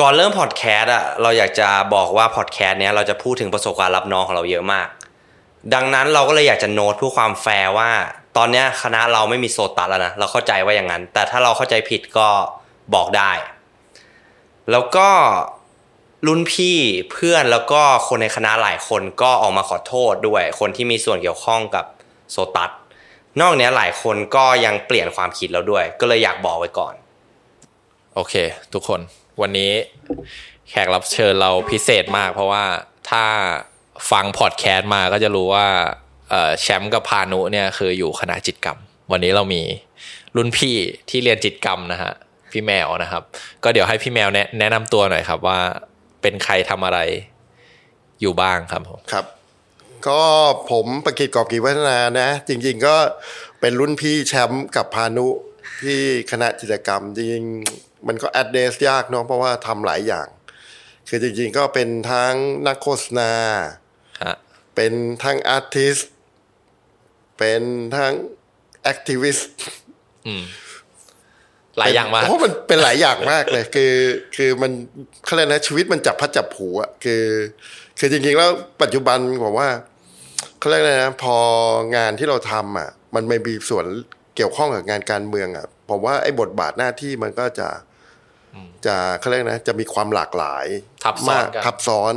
ก่อนเริ่มพอดแคสต์อะเราอยากจะบอกว่าพอดแคสต์เนี้ยเราจะพูดถึงประสบการณ์รับน้องของเราเยอะมาก ดังนั้นเราก็เลยอยากจะโน้ตเพื่อความแฟร์ว่า ตอนเนี้ยคณะเราไม่มีโซตัสแล้วนะเราเข้าใจว่าอย่างนั้น แต่ถ้าเราเข้าใจผิดก็บอกได้ แล้วก็รุ่นพี่เพื่อนแล้วก็คนในคณะหลายคนก็ออกมาขอโทษด้วย คนที่มีส่วนเกี่ยวข้องกับโซตัสนอกเนี้ยหลายคนก็ยังเปลี่ยนความคิดแล้วด้วย ก็เลยอยากบอกไว้ก่อน โอเค ทุกคน วันนี้แขกรับเชิญเราพิเศษมาก เพราะว่าถ้าฟังพอดแคสต์มาก็จะรู้ว่าแชมป์กับพานุเนี่ยคืออยู่คณะจิตกรรม วันนี้เรามีรุ่นพี่ที่เรียนจิตกรรมนะฮะพี่แมวนะครับ ก็เดี๋ยวให้พี่แมวแนะนำตัวหน่อยครับว่าเป็นใครทำอะไรอยู่บ้างครับผมครับ ก็ผมประกิตกอบกีวัฒนานะ จริง ๆ ก็เป็นรุ่นพี่แชมป์กับพานุที่คณะจิตรกรรมจริง มันก็ address ยากเนาะเพราะว่าทำหลายอย่าง คือจริงๆก็เป็นทั้งนักโฆษณาฮะเป็นทั้ง artist เป็นทั้ง activistหลายอย่างมากเพราะมันเป็นหลายอย่างมากเลย คือ คือมันเขาเรียกนะชีวิตมันจับพลัดจับผลูอะคือ คือจริงๆแล้วปัจจุบันผมว่าเขาเรียกอะไรนะ พองานที่เราทำอะ มันไม่มีส่วนเกี่ยวข้องกับงานการเมืองอะผมว่าไอ้บทบาทหน้าที่มันก็จะ จะเขาเรียกนะจะมีความหลากหลายทับซ้อนมากกันทับซ้อน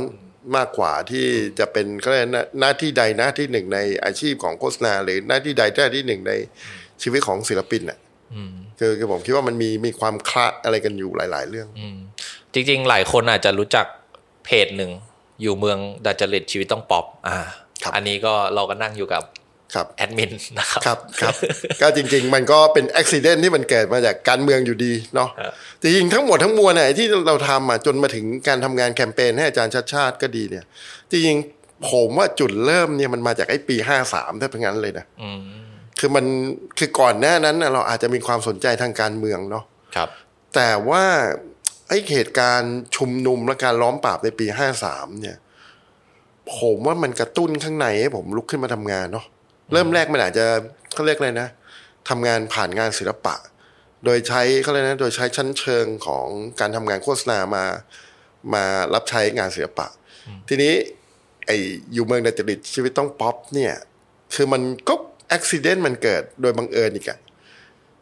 มากกว่าที่จะเป็นเขาเรียกนะหน้าที่ใดหน้าที่หนึ่งในอาชีพของโฆษณา หรือหน้าที่ใดหน้าที่หนึ่งในชีวิตของศิลปินอะคือคือผมคิดว่ามันมีมีความคละอะไรกันอยู่หลาย ๆ เรื่องจริง ๆ หลายคนอาจจะรู้จักเพจหนึ่งอยู่เมืองดัจจริตชีวิตต้องป๊อปอ่าครับอันนี้ก็เราก็นั่งอยู่กับ ครับแอดมินนะครับครับครับก็จริง ๆ มันก็เป็นอุบิเหตุที่มันเกิดมาจากการเมืองอยู่ดีเนาะครับจริงๆทั้งหมดทั้งมวลเนี่ยที่เราทำอะจนมาถึงการทำงานแคมเปญให้อาจารย์ชัดชาติก็ดีเนี่ย จริงๆผมว่าจุดเริ่มเนี่ยมันมาจากไอ้ปีห้าสามถ้าเป็นงั้นเลยนะอืมคือมันคือก่อนหน้านั้นน่ะเราอาจจะมีความสนใจทางการเมืองเนาะครับ แต่ว่าไอ้เหตุการณ์ชุมนุมและการล้อมปราบในปีห้าสามเนี่ย ผมว่ามันกระตุ้นข้างในให้ผมลุกขึ้นมาทำงานเนาะ เริ่มแรกมันอาจจะเขาเรียกอะไรนะทำงานผ่านงานศิลปะ โดยใช้เขาเรียกนะโดยใช้ชั้นเชิงของการทำงานโฆษณามามารับใช้งานศิลปะ ทีนี้ไออยู่เมืองดัจจริตชีวิตต้องป๊อปเนี่ยคือมันก็อุบิเหตุมันเกิดโดยบังเอิญอีกอะ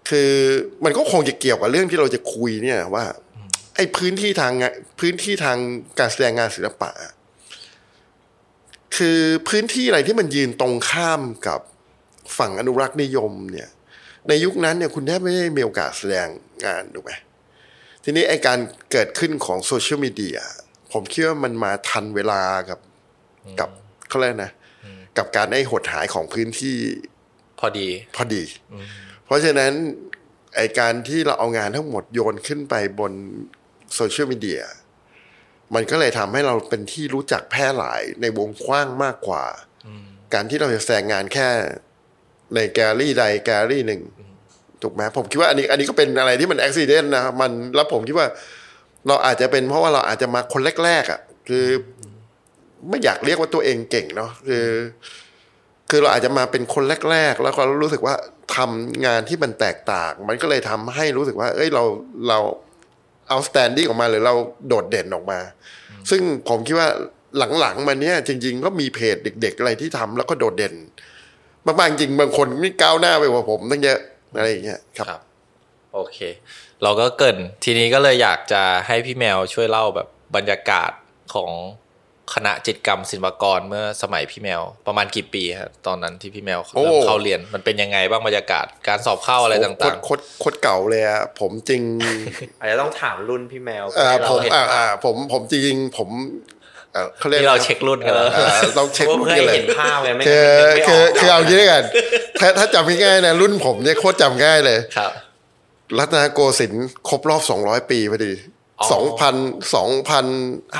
คือมันก็คงจะเกี่ยวกับเรื่องที่เราจะคุยเนี่ยว่าไอ้พื้นที่ทางงานพื้นที่ทางการแสดงงานศิลปะอะ คือพื้นที่อะไรที่มันยืนตรงข้ามกับฝั่งอนุรักษ์นิยมเนี่ยในยุคนั้นเนี่ยคุณแทบไม่ได้มีโอกาสแสดงงานถูกไหมทีนี้ไอ้การเกิดขึ้นของโซเชียลมีเดียผมคิดว่ามันมาทันเวลากับกับเขาเรียกนะ กับการได้หดหายของพื้นที่พอดีพอดี เพราะฉะนั้นไอการที่เราเอางานทั้งหมดโยนขึ้นไปบนโซเชียลมีเดีย มันก็เลยทำให้เราเป็นที่รู้จักแพร่หลายในวงกว้างมากกว่า การที่เราจะแสดงงานแค่ในแกลลี่ใดแกลลี่หนึ่งถูกไหมผมคิดว่าอันนี้อันนี้ก็เป็นอะไรที่มันอุบิเหตุนะครับมันแล้วผมคิดว่า เราอาจจะเป็นเพราะว่าเราอาจจะมาคนแรกๆอะ คือไม่อยากเรียกว่าตัวเองเก่งเนาะคือ คือเราอาจจะมาเป็นคนแรกๆแล้วก็รู้สึกว่าทำงานที่มันแตกต่าง มันก็เลยทำให้รู้สึกว่า เอ้ยเราเรา outstanding ออกมาหรือเราโดดเด่นออกมา ซึ่งผมคิดว่าหลังๆมาเนี้ยจริง ๆ ก็มีเพจเด็ก ๆ อะไรที่ทำแล้วก็โดดเด่นบางๆจริงบางคนนี่ก้าวหน้าไปกว่าผมตั้งเยอะอะไรอย่างเงี้ยครับครับโอเค เราก็เกรินทีนี้ก็เลยอยากจะให้พี่แมวช่วยเล่าแบบบรรยากาศของ คณะจิตรกรรมศิลปากรเมื่อสมัยพี่แมว ประมาณกี่ปีครับตอนนั้นที่พี่แมวโอ้เริ่มเข้าเรียน มันเป็นยังไงบ้างบรรยากาศการสอบเข้าอะไรต่างโคตรโคตรโคตรเก่าเลยอะผมจริงอาจจะต้องถามรุ่นพี่แมวอ่าให้ผเรามเห็นอ่าอ่าผมผมจริงๆผมเอ่อเขาๆเรียกนี่เราเช็ครุ่นกันแล้วอ่าต้องเช็คเพื่รุ่อนให้กันเลยเห็นภาพไงไม่คือไม่คือคือเอากงี้ด้วยกันถ้าถ้าจำง่ายๆนะรุ่นผมเนี่ยโคตรจำง่ายเลยครับ รัตนโกสินทร์ครบรอบ200ปีพอดีอ๋อสองพันสองพัน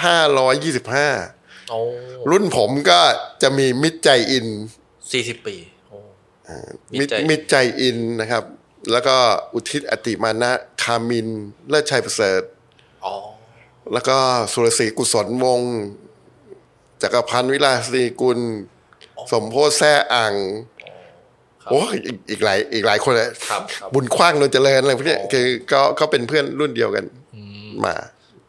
ห้าร้อยยี่สิบห้าโอ้ รุ่นผมก็จะมีมิตรใจอินทร์สี่สิบปีโอ้มิตรใจมิตรใจอินทร์นะครับ แล้วก็อุทิศอติมานะคามินเลิศชัยประเสริฐอ๋อแล้วก็สุรศรีกุศลวงศ์จักรพันธ์วิลาศรีกุล สมโพธแซ่อ่างโอ้ยอีกอีกหลายอีกหลายคนเลยครับครับบุญคว้างนนเจริญอะไรพวกเนี้ยคือก็ก็เป็นเพื่อนรุ่นเดียวกันมา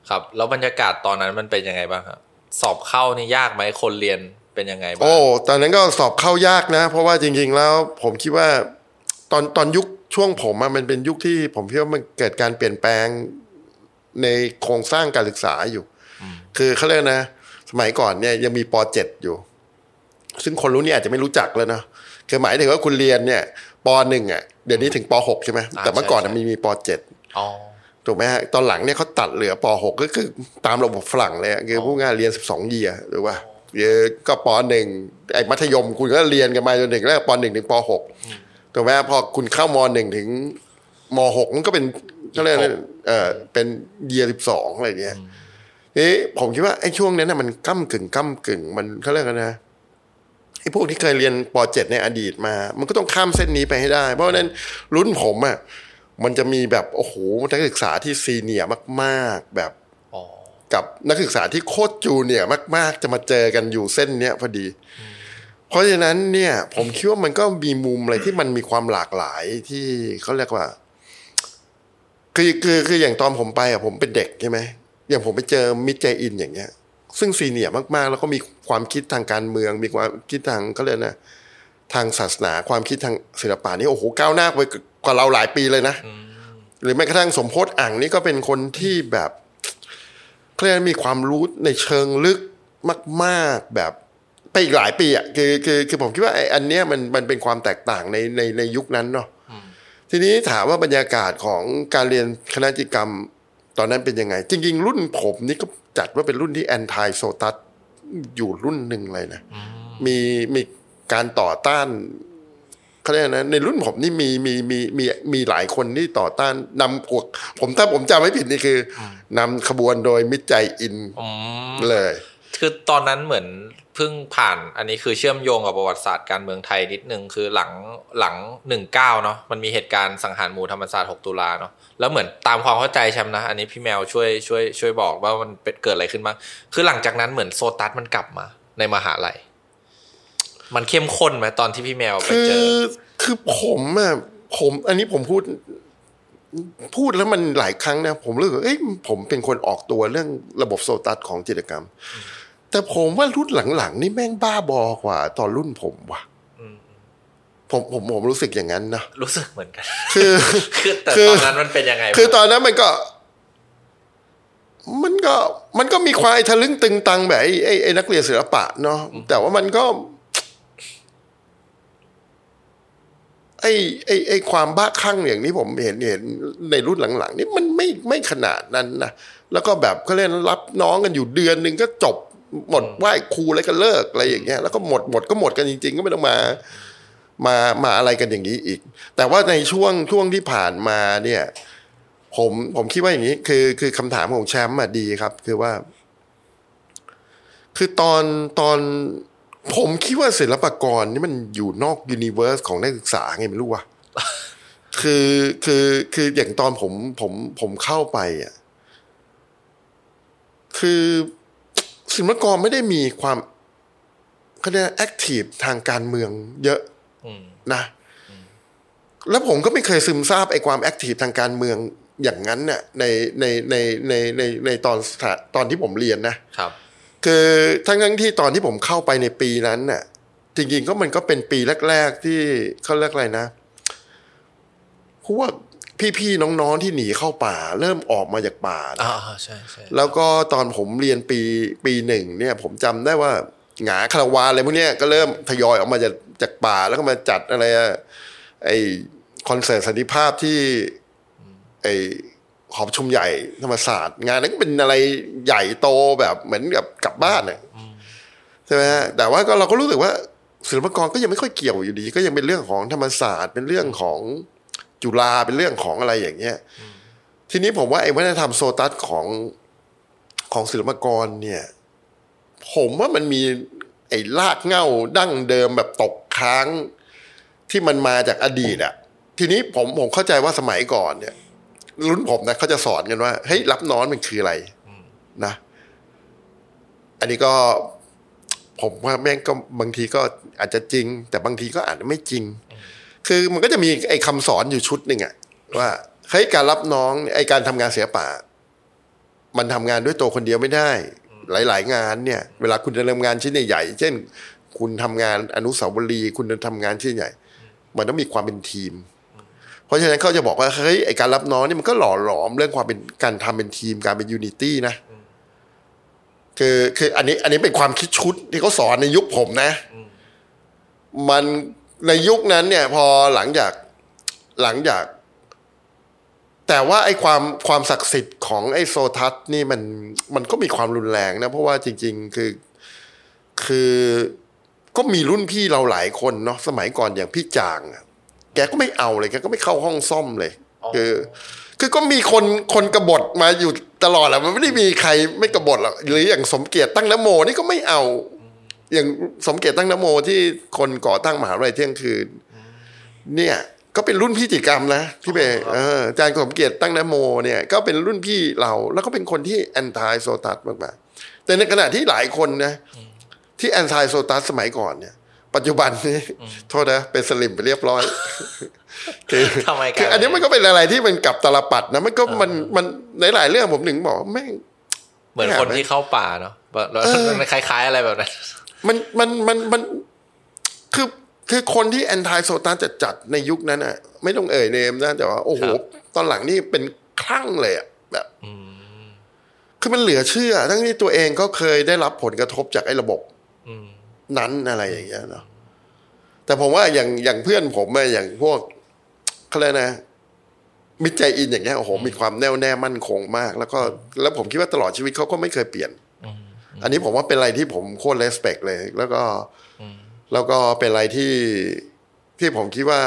ครับ แล้วบรรยากาศตอนนั้นมันเป็นยังไงบ้างครับ สอบเข้านี่ยากไหมคนเรียนเป็นยังไงบ้างโอ้ตอนนั้นก็สอบเข้ายากนะ เพราะว่าจริง ๆ แล้วผมคิดว่าตอนตอนยุคช่วงผมอะมันเป็นยุคที่ผมคิดว่ามันเกิดการเปลี่ยนแปลงในโครงสร้างการศึกษาอยู่ คือเขาเรียกนะ สมัยก่อนเนี่ยยังมีป .7 อยู่ ซึ่งคนรู้นี่อาจจะไม่รู้จักแล้วนะคือหมายถึงว่าคุณเรียนเนี่ยป .1 อะเดี๋ยวนี้ถึงป .6 ใช่ไหมแต่เมื่อก่อนอะมีมีป .7 อ๋อ ถูกไหมฮะตอนหลังเนี่ยเขาตัดเหลือป .6 ก็คือตามระบบฝรั่งเลยอะคือผู้งานเรียน 12 เยียร์หรือว่าเยก็ป .1 ไอ้มัธยมคุณก็เรียนกันมาจนถึงแล้วป .1 ถึงป .6 ถูกไหมฮะพอคุณเข้าม .1 ถึงม .6 มันก็เป็นก็เรียกอะไรเออเป็นเยียร์12อะไรอย่างเงี้ยนี่ผมคิดว่าไอ้ช่วงนั้นน่ะมันก้ากึ่งก้ากึ่งมันเขาเรียกกันนะไอ้พวกที่เคยเรียนป .7 ในอดีตมา มันก็ต้องข้ามเส้นนี้ไปให้ได้ เพราะฉะนั้นรุ่นผมอะ มันจะมีแบบโอ้โหนักศึกษาที่ซีเนียร์มากๆแบบอ๋อกับนักศึกษาที่โคตรจูเนียร์มาก ๆ จะมาเจอกันอยู่เส้นเนี้ยพอดี เพราะฉะนั้นเนี่ย ผมคิดว่ามันก็มีมุมอะไรที่มันมีความหลากหลายที่เขาเรียกว่า คือคือคืออย่างตอนผมไปอะผมเป็นเด็กใช่ไหมอย่างผมไปเจอมิจเจอินอย่างเงี้ย ซึ่งซีเนียร์มาก ๆ แล้วก็มีความคิดทางการเมือง มีความคิดทางก็เลยกนะทางศาสนาความคิดทางศิลปะนี่โอ้โหก้าวหน้าไป กว่าเราหลายปีเลยนะ หรือแม้กระทั่งสมโพศอ่างนี่ก็เป็นคนที่แบบเขาเรียกว่ามีความรู้ในเชิงลึกมาก ๆแบบไปอีกหลายปีอะคือคือคือผมคิดว่าไอ้อันเนี้ยมันมันเป็นความแตกต่างในในในยุคนั้นเนาะทีนี้ถามว่าบรรยากาศของการเรียนคณะจิตรกรรมตอนนั้นเป็นยังไง จริง ๆ รุ่นผมนี่ก็จัดว่าเป็นรุ่นที่แอนตี้โซตัสอยู่รุ่นหนึ่งเลยนะมีมีการต่อต้าน เขาเรียกนะในรุ่นผมนี่มีมีมีมีมีหลายคนที่ต่อต้านนำพวกผมถ้าผมจำไม่ผิดนี่คือนำขบวนโดยมิตรใจอินอืมเลย คือตอนนั้นเหมือนเพิ่งผ่านอันนี้คือเชื่อมโยงกับประวัติศาสตร์การเมืองไทยนิดนึงคือหลังหลังหนึ่งเก้าเนาะมันมีเหตุการณ์สังหารหมู่ธรรมศาสตร์หกตุลาเนาะแล้วเหมือนตามความเข้าใจแชมป์นะ อันนี้พี่แมวช่วยช่วยช่วยบอกว่ามันเป็นเกิดอะไรขึ้นบ้างคือหลังจากนั้นเหมือนโซตัสมันกลับมาในมหาลัย มันเข้มข้นไหมตอนที่พี่แมวไปคืเจออคือผมอะผม อันนี้ผมพูด พูดแล้วมันหลายครั้งนะ ผมรู้สึกว่าเอ้ยผมเป็นคนออกตัวเรื่องระบบโซตัสของจิตรกรรม แต่ผมว่ารุ่นหลังๆ นี่แม่งบ้าบอกว่า ตอนรุ่นผมว่ะอืมผมผมผมรู้สึกอย่างนั้นนะรู้สึกเหมือนกัน คือคือแต่คือตอนนั้นมันเป็นยังไง คือตอนนั้นมันก็ มันก็มันก็มีควายทะลึ่งตึงตังแบบไอ้ไอ้ไอ้นักเรียนศิลปะเนาะแต่ว่ามันก็ ไอ้ไอ้ไอ้ความบ้าคลั่งอย่างที่ผมเห็นเห็นในรุ่นหลังๆนี่มันไม่ไม่ขนาดนั้นนะแล้วก็แบบเขาเรียกรับน้องกันอยู่เดือนหนึ่งก็จบหมดไหว้ครูแล้วก็เลิกอะไรอย่างเงี้ยแล้วก็หมดหมดก็หมดกันจริง ๆ ก็ไม่ต้องมา มามาอะไรกันอย่างนี้อีก แต่ว่าในช่วงช่วงที่ผ่านมาเนี่ย ผมผมคิดว่าอย่างนี้ คือคือคำถามของแชมป์อะดีครับ คือว่า คือตอนตอน ผมคิดว่าศิลปากรนี่มันอยู่นอกยูนิเวอร์สของนักศึกษาไงไม่รู้ว่ะคือคือคืออย่างตอนผมผมผมเข้าไปอะคือศิลปากรไม่ได้มีความเขาเรียก active ทางการเมืองเยอะอืมนะแล้วผมก็ไม่เคยซึมซาบไอ้ความ active ทางการเมืองอย่างนั้นเนี่ยในในในในในในตอนสถาตอนที่ผมเรียนนะครับ คือทั้งทั้งที่ตอนที่ผมเข้าไปในปีนั้นน่ะจริงๆก็มันก็เป็นปีแรก ๆ ที่เขาเรียกอะไรนะพวกพี่ๆน้องๆที่หนีเข้าป่า เริ่มออกมาจากป่านะอ่าใช่ใช่แล้วก็ตอนผมเรียนปีปีหนึ่งเนี่ย ผมจำได้ว่าหงาคาราวานอะไรพวกเนี้ยก็เริ่มทยอยออกมาจากจากป่าแล้วก็มาจัดอะไรอะไอคอนเสิร์ตสันติภาพที่ ไอ หอประชุมใหญ่ธรรมศาสตร์ งานนั้นก็เป็นอะไรใหญ่โตแบบเหมือนกับกลับบ้านเนี่ยใช่ไหมฮะแต่ว่าก็เราก็รู้สึกว่าศิลปากรก็ยังไม่ค่อยเกี่ยวอยู่ดี ก็ยังเป็นเรื่องของธรรมศาสตร์ เป็นเรื่องของจุฬาเป็นเรื่องของอะไรอย่างเงี้ยทีนี้ผมว่าไอ้วัฒนธรรมโซตัสของของศิลปากรเนี่ย ผมว่ามันมีไอ้ลากเหง้าดั้งเดิมแบบตกค้างที่มันมาจากอดีตอะทีนี้ผมผมเข้าใจว่าสมัยก่อนเนี่ย รุ่นผมนะเขาจะสอนกันว่าเฮ้ยรับน้อนมันคืออะไรนะ อันนี้ก็ ผมว่าแม่งก็บางทีก็อาจจะจริง แต่บางทีก็อาจจะไม่จริง คือมันก็จะมีไอ้คำสอนอยู่ชุดหนึ่งอะว่าเฮ้ยการรับน้องเนี่ยไอ้การทำงานเสียป่า มันทำงานด้วยตัวคนเดียวไม่ได้ หลาย ๆ งานเนี่ย เวลาคุณจะทำงานชิ้นใหญ่ๆเช่น คุณทำงานอนุสาวรีย์คุณจะทำงานชิ้นใหญ่ มันต้องมีความเป็นทีม เพราะฉะนั้นเขาจะบอกว่าเฮ้ยไอการรับน้องนี่มันก็หล่อหลอมเรื่องความเป็นการทำเป็นทีมการเป็นยูนิตี้นะคือคืออันนี้อันนี้เป็นความคิดชุดที่เขาสอนในยุคผมนะ มันในยุคนั้นเนี่ย พอหลังจากหลังจาก แต่ว่าไอ้ความความศักดิ์สิทธิ์ของไอ้โซทัสนี่มันมันก็มีความรุนแรงนะ เพราะว่าจริง ๆ คือ คือก็มีรุ่นพี่เราหลายคนเนาะสมัยก่อนอย่างพี่จางอะ แกก็ไม่เอาเลยแกก็ไม่เข้าห้องซ่อมเลยคือคือก็มีคนคนกบฏมาอยู่ตลอดแหละมันไม่ได้มีใครไม่กบฏหรอกหรืออย่างสมเกียรติตั้งนโมนี่ก็ไม่เอา อย่างสมเกียรติตั้งนโมที่คนก่อตั้งมหาวิทยาลัยเที่ยงคืน เนี่ย ก็เป็นรุ่นพี่จิตรกรรมนะพี่เบย์เอออาจารย์สมเกียรติตั้งนโมเนี่ยก็เป็นรุ่นพี่เราแล้วก็เป็นคนที่แอนตี้โซตัสมากๆแต่ในขณะที่หลายคนนะที่แอนตี้โซตัสสมัยก่อนเนี่ย ปัจจุบันนี้โทษนะเป็นสลิมไปเรียบร้อย คือทำไมกันคืออันนี้มันก็เป็นอะไรที่มันกลับตลปัดนะมันก็มันมันหลายๆเรื่องผมถึงบอกว่าแม่งเหมือนคนที่เข้าป่าเนาะแบบแล้วมันคล้าย ๆ อะไรแบบนั้นมันมันมันมันคือคือคนที่แอนตี้โซตัสจัดจัดๆในยุคนั้นอะ ไม่ต้องเอ่ยเนมนะแต่ว่าโอ้โหครับตอนหลังนี่เป็นคลั่งเลยอะแบบคือมันเหลือเชื่อ ทั้งที่ตัวเองก็เคยได้รับผลกระทบจากไอ้ระบบอืมนั้นอะไรอย่างเงี้ยเนาะ แต่ผมว่าอย่างอย่างเพื่อนผมอะอย่างพวกเขาเรียกนะมิตรใจอินอย่างเงี้ยโอ้โหมีความแน่วแน่มั่นคงมาก แล้วก็แล้วผมคิดว่าตลอดชีวิตเขาก็ไม่เคยเปลี่ยน อันนี้ผมว่าเป็นอะไรที่ผมโคตรเลสเปกเลย แล้วก็แล้วก็เป็นอะไรที่ที่ผมคิดว่า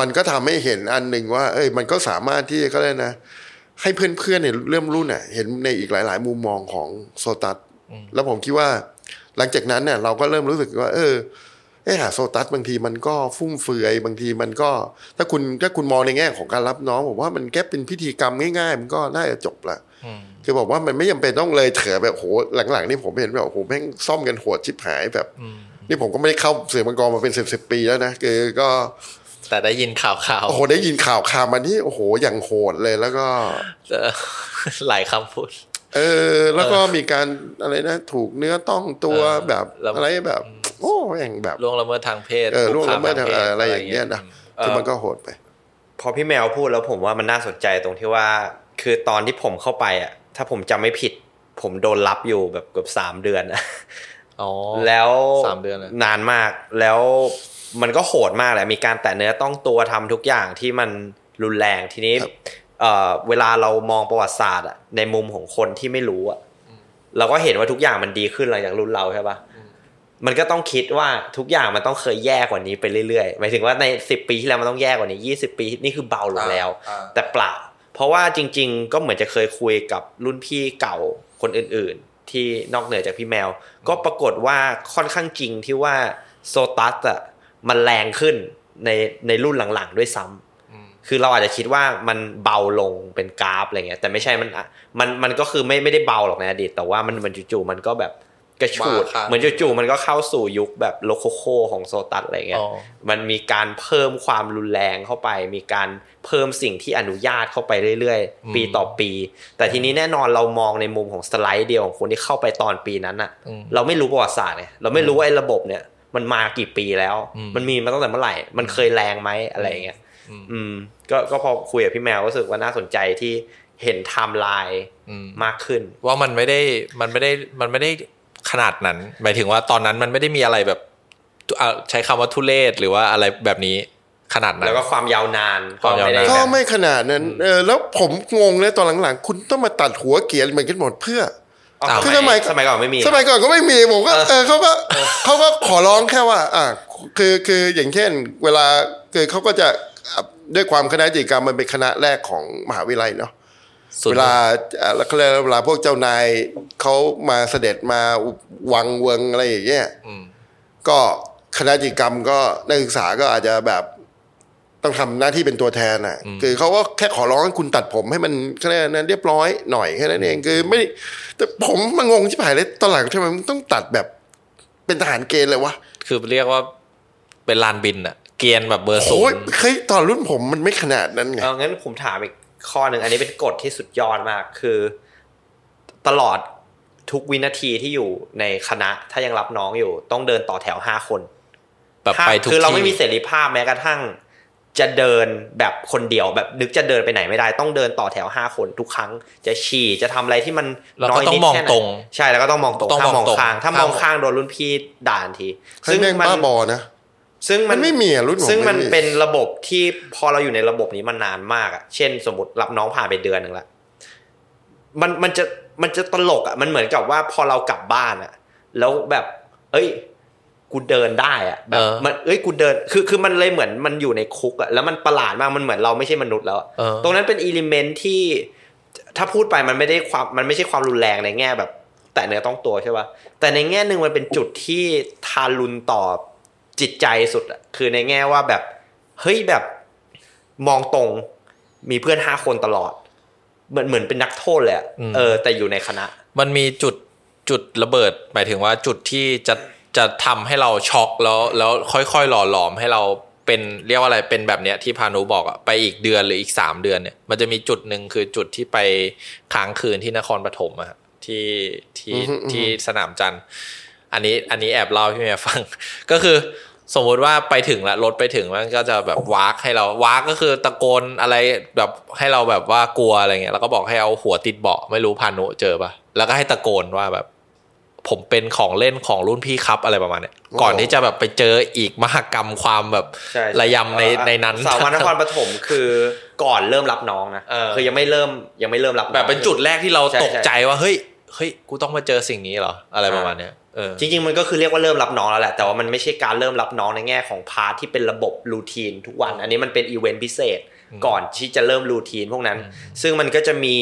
มันก็ทำให้เห็นอันหนึ่งว่า เอ้ย มันก็สามารถที่เขาเรียกนะ ให้เพื่อนๆเนี่ยเริ่มรุ่นอะเห็นในอีกหลาย ๆ มุมมองของโซตัสแล้วผมคิดว่า หลังจากนั้นเนี่ยเราก็เริ่มรู้สึกว่า เออ เออหาโซตัสบางทีมันก็ฟุ่มเฟือยบางทีมันก็ ถ้าคุณถ้าคุณมองในแง่ของการรับน้องผมว่ามันแค่เป็นพิธีกรรมง่ายๆ มันก็น่าจะจบละคือบอกว่ามันไม่จำเป็นต้องเลยเถอะแบบโหหลังๆนี่ผมเห็นแบบโหแม่งซ่อมกันโหดชิบหายแบบนี่ผมก็ไม่ได้เข้าเสือมังกรมาเป็นสิบสิบปีแล้วนะคือก็ แต่ได้ยินข่าวข่าวโอ้โหได้ยินข่าวข่าวมานี่โอ้โหอย่างโหดเลยแล้วก็หลายคำพูด เออ แล้วก็มีการอะไรนะ ถูกเนื้อต้องตัวเออแบบแล้วอะไรแบบ โอ้แม่งแบบล่วงละเมิดทางเพศเออล่วงคุกละเมิดคาทางพศอะไรอย่างเงี้ยนะคือมันก็โหดไป พอพี่แมวพูดแล้วผมว่ามันน่าสนใจตรงที่ว่า คือตอนที่ผมเข้าไปอะ ถ้าผมจำไม่ผิด ผมโดนรับอยู่แบบเกือบสามเดือนอะอ๋อแล้วสามเดือนเลยนานมากแล้วมันก็โหดมากแหละมีการแตะเนื้อต้องตัวทำทุกอย่างที่มันรุนแรงทีนี้ครับเอ่อเวลาเรามองประวัติศาสตร์อะในมุมของคนที่ไม่รู้อะเราก็เห็นว่าทุกอย่างมันดีขึ้นหลังจากรุ่นเราใช่ปะ มันก็ต้องคิดว่าทุกอย่างมันต้องเคยแย่กว่านี้ไปเรื่อยๆหมายถึงว่าในสิบปีที่แล้วมันต้องแย่กว่านี้ยี่สิบปีนี่คือเบาลงแล้วอ่าแต่เปล่า เพราะว่าจริง ๆ ก็เหมือนจะเคยคุยกับรุ่นพี่เก่าคนอื่น ๆ ที่นอกเหนือจากพี่แมว ก็ปรากฏว่าค่อนข้างจริงที่ว่าโซตัสอะมันแรงขึ้นในในรุ่นหลังๆด้วยซ้ำคือเราอาจจะคิดว่ามันเบาลงเป็นกราฟอะไรเงี้ยแต่ไม่ใช่มันอะมันมันก็คือไม่ไม่ได้เบาหรอกในอดีตแต่ว่ามันมันจู่ๆมันก็แบบ กระฉูดมาครับเหมือนจู่ๆมันก็เข้าสู่ยุคแบบโลโคโคของโซตัสอะไรเงี้ยอ๋อมันมีการเพิ่มความรุนแรงเข้าไป มีการเพิ่มสิ่งที่อนุญาตเข้าไปเรื่อยๆ ปีต่อปี แต่ทีนี้แน่นอนเรามองในมุมของสไลด์เดียวของคนที่เข้าไปตอนปีนั้นอะอืมเราไม่รู้ประวัติศาสตร์ไงเราไม่รู้ว่าไอ้ระบบเนี่ยมันมากี่ปีแล้วอืมมันมีมาตั้งแต่เมื่อไหร่ มันเคยแรงไหมอะไรอย่างเงี้ยอืมก็ก็พอคุยกับพี่แมวก็รู้สึกว่าน่าสนใจที่เห็นไทม์ไลน์อืมมากขึ้น ว่ามันไม่ได้มันไม่ได้มันไม่ได้ ขนาดนั้น หมายถึงว่าตอนนั้นมันไม่ได้มีอะไรแบบอะใช้คำว่าทุเลศหรือว่าอะไรแบบนี้ขนาดนั้นแล้วก็ความยาวนานความยาวนานไม่ได้ก็แบบไม่ขนาดนั้นเออแล้วผมงงเลยตอนหลังๆ คุณต้องมาตัดหัวเกียร์เหมือนกันหมดเพื่ออ๋ออ้าวคือสมัยสมัยก่อนไม่มีสมัยก่อนก็ไม่มีผมก็เออเขาก็เขาก็ขอร้องแค่ว่า อ่าคือคืออย่างเช่น เวลาคือเขาก็จะอะด้วยความคณะจิตรกรรมมันเป็นคณะแรกของมหาวิทยาลัยเนาะสุด เวลาอะแล้วเขาเรียกว่าเวลาพวกเจ้านายเขามาเสด็จมาวังเวงอะไรอย่างเงี้ยอืมก็คณะจิตรกรรมก็นักศึกษาก็อาจจะแบบต้องทำหน้าที่เป็นตัวแทนอะ คือเขาก็แค่ขอร้องให้คุณตัดผมให้มันแค่นั้นเรียบร้อยหน่อยแค่นั้นเองคือไม่ แต่ผมมางงชิบหายเลยตอนหลังทำไมมันต้องตัดแบบเป็นทหารเกณฑ์เลยวะคือเรียกว่าเป็นลานบินอะเกียร์แบบเบอร์ศูโอ้ยนย์เคยตอนรุ่นผมมันไม่ขนาดนั้นไงเอางั้นผมถามอีก ข้อหนึ่งอันนี้เป็นกฎที่สุดยอดมากคือ ตลอดทุกวินาทีที่อยู่ในคณะถ้ายังรับน้องอยู่ ต้องเดินต่อแถวห้าคนแบบห้ามไปทุกคือเราที่ไม่มีเสรีภาพแม้กระทั่ง จะเดินแบบคนเดียวแบบนึกจะเดินไปไหนไม่ได้ ต้องเดินต่อแถวห้าคนทุกครั้ง จะฉี่จะทำอะไรที่มันแล้วน้ก็อยต้องนิดมองแค่ไหนตรงใช่แล้วก็ต้องมองตรงต้องห้ามมมอองงตรงข้าง ถ้าห้ามมองข้างโดนรุ่นพี่ด่าทันทีซึ่งแม่งบ้าบอนะ ซึ่งมัมันนไม่มีอะรุ่นผมซึ่งมันไเป็นระบบที่พอเราอยู่ในระบบนี้มานานมากอะเช่น สมมติรับน้องผ่านไปเดือนหนึ่งละมันมันจะมันจะตลกอะมันเหมือนกับว่าพอเรากลับบ้านอะแล้วแบบ เอ้ยกูเดินได้อะแบบเออมันเอ้ยกูเดินคือคือมันเลยเหมือนมันอยู่ในคุกอะแล้วมันประหลาดมากมันเหมือนเราไม่ใช่มนุษย์แล้วอะเออตรงนั้นเป็นอิเลเมนต์ที่ ถ้าพูดไปมันไม่ได้ความมันไม่ใช่ความรุนแรงในแง่แบบ แต่เนื้อต้องตัวใช่ป่ะแต่ในแง่หนึ่งมันเป็นจุดที่ทารุณต่อ จิตใจสุดอะคือในแง่ว่าแบบเฮ้ยแบบมองตรงมีเพื่อนห้าคนตลอด เหมือนเหมือนเป็นนักโทษเลยอะอืมเออ แต่อยู่ในคณะ มันมีจุดจุดระเบิดหมายถึงว่าจุดที่จะจะทำให้เราช็อกแล้วแล้วค่อยๆหล่อหลอมให้เราเป็นเรียกว่าอะไรเป็นแบบเนี้ยที่พานุบอกอะไปอีกเดือนหรืออีกสามเดือนเนี่ยมันจะมีจุดหนึ่งคือจุดที่ไปค้างคืนที่นครปฐมอะครับที่ที่อือฮึอือฮึที่สนามจันทร์ อันนี้อันนี้แอบเล่าให้พี่เมียฟัง ก็คือสมมุติว่าไปถึงละรถไปถึงมันก็จะแบบวากให้เราวากก็คือตะโกนอะไรแบบให้เราแบบว่ากลัวอะไรเงี้ยแล้วก็บอกให้เอาหัวติดเบาะไม่รู้พานุเจอปะแล้วก็ให้ตะโกนว่าแบบ ผมเป็นของเล่นของรุ่นพี่ครับอะไรประมาณเนี้ยโอ้ก่อนที่จะแบบไปเจออีกมหกรรมความแบบใช่ระยำในเอ่อในนั้นสาววันนครปฐมคือก่อนเริ่มรับน้องนะเออคือยังไม่เริ่มยังไม่เริ่มรับน้องแบบเป็นจุดแรกที่เราใช่ตกใช่ใจว่าเฮ้ยเฮ้ยกูต้องมาเจอสิ่งนี้เหรออะไรประมาณเนี้ยเออ จริงๆมันก็คือเรียกว่าเริ่มรับน้องแล้วแหละแต่ว่ามันไม่ใช่การเริ่มรับน้องในแง่ของ part ที่เป็นระบบ routine ทุกวัน อันนี้มันเป็นอีเวนต์พิเศษก่อนที่จะเริ่ม routine พวกนั้น ซึ่งมันก็จะมี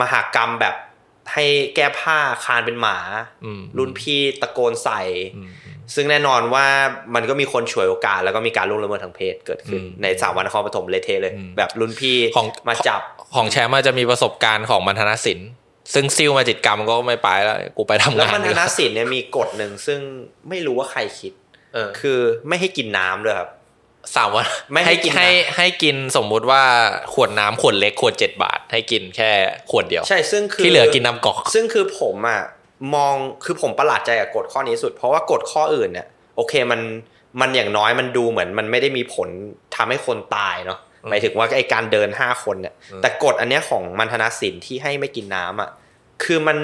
มหากรรมแบบให้แก้ผ้าคลานเป็นหมาอืมรุ่นพี่ตะโกนใส่อืมอืมซึ่งแน่นอนว่ามันก็มีคนฉวยโอกาส แล้วก็มีการล่วงละเมิดทางเพศเกิดขึ้นอืมในสามวันนครปฐมเละเทะเลยอืมแบบรุ่นพี่ของมาจับของแชมป์อาจจะมีประสบการณ์ของมัณฑนศิลป์ ซึ่งซิลมาจิตกรรมก็ไม่ไปแล้ว กูไปทำแล้วงานมันดีธกนว่าศิลป์เนี่ยมีกฎหนึ่งซึ่งไม่รู้ว่าใครคิดเออคือไม่ให้กินน้ำด้วยครับสามวันไม่ให้กินให้น้ำให้กินสมมุติว่าขวดน้ำขวดเล็กขวดเจ็ดบาท ให้กินแค่ขวดเดียว ใช่ซึ่งคือที่เหลือกินน้ำกอก ซึ่งคือผมอะมองคือผมประหลาดใจกับกฎข้อนี้สุด เพราะว่ากฎข้ออื่นเนี่ยโอเคมันมันอย่างน้อยมันดูเหมือน มันไม่ได้มีผลทำให้คนตายเนาะ หมายถึงว่าไอการเดินห้าคนเนี่ยแต่กฎอันเนี้ยของมันธนศิลป์ที่ให้ไม่กินน้ำอะคือมัน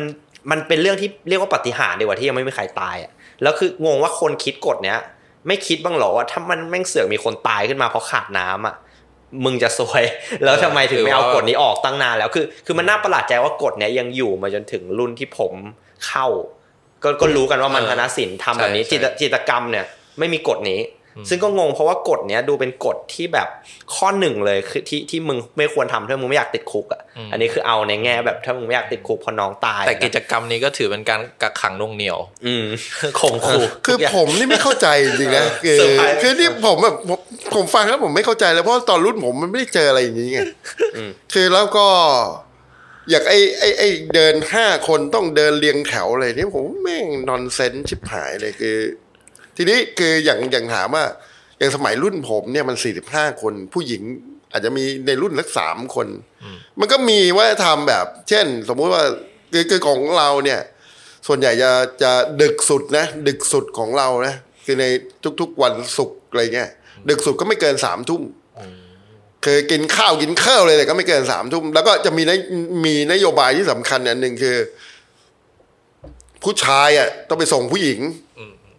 มันเป็นเรื่องที่เรียกว่าปาฏิหารย์ดีกว่าที่ยังไม่มีใครตายอะแล้วคืองงว่าคนคิดกฎเนี้ยไม่คิดบ้างเหรอว่าถ้ามันแม่งเสือกมีคนตายขึ้นมาเพราะขาดน้ำอะมึงจะซวย แล้วทำไมถึงไม่เอากฎนี้ออกตั้งนานแล้วคือคือมันน่าประหลาดใจว่ากฎเนี้ยยังอยู่มาจนถึงรุ่นที่ผมเข้า ก็ก็รู้กันว่ามันเออธนศิลป์ทำแบบนี้ใช่จิตใช่จิตรกรรมเนี่ย ไม่มีกฎนี้ ซึ่งก็งงเพราะว่ากฎเนี้ยดูเป็นกฎที่แบบข้อหนึ่งเลยคือที่ที่มึงไม่ควรทำถ้ามึงไม่อยากติดคุกอะอันนี้คือเอาในแง่แบบถ้ามึงไม่อยากติดคุกเพราะน้องตาย แต่กิจนะกรรมนี้ก็ถือเป็นการกักขังหน่วงเหนียว อืมข่มขู่คือผมนี่ไม่เข้าใจจริงๆนะคือเซอร์ไพรส์คือนี่ผมแบบผมผมฟังแล้วผมไม่เข้าใจเลยเพราะตอนรุ่นผมมันไม่ได้เจออะไรอย่างนี้ไงคือแล้วก็อยากไอ้ไอ้ไอ้เดินห้าคนต้องเดินเรียงแถวอะไรนี่ผมแม่งนอนเซนชิบหายเลยคือ ทีนี้คืออย่างอย่างถามว่าอย่างสมัยรุ่นผมเนี่ยมันสี่สิบห้าคน ผู้หญิงอาจจะมีในรุ่นสักสามคน มันก็มีว่าทำแบบ เช่น สมมุติว่าคือคือของเราเนี่ย ส่วนใหญ่จะจะดึกสุดนะ ดึกสุดของเรานะคือในทุกๆวันศุกร์อะไรเงี้ยดึกสุดก็ไม่เกินสามทุ่มคือกินข้าวกินข้าวเลยแต่ก็ไม่เกินสามทุ่มแล้วก็จะมีนมีนโยบายที่สำคัญอันหนึ่งคือ ผู้ชายอะต้องไปส่งผู้หญิง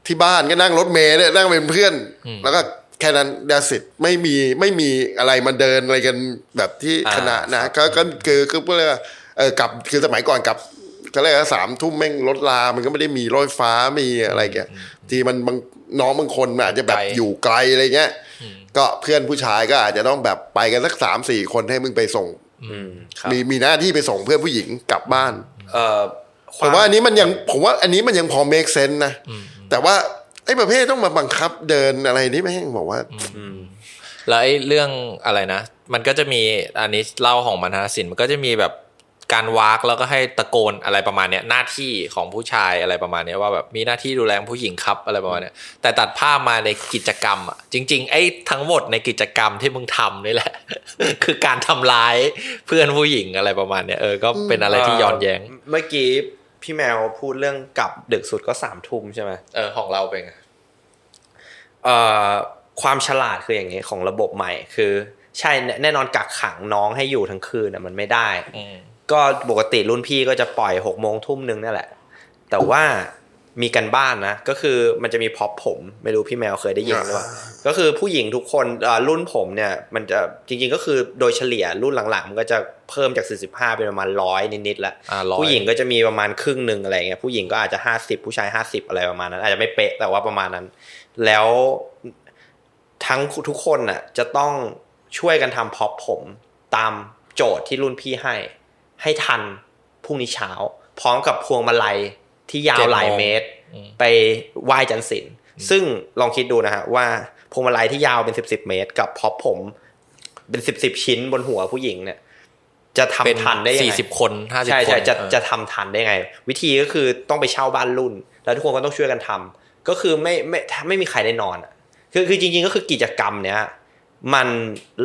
ที่บ้านก็นั่งรถเมล์เนี่ยนั่งเป็นเพื่อน แล้วก็แค่นั้นดาสิทไม่มีไม่มีอะไรมาเดินอะไรกันแบบที่อ่าคณะนะก็ก็คือคือเพื่อเออกลับคือสมัยก่อนกลับก็เรียกว่าสามทุ่มแม่งรถลา มันก็ไม่ได้มีรถไฟฟ้ามีอะไรแกทีมันบางน้องบางคนอาจจะแบบไกลอยู่ไกลอะไรเงี้ยก็เพื่อนผู้ชายก็อาจจะต้องแบบไปกันสักสามสี่คนให้มึงไปส่งอืมครับมีมีหน้าที่ไปส่งเพื่อนผู้หญิงกลับบ้านเอ่อคผมว่าอันนี้มันยังผมว่าอันนี้มันยังพอ make sense นะ แต่ว่าไอ้ประเภทต้องมาบังคับเดินอะไรนี่แม่งบอกว่าแล้วไอ้เรื่องอะไรนะ มันก็จะมีอันนี้เล่าของมัณฑนศิลป์มันก็จะมีแบบการวากแล้วก็ให้ตะโกนอะไรประมาณเนี้ยหน้าที่ของผู้ชายอะไรประมาณเนี้ยว่าแบบมีหน้าที่ดูแลผู้หญิงครับอะไรประมาณเนี้ยแต่ตัดภาพมาในกิจกรรมอะจริง ๆ ไอ้ทั้งหมดในกิจกรรมที่มึงทำนี่แหละ คือการทำร้ายเพื่อนผู้หญิงอะไรประมาณเนี้ยเออก็เป็นอะไรที่ย้อนแย้งเมื่อกี้ พี่แมวพูดเรื่องกลับดึกสุดก็สามทุ่มใช่ไหมเออของเราเป็นไงเอ่อความฉลาดคืออย่างนี้ของระบบใหม่คือ ใช่แน่แน่นอนกักขังน้องให้อยู่ทั้งคืนน่ะมันไม่ได้อืมก็ปกติรุ่นพี่ก็จะปล่อยหกโมงทุ่มนึงนั่นแหละ แต่ว่า มีกันบ้านนะ ก็คือมันจะมีพ็อปผมไม่รู้พี่แมวเคยได้ยินหรือเปล่าก็คือผู้หญิงทุกคนเอ่อรุ่นผมเนี่ย มันจะจริงๆก็คือโดยเฉลี่ยรุ่นหลังๆ มันก็จะเพิ่มจาก 45 เป็นประมาณร้อยนิดๆแล้วอ่าร้อยผู้หญิงก็จะมีประมาณครึ่งหนึ่งอะไรเงี้ยผู้หญิงก็อาจจะ 50 ผู้ชาย 50 อะไรประมาณนั้น อาจจะไม่เป๊ะแต่ว่าประมาณนั้น แล้วทั้งทุกคนน่ะจะต้องช่วยกันทำพ็อปผมตามโจทย์ที่รุ่นพี่ให้ ให้ทันพรุ่งนี้เช้า พร้อมกับพวงมาลัย ที่ยาวหลายเมตรอืมไปไหว้จันทร์ศิลป์ซึ่งลองคิดดูนะฮะว่าพวงมาลัยที่ยาวเป็นสิบสิบเมตร กับพ็อปผม เป็นสิบสิบชิ้นบนหัวผู้หญิงเนี่ย จะทำเป็นทันได้ยังสี่ไงสิบคนห้าสิบใช่คนใช่จะเออจะทำทันได้ไง วิธีก็คือต้องไปเช่าบ้านรุ่น แล้วทุกคนก็ต้องช่วยกันทำก็คือไม่ไม่ไม่มีใครได้นอนอะคือคือจริง ๆ ก็คือกิจกรรมเนี้ยมัน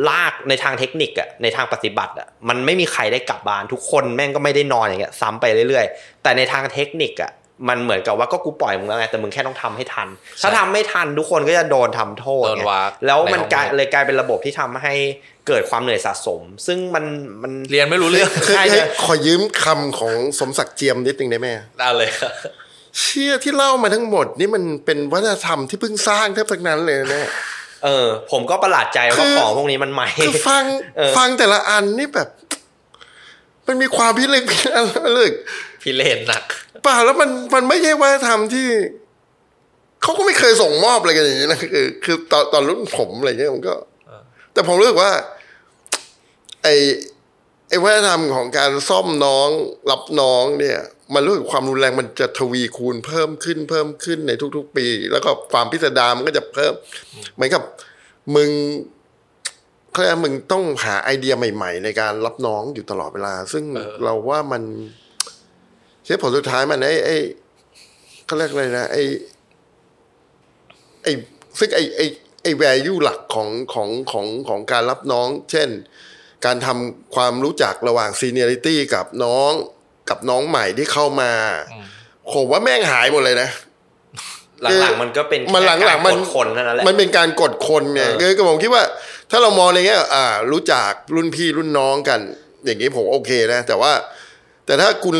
ลากในทางเทคนิคอะในทางปฏิบัติอะมันไม่มีใครได้กลับบ้านทุกคนแม่งก็ไม่ได้นอนอย่างเงี้ยซ้ำไปเรื่อยๆ แต่ในทางเทคนิคอะ มันเหมือนกับว่าก็กูปล่อยมึงแล้วไงแต่มึงแค่ต้องทำให้ทัน ถ้าทำไม่ทันทุกคนก็จะโดนทำโทษโดนไงวากแล้วมันในห้องกลายเรียนเลยกลายเป็นระบบที่ทำให้เกิดความเหนื่อยสะสม ซึ่งมันมันเรียนไม่รู้เรื่องคือใช่ให้ใช่ขอยืมคำของสมศักดิ์เจียมนิดนึงได้ไหมได้เลยครับเชี่ยที่เล่ามาทั้งหมดนี่มันเป็นวัฒนธรรมที่เพิ่งสร้างแทบทั้งนั้นเลยนะเออ ผมก็ประหลาดใจคืว่าอของพวกนี้มันใหม่คือฟังเออฟังแต่ละอันนี่แบบ มันมีความพิลึกพิลั่นลึกพี่เลนหนักเปล่าแล้วมันมันไม่ใช่วัฒนธรรมที่เขาก็ไม่เคยส่งมอบอะไรกันอย่างนี้นะคือคือตอนตอนรุ่นผมอะไรเงี้ยผมก็แต่ผมรู้สึกว่า ไอไอวัฒนธรรมของการซ่อมน้องรับน้องเนี่ย มันรู้สึกความรุนแรงมันจะทวีคูณเพิ่มขึ้นเพิ่มขึ้นในทุก ๆ ปี แล้วก็ความพิสดารมันก็จะเพิ่มเหมือนกับ มึงเขาเรียกว่ามึงต้องหาไอเดียใหม่ ๆ ในการรับน้องอยู่ตลอดเวลา ซึ่งเออเราว่ามัน เชื่อผลสุดท้ายมันไอ้ไอ้เขาเรียกอะไรนะไอ้ไอ้ซึ่งไอ้ไอ้ไอ้ value หลักของของของของการรับน้อง เช่น การทำความรู้จักระหว่าง seniority กับน้องกับน้องใหม่ที่เข้ามาผมว่าแม่งหายหมดเลยนะหลังๆมันก็เป็นมันหลังๆมันแค่การกดคนเท่านั้นแหละมันเป็นการกดคนไงเออคือผมคิดว่า ถ้าเรามองในแง่อ่า รู้จักรุ่นพี่รุ่นน้องกัน อย่างนี้ผมโอเคนะ แต่ว่า แต่ถ้าคุณ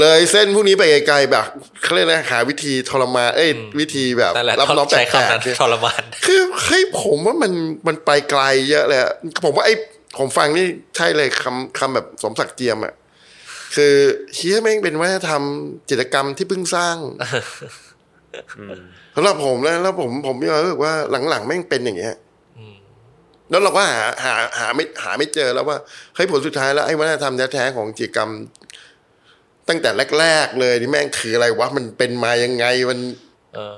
เลยเส้นพวกนี้ไปไกลๆแบบเขาเรียกนะหาวิธีทรมานเอ้ยวิธีแบบนั่นแหละรับน้องแปลใช้คำนั้กนๆเนี่ยทรมานคือเฮ้ยผมว่ามันมันไปไกลเยอะเลยอะผมว่าไอ้ผมฟังนี่ใช่เลยคำคำแบบสมศักดิ์เจียมอะคือเชี่ยแม่งเป็นวัฒนธรรมจิตรกรรมที่เพิ่งสร้างสำหรับผมนะแล้วผมผมมีความรู้สึกว่าหลังๆแม่งเป็นอย่างเงี้ยแล้วเราก็หาหาหาไม่หาไม่เจอแล้วว่าเฮ้ยผลสุดท้ายแล้วไอ้วัฒนธรรมแท้ๆของจิตรกรรม ตั้งแต่แรก ๆ เลยนี่แม่งคืออะไรวะมันเป็นมายังไงมัน เออ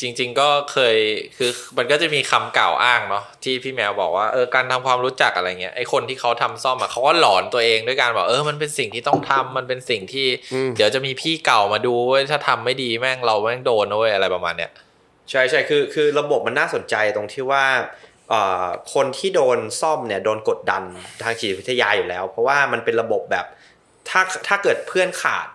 จริง ๆ ก็เคยคือมันก็จะมีคำกล่าวอ้างเนาะที่พี่แมวบอกว่าเออการทำความรู้จักอะไรเงี้ยไอคนที่เขาทำซ่อมอะเขาก็หลอนตัวเองด้วยการบอกเออมันเป็นสิ่งที่ต้องทำมันเป็นสิ่งที่อืมเดี๋ยวจะมีพี่เก่ามาดูเว้ยถ้าทำไม่ดีแม่งเราแม่งโดนนะเว้ยอะไรประมาณเนี้ยใช่ใช่คือคือระบบมันน่าสนใจตรงที่ว่าเอ่อคนที่โดนซ่อมเนี่ยโดนกดดันทางจิตวิทยาอยู่แล้ว เพราะว่ามันเป็นระบบแบบ ถ้าถ้าเกิดเพื่อนขาด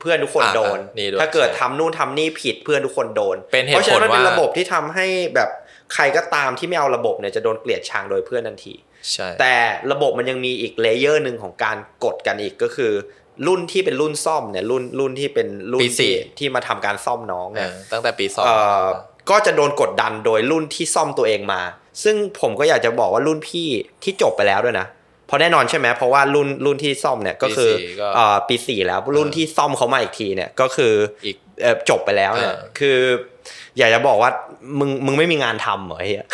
เพื่อนทุกคนอ่าโดนนี่ด้วยถ้าเกิดทำนู่นทำนี่ผิดเพื่อนทุกคนโดนเป็นเหตุเพราะฉะนั้นมันเป็นผลว่าระบบที่ทำให้แบบใครก็ตามที่ไม่เอาระบบเนี่ยจะโดนเกลียดชังโดยเพื่อนทันทีใช่แต่ระบบมันยังมีอีกเลเยอร์หนึ่งของการกดกันอีกก็คือ รุ่นที่เป็นรุ่นซ่อมเนี่ยรุ่นรุ่นที่เป็นรุ่นที่ที่มาทำการซ่อมน้องเอเนี่ยอตั้งแต่ปีสองเอ่อก็จะโดนกดดันโดยรุ่นที่ซ่อมตัวเองมา ซึ่งผมก็อยากจะบอกว่ารุ่นพี่ที่จบไปแล้วด้วยนะ เพราะแน่นอนใช่ไหมเพราะว่ารุ่นรุ่นที่ซ่อมเนี่ยก็คือปีสี่ก็เอ่อปีสี่แล้วรุ่นที่ซ่อมเขามาอีกทีเนี่ยก็คืออีกเอ่อจบไปแล้วเนี่ยเออคือ อยากจะบอกว่ามึงมึงไม่มีงานทำเหรอไอ้เหี้ย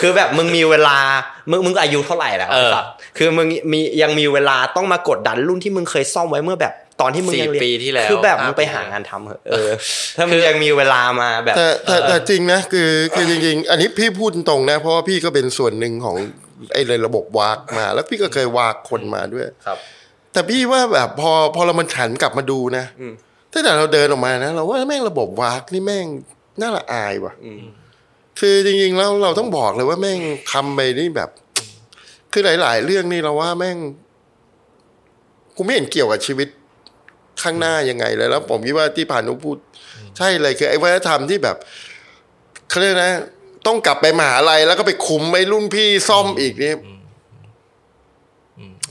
คือแบบมึงมีเวลามึงมึงอายุเท่าไหร่แล้วเออไอ้สัตว์คือมึงมียังมีเวลาต้องมากดดันรุ่นที่มึงเคยซ่อมไว้เมื่อแบบตอนที่มึงสี่ยังเรียนปีที่แล้วคือแบบห้ามึงไปปีหางานทำเหอะเออถ้ามึงยังมีเวลามาแบบแต่แต่แต่จริงนะคือคือจริงๆ อันนี้พี่พูดตรงนะ เพราะว่าพี่ก็เป็นส่วนหนึ่งของ ไอ้ในระบบวากมา แล้วพี่ก็เคยวากคนมาด้วยครับ แต่พี่ว่าแบบพอพอเรามันหันกลับมาดูนะอืมตั้งแต่เราเดินออกมานะเราว่าแม่งระบบวากนี่แม่งน่าละอายว่ะอืมคือจริงๆแล้วเราต้องบอกเลยว่าแม่งทำไปนี่แบบ คือหลาย ๆ เรื่องนี่เราว่าแม่งกูไม่เห็นเกี่ยวกับชีวิตข้างหน้ายังไงเลยแล้ว ผมคิดว่าที่ผ่านนุพูด ใช่เลยคือไอ้วัฒนธรรมที่แบบเขาเรียกนะ ต้องกลับไปมหาลัยแล้วก็ไปคุมไอ้รุ่นพี่ซ่อมอีกนี่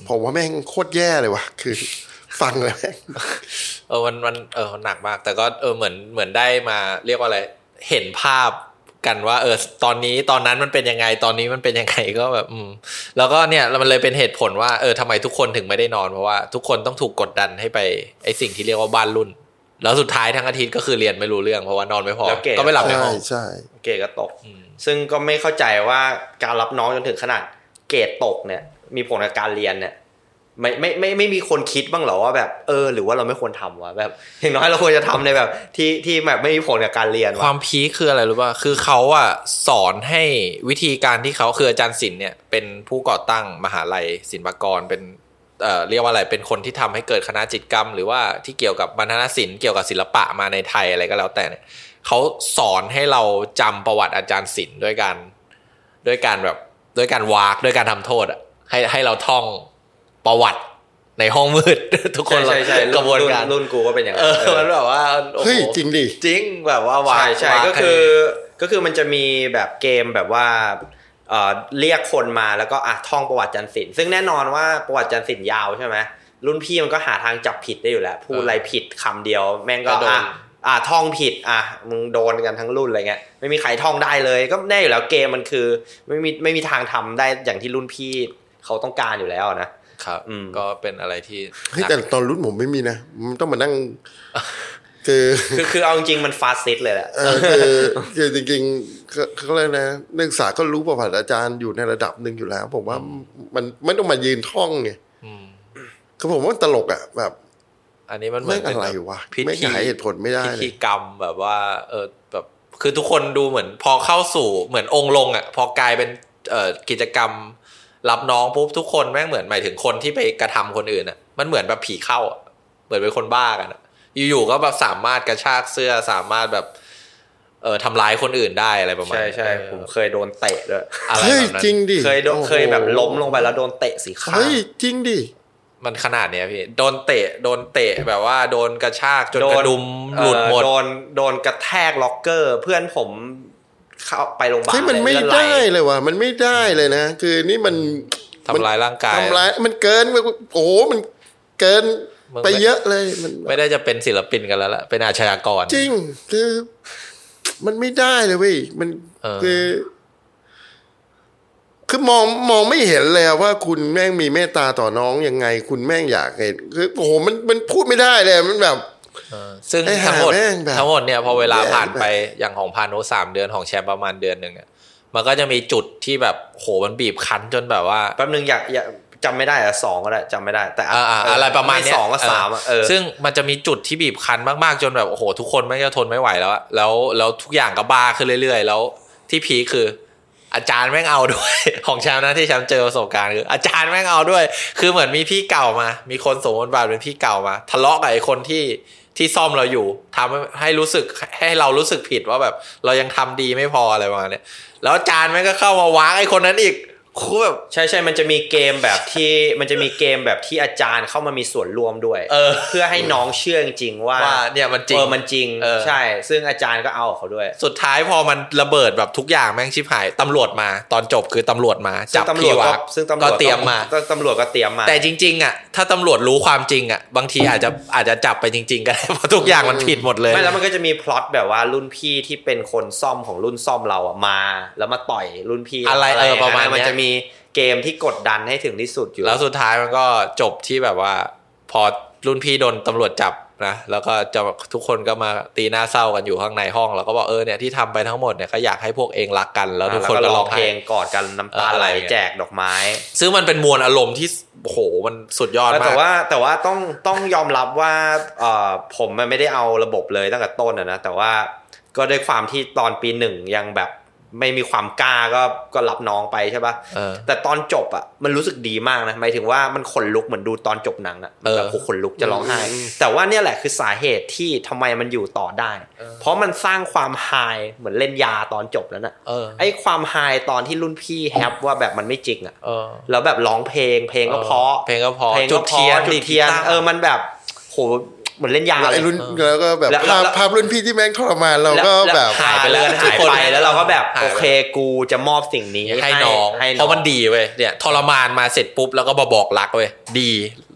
ผมว่าแม่งโคตรแย่เลยว่ะ คือ ฟังแล้วแม่งเออมันมันเออมันหนักมาก แต่ก็เออเหมือนเหมือนได้มา เรียกว่าอะไร เห็นภาพกันว่า เออ ตอนนี้ตอนนั้นมันเป็นยังไง ตอนนี้มันเป็นยังไงก็แบบ อืม แล้วก็เนี่ยมันเลยเป็นเหตุผลว่าเออทำไมทุกคนถึงไม่ได้นอนเพราะว่าทุกคนต้องถูกกดดันให้ไปไอสิ่งที่เรียกว่าบ้านรุ่น แล้วสุดท้ายทั้งอาทิตย์ก็คือเรียนไม่รู้เรื่องเพราะว่านอนไม่พอ แล้วเกรด ก็ไม่หลับในใช่ห้อง ใช่ เกรดก็ตกซึ่งก็ไม่เข้าใจว่าการรับน้องจนถึงขนาดเกรดตกเนี่ย มีผลกับการเรียนเนี่ยไม่ไม่ไม่ไม่มีคนคิดบ้างเหรอว่าแบบเออ หรือว่าเราไม่ควรทำวะแบบอย่างน้อยเราควรจะทำในแบบ ที่ที่แบบไม่มีผลกับการเรียนควาวะมพีคคืออะไรรู้ป่ะ คือเขาอะสอนให้วิธีการที่เขาคืออาจารย์ศิลป์เนี่ยเป็นผู้ก่อตั้งมหาลัยศิลปากรเป็น เอ่อเรียกว่าอะไรเป็นคนที่ทำให้เกิดคณะจิตรกรรม หรือว่าที่เกี่ยวกับบรรณศิลป์เกี่ยวกับศิลปะมาในไทยอะไรก็แล้วแต่เนี่ยเขาสอนให้เราจำประวัติอาจารย์ศิลป์ด้วยการด้วยการแบบด้วยการวากด้วยการทำโทษอะให้ให้เราท่องประวัติในห้องมืด ทุกคนใช่ใช่ใช่กระบวนการรุ่นกูก็เป็นอย่างนั้เอนอเออมันแบบว่าโอ้โหเฮ้ยจริงดิจริงแบบว่าวางใช่ใช่วางก็คือก็คือมันจะมีแบบเกมแบบว่า เอ่อเรียกคนมาแล้วก็อะท่องประวัติจันทร์ศิลป์ซึ่งแน่นอนว่าประวัติจันทร์ศิลป์ยาวใช่ไหมรุ่นพี่มันก็หาทางจับผิดได้อยู่แล้วพูดอะไรผิดคำเดียว แม่งก็ก็โดนอะอะท่องผิดอะมึงโดนกันทั้งรุ่นอะไรเงี้ยไม่มีใครท่องได้เลย ก็แน่อยู่แล้วเกมมันคือ ไม่มีไม่มีทางทำได้อย่างที่รุ่นพี่เขาต้องการอยู่แล้วนะครับอืมก็เป็นอะไรที่เฮ้ยหนักแต่ตอนรุ่นผมไม่มีนะมันต้องมานั่งคือคือคือเอาจริงๆมันฟาสซิสเลยแหละเออคือคือจริงๆ เขาเขาเรียกนะนักศึกษาก็รู้ประวัติอาจารย์อยู่ในระดับหนึ่งอยู่แล้ว ผมว่ามันไม่ต้องมายืนท่องไงอืมคือผมว่ามันตลกอะแบบ อันนี้มันเหมืแม่อนงอะไรวะพิไม่ธีหาเหตุผลไม่ได้พิเลธียกรรมแบบว่า เออแบบ คือทุกคนดูเหมือน พอเข้าสู่เหมือนองค์ลงอะ พอกลายเป็นเอ่อกิจกรรม รับน้องปุ๊บทุกคนแม่งเหมือนหมายถึงคนที่ไปกระทำคนอื่นอะ มันเหมือนแบบผีเข้าอะเหมือนเป็นคนบ้ากันอะอยู่ๆก็แบบสามารถกระชากเสื้อสามารถแบบ เออทำร้ายคนอื่นได้อะไรประมาณใช่นั้นใช่เออผมเคยโดนเตะด้วยอะไรเฮ้ยแบบนั้นจริงดิเคยโดนโอ้โหเคยแบบล้มลงไปแล้วโดนเตะสีข้างเฮ้ยจริงดิมันขนาดเนี้ยพี่โดนเตะโดนเตะแบบว่าโดนกระชากจนกระดุมหลุดหมดเอ่อโดนโดนกระแทกล็อกเกอร์ เพื่อนผมเข้าไปโรงพยาบาลเฮ้ยมันเลยไม่เลือหลได้เลยว่ะมันไม่ได้เลยนะ คือนี่มันทำร้ายร่างกายทำร้ายมันเกินโอ้โหมันเกินมึงไปไม่เยอะเลยมันไม่ได้จะเป็นศิลปินกันแล้วล่ะเป็นอาชญากรจริงคือ มันไม่ได้เลยเว้ยมันเออคือคือมองมองไม่เห็นเลยอะว่าคุณแม่งมีเมตตาต่อน้องยังไง คุณแม่งอยากเห็นคือโอ้โหมันมันพูดไม่ได้เลยมันแบบเออซึ่งไอ้ห่าทั้งหมดแม่งแบบทั้งหมดเนี่ยพอเวลาแย่ผ่านไปแบบอย่างของพานุสามเดือนของแชมป์ประมาณเดือนหนึ่งอะมันก็จะมีจุดที่แบบโหมันบีบคั้นจนแบบว่าแป๊บนึงอยากอยาก จำไม่ได้อะสองก็ได้จำไม่ได้ แต่อ่าอ่าอะไรประมาณเนี้ยสองกับสามอะเออซึ่งมันจะมีจุดที่บีบคั้นมากๆจนแบบโอ้โหทุกคนไม่งจะทนไม่ไหวแล้วอะแล้วแล้วทุกอย่างก็บ้าขึ้นเรื่อย ๆ แล้วที่พีคคือ อาจารย์แม่งเอาด้วย ของแชมป์นะที่แชมป์เจอประสบการณ์คืออาจารย์แม่งเอาด้วย คือเหมือนมีพี่เก่ามา มีคนสมมติบาทเป็นพี่เก่ามา ทะเลาะกับไอ้คนที่ที่ซ่อมเราอยู่ทำให้ให้รู้สึกให้เรารู้สึกผิดว่าแบบ เรายังทำดีไม่พออะไรประมาณเนี้ยแล้วอาจารย์แม่งก็เข้ามาวางไอ้คนนั้นอีก คือแบบใช่ใช่มันจะมีเกมแบบที่มันจะมีเกมแบบที่อาจารย์เข้ามามีส่วนร่วมด้วย เออ เพื่อให้น้องเชื่อจริงๆว่าว่าเนี่ยมันจริงเออมันจริงเออใช่ ซึ่งอาจารย์ก็เอากับเขาด้วย สุดท้ายพอมันระเบิดแบบทุกอย่างแม่งชิบหายตำรวจมา ตอนจบคือตำรวจมาซึ่จังบตำรพี่วจวาก็กซึ่งตำรวจก็เตรียมมาก็ตำรวจก็เตรียมมา แต่จริงๆอะถ้าตำรวจรู้ความจริงอะบางทีอาจจะอาจจะจับไปจริง ๆ ก็ได้เพราะทุกอย่างมันผิดหมดเลยไม่แล้วมันก็จะมีพล็อตแบบว่ารุ่นพี่ที่เป็นคนซ่อมของรุ่นซ่อมเราอะมา แล้วมาต่อยรุ่นพี่อะไรเออประมาณมันเนี้ยจะมีเกมที่กดดันให้ถึงที่สุดอยู่ แล้วสุดท้ายมันก็จบที่แบบว่า พอรุ่นพี่โดนตำรวจจับนะแล้วก็จะทุกคนก็มาตีหน้าเศร้ากันอยู่ข้างในห้อง แล้วก็บอกเออเนี่ยที่ทำไปทั้งหมดเนี่ยก็อยากให้พวกเองรักกัน แล้วทุกคนก็ร้องเพลไห้งกอดกันน้ำตาเอออะไรไหลอย่างเงี้ยแจกดอกไม้ ซึ่งมันเป็นมวลอารมณ์ที่โอ้โหมันสุดยอดมากแต่ว่าแต่ว่าต้องต้องยอมรับว่าเอ่อผมมันไม่ได้เอาระบบเลยตั้งแต่ต้นอะนะแต่ว่าก็ด้วยความที่ตอนปีหนึ่งยังแบบ ไม่มีความกล้าก็ก็รับน้องไปใช่ปะเออแต่ตอนจบอะมันรู้สึกดีมากนะหมายถึงว่ามันขนลุกเหมือนดูตอนจบหนังอะเออแบบโหขนลุกจะร้องไห้ แต่ว่าเนี่ยแหละคือสาเหตุที่ทำไมมันอยู่ต่อได้ เพราะมันสร้างความไฮเหมือนเล่นยาตอนจบแล้วน่ะเออไอ้ความไฮตอนที่รุ่นพี่แฮปว่าแบบมันไม่จริงอะเออแล้วแบบร้องเพลงเพลงก็เพราะเพลงก็เพราะเพลงจุก็ดเพเทียนราะจุดเทียนดีดกีตาร์เออมันแบบโห เหมือนเล่นยาแล้วเลไอ้ยรุ่นแล้วก็แบบแล้วภาพแล้วภาพรุ่นพี่ที่แม่งทรมานเราก็ล้วแบบหายไปหายไปแล้แล้ววหายทุกคนไปแล้วเราก็แบบหายไปโอเคกูจะมอบสิ่งนี้ให้น้องให้เพราะมันดีเว้ยเนี่ยทรมานมาเสร็จปุ๊บแล้วก็มาบอกรักเว้ยดี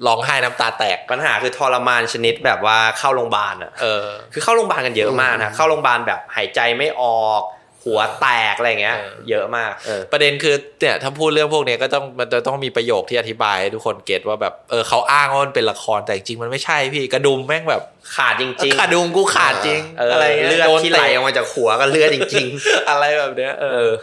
ร้องไห้น้ำตาแตกปัญหาคือทรมานชนิดแบบว่าเข้าโรงพยาบาลอะเออคือเข้าโรงพยาบาลกันเยอะมากนะเข้าโรงพยาบาลแบบหายใจไม่ออก หัวแตกอะไรเงี้ยเออเยอะมากเออประเด็นคือเนี่ยถ้าพูดเรื่องพวกเนี้ยก็ต้องมันจะต้องมีประโยคที่อธิบายให้ทุกคนเก็ตว่าแบบเออเขาอ้างว่ามันเป็นละครแต่จริงๆมันไม่ใช่พี่กระดุมแม่งแบบขาดจริงๆกระดุมกูขาดจริงเอออะไรงี้ยเลือดโนที่ไหลตะออกมาจากหัวก็เลือดจริงอะไรแบบเนี้ยเอๆเอออ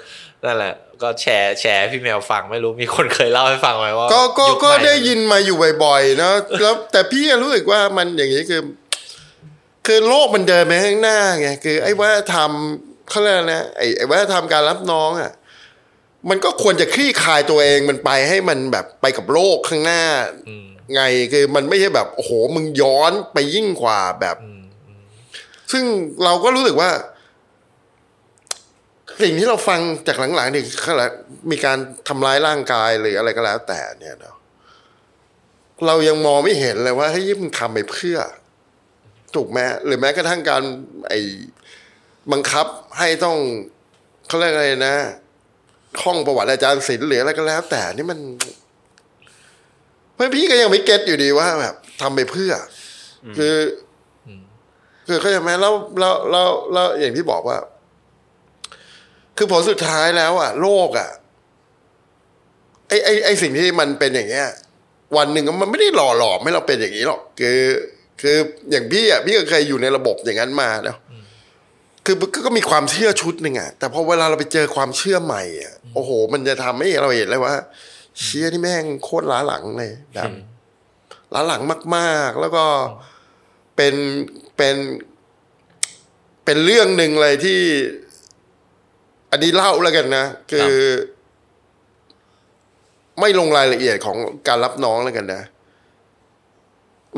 นั่นแหละก็แชร์แชร์ให้พี่แมวฟังไม่รู้มีคนเคยเล่าให้ฟังไหมว่า ก็ก็ยุคก็ใหม่ได้ยินมาอยู่บ่อยๆเนอะแล้วแต่พี่รู้สึกว่ามันอย่างนี้คือ คือโลกมันเดินไปข้างหน้าไงคือ ไอ้วัฒนธรรม เขาเรียกอะไรนะไอ้ไอ้วัฒนธรรมการรับน้องอะมันก็ควรจะคลี่คลายตัวเองมันไปให้มันแบบไปกับโลกข้างหน้าอืมไงคือมันไม่ใช่แบบโอ้โหมึงย้อนไปยิ่งกว่าแบบอืมอืมซึ่งเราก็รู้สึกว่า สิ่งที่เราฟังจากหลังๆนี่ขณะมีการทำร้ายร่างกายหรืออะไรก็แล้ว แต่เนี่ยเนาะเรายังมองไม่เห็นเลยว่าเฮ้ยมึงทำไปเพื่อ ถูกไหมหรือแม้กระทั่งการไอ้ บังคับให้ต้องเขาเรียกอะไรนะท่องประวัติอาจารย์ศิลป์หรืออะไรก็แล้ว แต่นี่มันเพื่อนพี่ก็ยังไม่เก็ตอยู่ดีว่าแบบทำไปเพื่ออคือคือเข้าใจไหมแล้วแล้วแล้วแล้วอย่างที่บอกว่า คือผลสุดท้ายแล้วอะ โลกอะไอไอไอสิ่งที่มันเป็นอย่างเงี้ย วันหนึ่งมันไม่ได้หล่อหลอมให้เราเป็นอย่างนี้หรอก คือ คืออย่างพี่อะพี่ก็เคยอยู่ในระบบอย่างนั้นมาแล้ว คือก็ก็มีความเชื่อชุดหนึ่งอะแต่พอเวลาเราไปเจอความเชื่อใหม่อะโอ้โห มันจะทำให้เราเห็นเลยว่า เชื่อนี่แม่งโคตรล้าหลังเลยแบบล้าหลังมาก ๆ แล้วก็เป็นเป็นเป็นเรื่องหนึ่งเลยที่ อันนี้เล่าแล้วกันนะคือ ไม่ลงรายละเอียดของการรับน้องแล้วกันนะ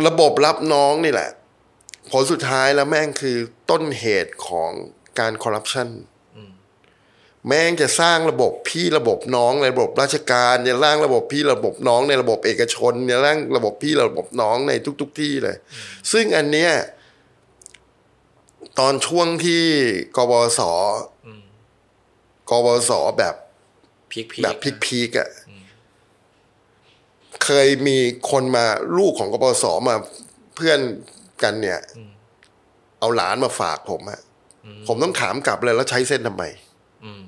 ระบบรับน้องนี่แหละ ผลสุดท้ายแล้วแม่งคือต้นเหตุของการคอร์รัปชันแม่งจะสร้างระบบพี่ระบบน้องในระบบราชการจะสร้างระบบพี่ระบบน้องในระบบเอกชนจะสร้างระบบพี่ระบบน้องในทุกๆที่เลย ซึ่งอันเนี้ยตอนช่วงที่กบสกบสแบบพีคพีแบบพีกๆอะเคยมีคนมาลูกของกบสมาเพื่อน กันเนี่ย เอาหลานมาฝากผมอะผมต้องถามกลับเลยแล้วใช้เส้นทำไมอืม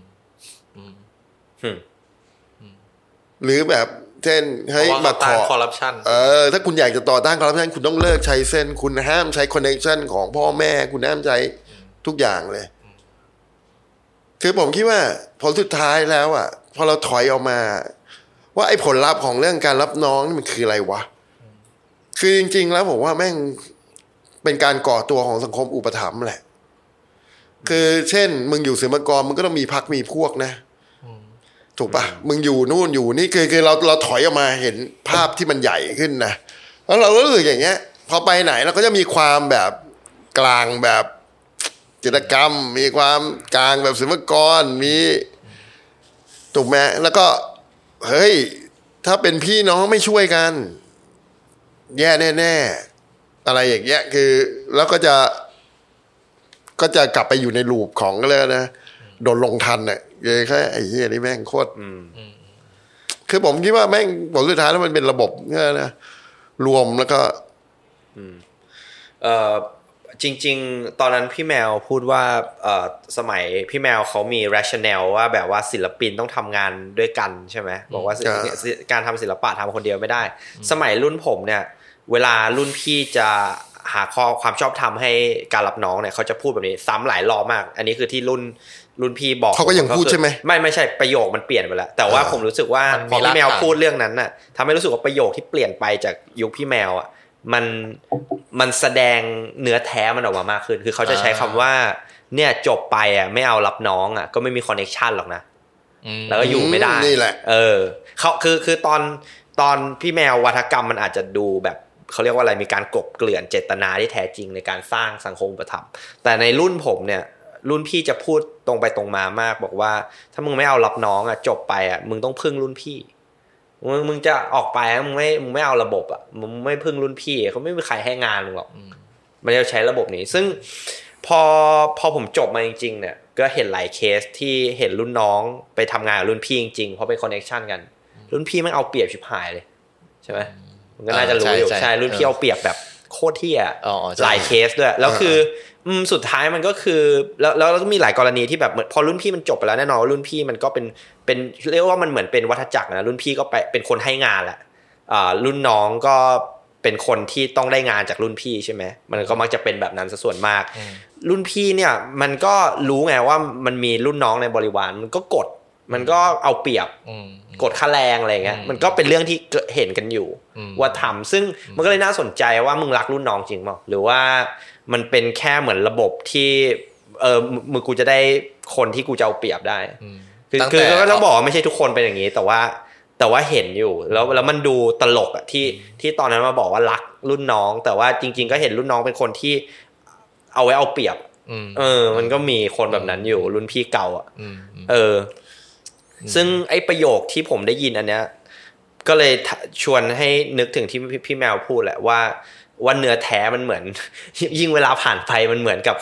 หรือแบบเช่นเพเฮ้ยราะว่ามาเขาขต้านอคอร์รัปชันเออถ้าคุณอยากจะต่อต้านคอร์รัปชันคุณต้องเลิกใช้เส้น คุณห้ามใช้คอนเนคชันของพ่อแม่ คุณห้ามใช้ทุกอย่างเลย คือผมคิดว่าผลสุดท้ายแล้วอะ พอเราถอยออกมา ว่าไอ้ผลลัพธ์ของเรื่องการรับน้องนี่มันคืออะไรวะ คือจริง ๆ แล้วผมว่าแม่ง เป็นการก่อตัวของสังคมอุปถัมภ์แหละ คือเช่น มึงอยู่ศิลปากรมึงก็ต้องมีพักมีพวกนะถูกปะมึงอยู่นู่นอยู่นี่คือคือเราเราถอยออกมาเห็นภาพที่มันใหญ่ขึ้นนะแล้วเราก็รู้สึกอย่างเงี้ย พอไปไหนเราก็จะมีความแบบกลางแบบจิตรกรรม มีความกลางแบบศิลปากรมีถูกไหมแล้วก็เฮ้ย ถ้าเป็นพี่น้องไม่ช่วยกัน แย่แน่ ๆ อะไรอย่างเงี้ยคือแล้วก็จะก็จะกลับไปอยู่ในลูปของก็เลยกนะโดนลงทันเนี่ยเลยแค่ไอ้เหี้ยนี่แม่งโคตรคือผมคิดว่าแม่งผลสุดท้ายแล้วมันเป็นระบบเนี่ยนะรวมแล้วก็เออจริง ๆ ตอนนั้นพี่แมวพูดว่าเออสมัยพี่แมวเขามี rationale ว่าแบบว่าศิลปินต้องทำงานด้วยกันใช่ไหมบอกว่าศิลปินการทำศิลปะทำคนเดียวไม่ได้ สมัยรุ่นผมเนี่ย เวลารุ่นพี่จะหาข้อความชอบทำให้การรับน้องเนี่ยเขาจะพูดแบบนี้ซ้ำหลายรอบมาก อันนี้คือที่รุ่นรุ่นพี่บอกเขาก็ยังพูดคือใช่ไหมไม่ไม่ใช่ประโยคมันเปลี่ยนไปแล้ว แต่ว่าอ่าผมรู้สึกว่ามันพมีอพี่แมวรากฐานพูดเรื่องนั้นน่ะทำให้รู้สึกว่าประโยคที่เปลี่ยนไปจากยุคพี่แมวอะมันมันแสดงเนื้อแท้มันออกมามากขึ้น คือเขาจะใช้คำว่า เนี่ยจบไปอะไม่เอารับน้องอะก็ไม่มีคอนเน็ชันหรอกนะอืมแล้วก็อยู่ไม่ได้นี่แหละ เออเขาคือคือตอนตอนพี่แมววัฒกรรมมันอาจจะดูแบบ เขาเรียกว่าอะไรมีการกบเกลื่อนเจตนาที่แท้จริงในการสร้างสังคมประถมภ์แต่ในรุ่นผมเนี่ยรุ่นพี่จะพูดตรงไปตรงมามาก บอกว่า ถ้ามึงไม่เอารับน้องอะจบไปอะมึงต้องพึ่งรุ่นพี่มึงมึงจะออกไปมึงไม่มึงไม่เอาระบบอะมึงไม่พึ่งรุ่นพี่เขาไม่มีใครให้งานมึงหรอกมันจะใช้ระบบนี้ ซึ่งพอพอผมจบมาจริง ๆ เนี่ย ก็เห็นหลายเคสที่เห็นรุ่นน้องไปทำงานกับรุ่นพี่จริงๆเพราะเป็นคอนเนคชันกัน รุ่นพี่มันเอาเปรียบชิบหายเลยใช่ไหม มันก็น่าจะรู้อยู่ใช่ใช่ใช่รุ่นพี่เอาเปรียบแบบโคตรเที่ยอ๋อใช่หลายเคสด้วย แล้วคืออืมสุดท้ายมันก็คือแล้วแล้วแล้วก็มีหลายกรณีที่แบบเหมือนพอรุ่นพี่มันจบไปแล้วแน่นอนว่ารุ่นพี่มันก็เป็นเป็นเรียกว่ามันเหมือนเป็นวัฏจักรนะรุ่นพี่ก็ไปเป็นคนให้งานแหละอ่ารุ่นน้องก็เป็นคนที่ต้องได้งานจากรุ่นพี่ใช่ไหมมันก็มักจะเป็นแบบนั้นซะส่วนมาก รุ่นพี่เนี่ยมันก็รู้ไงว่ามันมีรุ่นน้องในบริวารมันก็กด มันก็เอาเปรียบอืมกดค่าแรงอะไรเงี้ยอืมมันก็เป็นเรื่องที่เกิดเห็นกันอยู่อืม ว่าทำซึ่งมันก็เลยน่าสนใจว่ามึงรักรุ่นน้องจริงเปล่าหรือว่ามันเป็นแค่เหมือนระบบที่เออมึงมึงกูจะได้คนที่กูจะเอาเปรียบได้อืมคือตั้งคือแต่ก็ต้องบอกว่าไม่ใช่ทุกคนเป็นอย่างนี้ แต่ว่าแต่ว่าเห็นอยู่แล้วแล้วมันดูตลกอะที่ที่ตอนนั้นมาบอกว่ารักรุ่นน้อง แต่ว่าจริง ๆ ก็เห็นรุ่นน้องเป็นคนที่เอาไว้เอาเปรียบอืมเออ มันก็มีคนแบบนั้นอยู่รุ่นพี่เก่าอะอืมอืมเอออ ซึ่งไอ้ประโยคที่ผมได้ยินอันเนี้ย ก็เลยทะชวนให้นึกถึงที่พี่พี่แมวพูดแหละว่าว่าเนื้อแท้มันเหมือน ยิ่งเวลาผ่านไปมันเหมือนกับ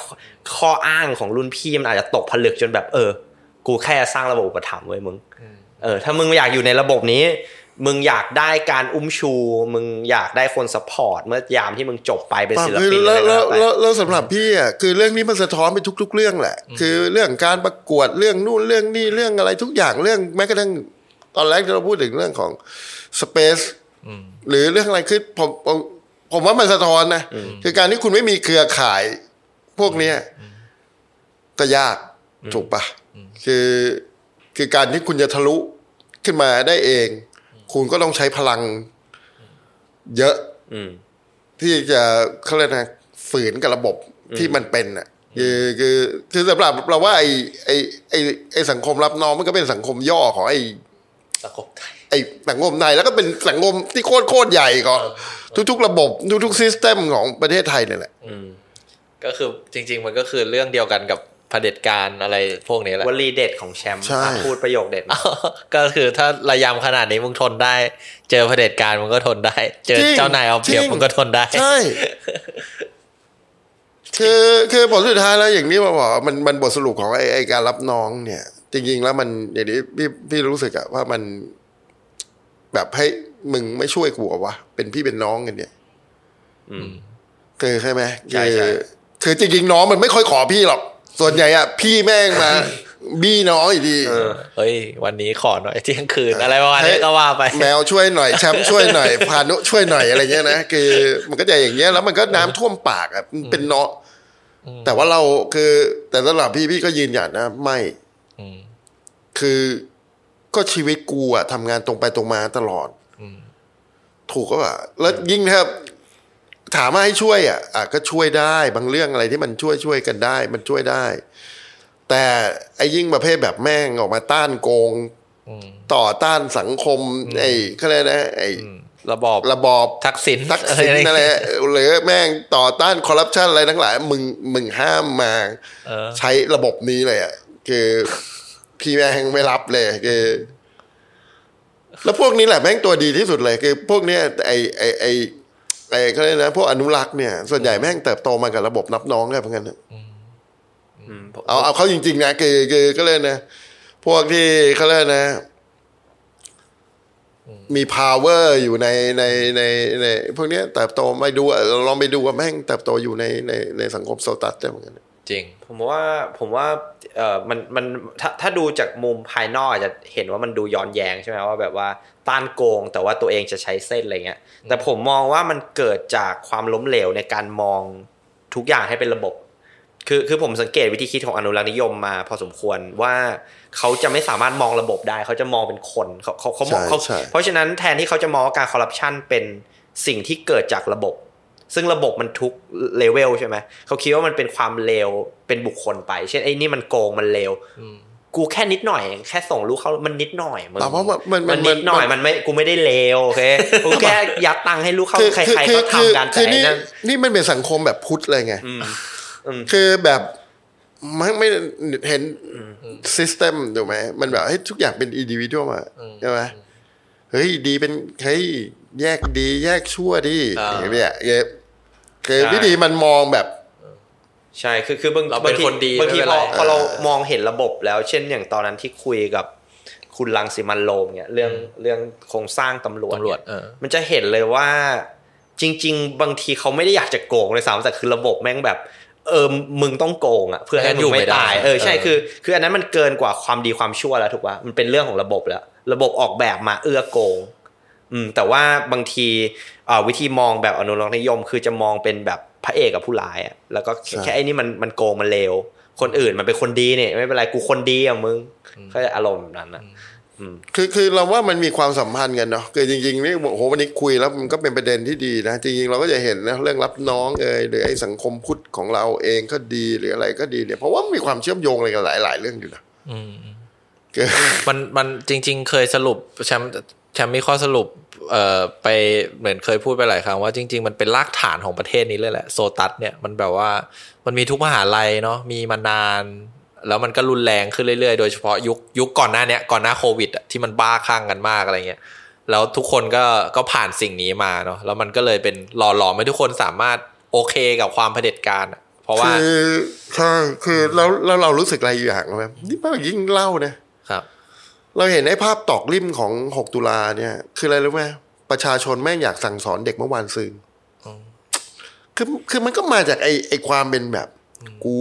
ข้ออ้างของรุ่นพี่มันอาจจะตกผลึกจนแบบ เออ กูแค่สร้างระบบอุปถัมภ์ไว้มึงเออถ้ามึงอยากอยู่ในระบบนี้ มึงอยากได้การอุ้มชู มึงอยากได้คนสปอร์ตเมื่อยามที่มึงจบไปเป็นศิลคือปินแล้วอะไรแล้วก็แล้วแล้วแต่แล้วสำหรับพี่อะคือเรื่องนี้มันสะท้อนไปทุก ๆ เรื่องแหละ คือเรื่องการประกวดเรื่องนู่นเรื่องนี่เรื่องอะไรทุกอย่างเรื่องแม้กระทั่งตอนแรกที่เราพูดถึงเรื่องของ สเปซหรือเรื่องอะไรคือผมผมผมว่ามันสะท้อนนะคือการที่คุณไม่มีเครือข่าย พวกเนี้ยก็ยากถูกปะคือคือการที่คุณจะทะลุขึ้นมาได้เอง คุณก็ต้องใช้พลัง เยอะอืมที่จะเขาเรียกนะฝืนกับระบบที่มันเป็นอะคือคือคือสำหรับเราว่าไอ้ไอ้ไอ้ไอ้สังคมรับน้องมันก็เป็นสังคมย่อของไอ้สังคมไทย ไอ้สังคมไทยแล้วก็เป็นสังคมที่โคตรโคตรใหญ่ของทุกๆ ระบบทุกๆซิสเต็มของประเทศไทยเนี่ยแหละก็คือจริง ๆ มันก็คือเรื่องเดียวกันกับเผด็จการอะไรพวกนี้แหละวลีเด็ดของแชมป์ใช่อะพูดประโยคเด็ดมาก็คือถ้าระยำขนาดนี้มึงทนได้ เจอเผด็จการมึงก็ทนได้ เจอจริงเจ้านายเอาเปรียบจริงมึงก็ทนได้ใช่คือคือผลสุดท้ายแล้วอย่างนี้มาบอกว่ามันมันบทสรุปของไอ้ไอ้การรับน้องเนี่ย จริง ๆ แล้วมันอย่างนี้พี่พี่รู้สึกอะว่ามัน แบบให้มึงไม่ช่วยกูเหรอวะเป็นพี่เป็นน้องกันเนี่ยอืมคือใช่ไหมใช่คือใช่คือจริงๆน้องมันไม่ค่อยขอพี่หรอก ส่วนใหญ่อะพี่แม่งมา บี้น้องอีกทีเออเฮ้ย วันนี้ขอหน่อยเที่ยงคืนอะไรประมาณนี้ให้ก็ว่าไป แมวช่วยหน่อยแชมป์ช่วยหน่อยพานุช่วยหน่อยอะไรเงี้ยนะคือมันก็จะอย่างเงี้ยแล้วมันก็น้ำท่วมปากอะมันเป็นเนาะแต่ว่าเราคือ แต่สำหรับพี่พี่ก็ยืนหยัดนะ ไม่อืมคือ ก็ชีวิตกูอะทำงานตรงไปตรงมาตลอดอืมถูกก็ว่าแล้วยิ่งถ้าถามว่าให้ช่วยอะอะก็ช่วยได้ บางเรื่องอะไรที่มันช่วยช่วยกันได้ มันช่วยได้ แต่ไอ้ยิ่งประเภทแบบแม่งออกมาต้านโกงอืมต่อต้านสังคม ไอ้เขาเรียกนะไอ้อืมระบอบระบอบทักษิณทักษิณอนั่นแหละหรือแม่งต่อต้านคอร์รัปชันอะไรทั้งหลาย มึงมึงห้ามมาเออใช้ระบบนี้เลยอะคือ พี่แม่งไม่รับเลยคือแล้วพวกนี้แหละแม่งตัวดีที่สุดเลย คือ พวกเนี้ยไอไอไอไอเขาเรียกนะพวกอนุรักษ์เนี่ยส่วนใหญ่แม่งเติบโตมากับระบบนับน้องได้เหมือนกันนะอืมผมเอาเอาเขาจริงๆนะคือคือก็เลยนะพวกที่เขาเรียกนะ มี power อยู่ในในในในพวกเนี้ยเติบโตไม่ดูอะลองไปดูว่าแม่งเติบโตอยู่ในในในสังคมโซตัสได้เหมือนกันจริง ผมว่าผมว่า เออมันมันถ้าถ้าดูจากมุมภายนอกอาจจะเห็นว่ามันดูย้อนแย้งใช่ไหมว่าแบบว่าต้านโกง แต่ว่าตัวเองจะใช้เส้นอะไรเงี้ย แต่ผมมองว่ามันเกิดจากความล้มเหลวในการมองทุกอย่างให้เป็นระบบ คือคือผมสังเกตวิธีคิดของอนุรักษ์นิยมมาพอสมควรว่าเขาจะไม่สามารถมองระบบได้ เขาจะมองเป็นคนเขาเขาเขามองใช่เขาใช่เพราะฉะนั้นแทนที่เขาจะมองว่าการคอร์รัปชันเป็นสิ่งที่เกิดจากระบบ ซึ่งระบบมันทุกเลเวลใช่ไหมเขาคิดว่ามันเป็นความเลวเป็นบุคคลไป เช่นไอ้นี่มันโกงมันเลวกูแค่นิดหน่อย แค่ส่งลูกเขามันนิดหน่อยมึงแต่ว่ามันมันมันนิดหน่อยมันมันไม่กูไม่ได้เลวโอเคกูแค่ยัดตังค์ให้ลูกเขาคือใครคือๆคืก็อคือทำกันแต่คือไอ้นี่นั่นนี่มันเป็นสังคมแบบพุทธเลยไงอืมอืมคือแบบมันไม่เห็นซิสเต็มถูกไหมมันแบบให้ทุกอย่างเป็นอินดิวิ u a l มาใช่ไหมเฮ้ยดีเป็นเฮ้ยแยกดีแยกชั่วดีอ่าอย่างเงี้ยเงี้ย คือใช่วิธีมันมองแบบใช่คือคือบางเราเป็นบางทีคนดีบางทีไม่พเป็นอไรพอเรามองเห็นระบบแล้ว เช่นอย่างตอนนั้นที่คุยกับคุณลังสิมันต์โรมเนี่ยเรื่องเรื่องโครงสร้างตำรวจตำรวจเนี่ยเออมันจะเห็นเลยว่า จริง ๆ บางทีเขาไม่ได้อยากจะโกงเลยซ้ำแต่คือระบบแม่งแบบเออมึงต้องโกงอะเพื่อให้ไม่งั้นอยู่มึงไม่ไม่ได้ตายเออใช่เออคือคืออันนั้นมันเกินกว่าความดีความชั่วแล้วถูกป่ะมันเป็นเรื่องของระบบแล้ว ระบบออกแบบมาเอื้อโกง อืมแต่ว่าบางทีอ่า วิธีมองแบบอนุรักษ์นิยม คือจะมองเป็นแบบพระเอกกับผู้ร้ายอะแล้วก็แค่ใช่แค่ไอ้นี่มันมันโกงมันเลวคนอื่นมันเป็นคนดีเนี่ยไม่เป็นไรกูคนดีอะมึงก็อารมณ์แบบนั้นนะอืมคือคือเราว่ามันมีความสัมพันธ์กันเนาะคือจริงๆนี่โอ้โหวันนี้คุยแล้วมันก็เป็นประเด็นที่ดีนะจริงๆเราก็จะเห็นนะเรื่องรับน้องเอยหรือไอ้สังคมพุทธของเราเองก็ดีหรืออะไรก็ดีเนี่ยเพราะว่ามีความเชื่อมโยงอะไรกันหลาย ๆ เรื่องอยู่นะอืมคือมันมันจริง ๆ เคยสรุปแชมป์ แชมป์มีข้อสรุปเอ่อไปเหมือนเคยพูดไปหลายครั้งว่าจริง ๆ มันเป็นรากฐานของประเทศนี้เลยแหละโซตัสเนี่ยมันแบบว่ามันมีทุกมหาลัยเนาะมีมานาน แล้วมันก็รุนแรงขึ้นเรื่อยๆ โดยเฉพาะยุคยุคก่อนหน้าเนี้ยก่อนหน้าโควิดที่มันบ้าคลั่งกันมากอะไรเงี้ยแล้วทุกคนก็ก็ผ่านสิ่งนี้มาเนาะแล้วมันก็เลยเป็นหล่อหลอมให้ทุกคนสามารถโอเคกับความเผด็จการเพราะว่าคือใช่คือแล้วแล้วเรารู้สึกอะไรอยู่อย่างไหมนี่มันยิ่งเล่าเนี่ย เราเห็นไอ้ภาพตอกริมของ 6 ตุลาเนี่ย คืออะไรรู้ไหมประชาชนแม่งอยากสั่งสอนเด็กเมื่อวานซืนคือคือมันก็มาจากไอ้ไอ้ความเป็นแบบ กู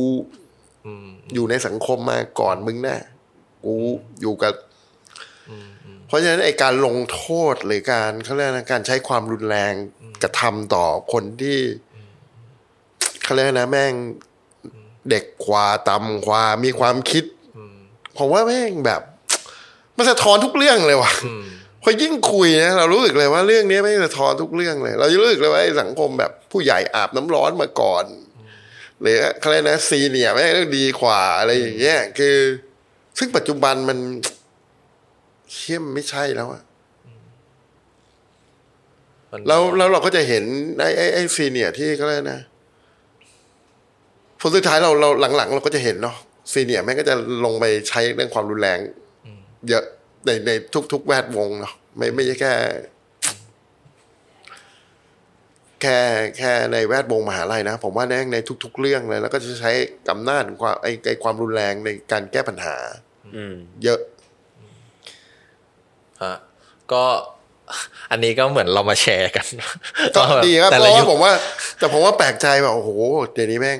อืมอยู่ในสังคมมาก่อนมึงแน่กูอยู่กับเพราะฉะนั้นไอ้การลงโทษหรือการเขาเรียกนะการใช้ความรุนแรงกระทำต่อคนที่เขาเรียกนะแม่งเด็กกว่าต่ำกว่ามีความคิดผมว่าแม่งแบบ มันสะท้อนทุกเรื่องเลยว่ะอืมพอยิ่งคุยนะเรารู้สึกเลยว่าเรื่องนี้ไม่งสะท้อนทุกเรื่องเลย เราจะรู้สึกเลยว่าไอ้สังคมแบบผู้ใหญ่อาบน้ำร้อนมาก่อนหรือเขาเรียกนะซีเนียร์แม่งดีกว่าอะไรอย่างเงี้ยคือ ซึ่งปัจจุบันมันเข้มไม่ใช่แล้วอะมันแล้วแล้วเราก็จะเห็นไอ้ไอ้ไอ้ซีเนียร์ที่เขาเรียกนะผลสุดท้ายเราเราหลังๆ เราก็จะเห็นเนาะซีเนียร์แม่งก็จะลงไปใช้เรื่องความรุนแรง เยอะในในทุก ๆ แวดวงเนาะไม่ไม่ใช่แค่ แค่แค่ในแวดวงมหาลัยนะ ผมว่าแน่งในทุก ๆ เรื่องเลย แล้วก็จะใช้อำนาจของความไอ้ไอ้ความรุนแรงในการแก้ปัญหา อืมเยอะฮะก็อันนี้ก็เหมือนเรามาแชร์กันก็ดีครับแต่เพละราะยุว่าคผมว่า แต่ผมว่าแปลกใจแบบโอ้โหเดี๋ยวนี้แม่ง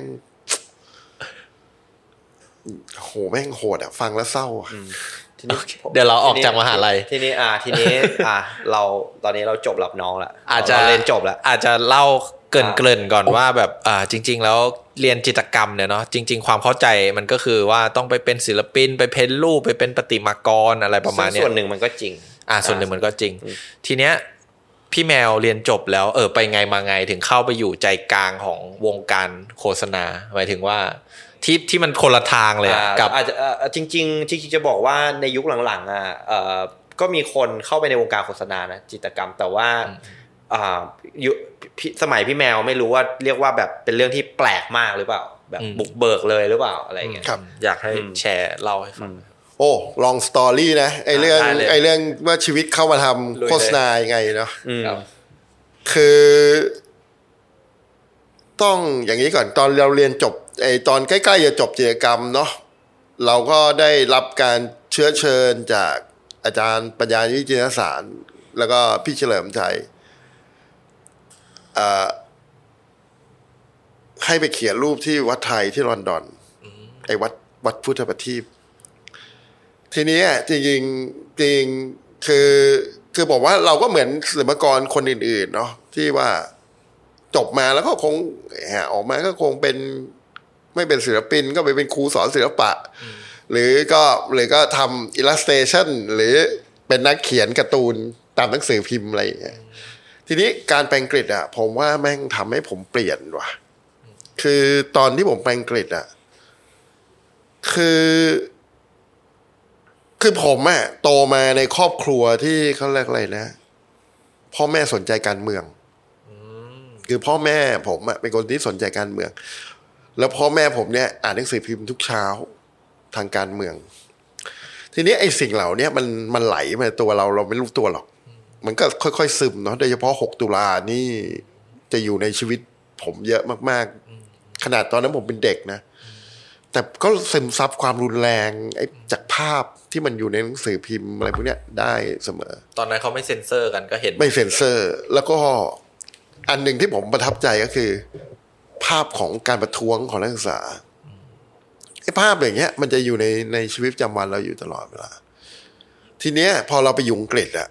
โหแม่งโหดอะฟังแล้วเศร้าอะ ทีนี้เดี๋ยวเราออกจากมหาลัยทีนี้อ่า ทีนี้อ่า เราตอนนี้เราจบรับน้องละอาจจะเรเรียนจบแล้วอาจจะเล่าเกรินอ่าเกรินก่อนว่าแบบอ่าจริง ๆ แล้วเรียนจิตรกรรมเนี่ยเนาะจริง ๆ ความเข้าใจมันก็คือว่าต้องไปเป็นศิลปิน ไปเพ้นรูปไปเป็นประติมากรอะไรประมาณซึ่งเนี้ยส่วนหนึ่งมันก็จริง อ่า ส่วนหนึ่งมันก็จริง ทีเนี้ยพี่แมวเรียนจบแล้วเออไปไงมาไงถึงเข้าไปอยู่ใจกลางของวงการโฆษณาหมายถึงว่า ที่ที่มันคนละทางเลยอะอ่ากับอาจจะเอ่อจริงๆจริงๆจะบอกว่าในยุคหลังๆอะเอ่อก็มีคนเข้าไปในวงการโฆษณานะจิตรกรรมแต่ว่าอ่ายุพี่สมัยพี่แมวไม่รู้ว่าเรียกว่าแบบเป็นเรื่องที่แปลกมากหรือเปล่า แบบอืมบุกเบิกเลยหรือเปล่าอะไรอย่างเงี้ยครับอยากให้อืมแชร์เล่าให้ฟังโอ้ลองสตอรี่นะไอเรื่องได้เลยไอเรื่องว่าชีวิตเข้ามาทำลุยเลยโฆษณายังไงเนาะอืมครับคือ ต้องอย่างนี้ก่อนตอนเราเรียนจบ ไอตอนใกล้ๆจะจบกิจกรรมเนาะเราก็ได้รับการเชื้อเชิญจากอาจารย์ปัญญาวิจิตรสาร แล้วก็พี่เฉลิมชัยเอ่อให้ไปเขียนรูปที่วัดไทยที่ลอนดอน ไอ้วัดวัดพุทธประทีปทีนี้อะจริงๆจริงคือคือบอกว่าเราก็เหมือนศิลปากรคนอื่น ๆ เนาะที่ว่าจบมาแล้วก็คงหาออกมาก็คงเป็น ไม่เป็นศิลปินก็ไปเป็นครูสอนศิลปะ หรือก็หรือก็ทำอิลลัสเ t ชันหรือเป็นนักเขียนการ์ตูนตามหนังสือพิมพ์อะไรอย่างเงี้ยทีนี้การไปอังกฤษอะ ผมว่าแม่งทำให้ผมเปลี่ยนว่ะ คือตอนที่ผมไปอังกฤษอะ คือ คือผมอะโตมาในครอบครัวที่เขาเรียกอะไรนะพ่อแม่สนใจการเมืองคือพ่อแม่ผมอะเป็นคนที่สนใจการเมือง แล้วพ่อแม่ผมเนี่ยอ่านหนังสือพิมพ์ทุกเช้าทางการเมือง ทีนี้ไอ้สิ่งเหล่าเนี้ยมันมันไหลมาในตัวเราเราไม่รู้ตัวหรอก มันก็ค่อยๆซึมเนาะโดยเฉพาะ6ตุลานี่จะอยู่ในชีวิตผมเยอะมากๆ ขนาดตอนนั้นผมเป็นเด็กนะ แต่ก็ซึมซับความรุนแรงไอ้จากภาพที่มันอยู่ในหนังสือพิมพ์อะไรพวกเนี้ยได้เสมอ ตอนนั้นเขาไม่เซ็นเซอร์กันก็เห็น ไม่เซ็นเซอร์ แล้วก็อันหนึ่งที่ผมประทับใจก็คือ ภาพของการประท้วงของนักศึกษาไอ้ภาพอย่างเงี้ย มันจะอยู่ในในชีวิตประจำวันเราอยู่ตลอดเวลา ทีเนี้ย พอเราไปอยู่อังกฤษอะ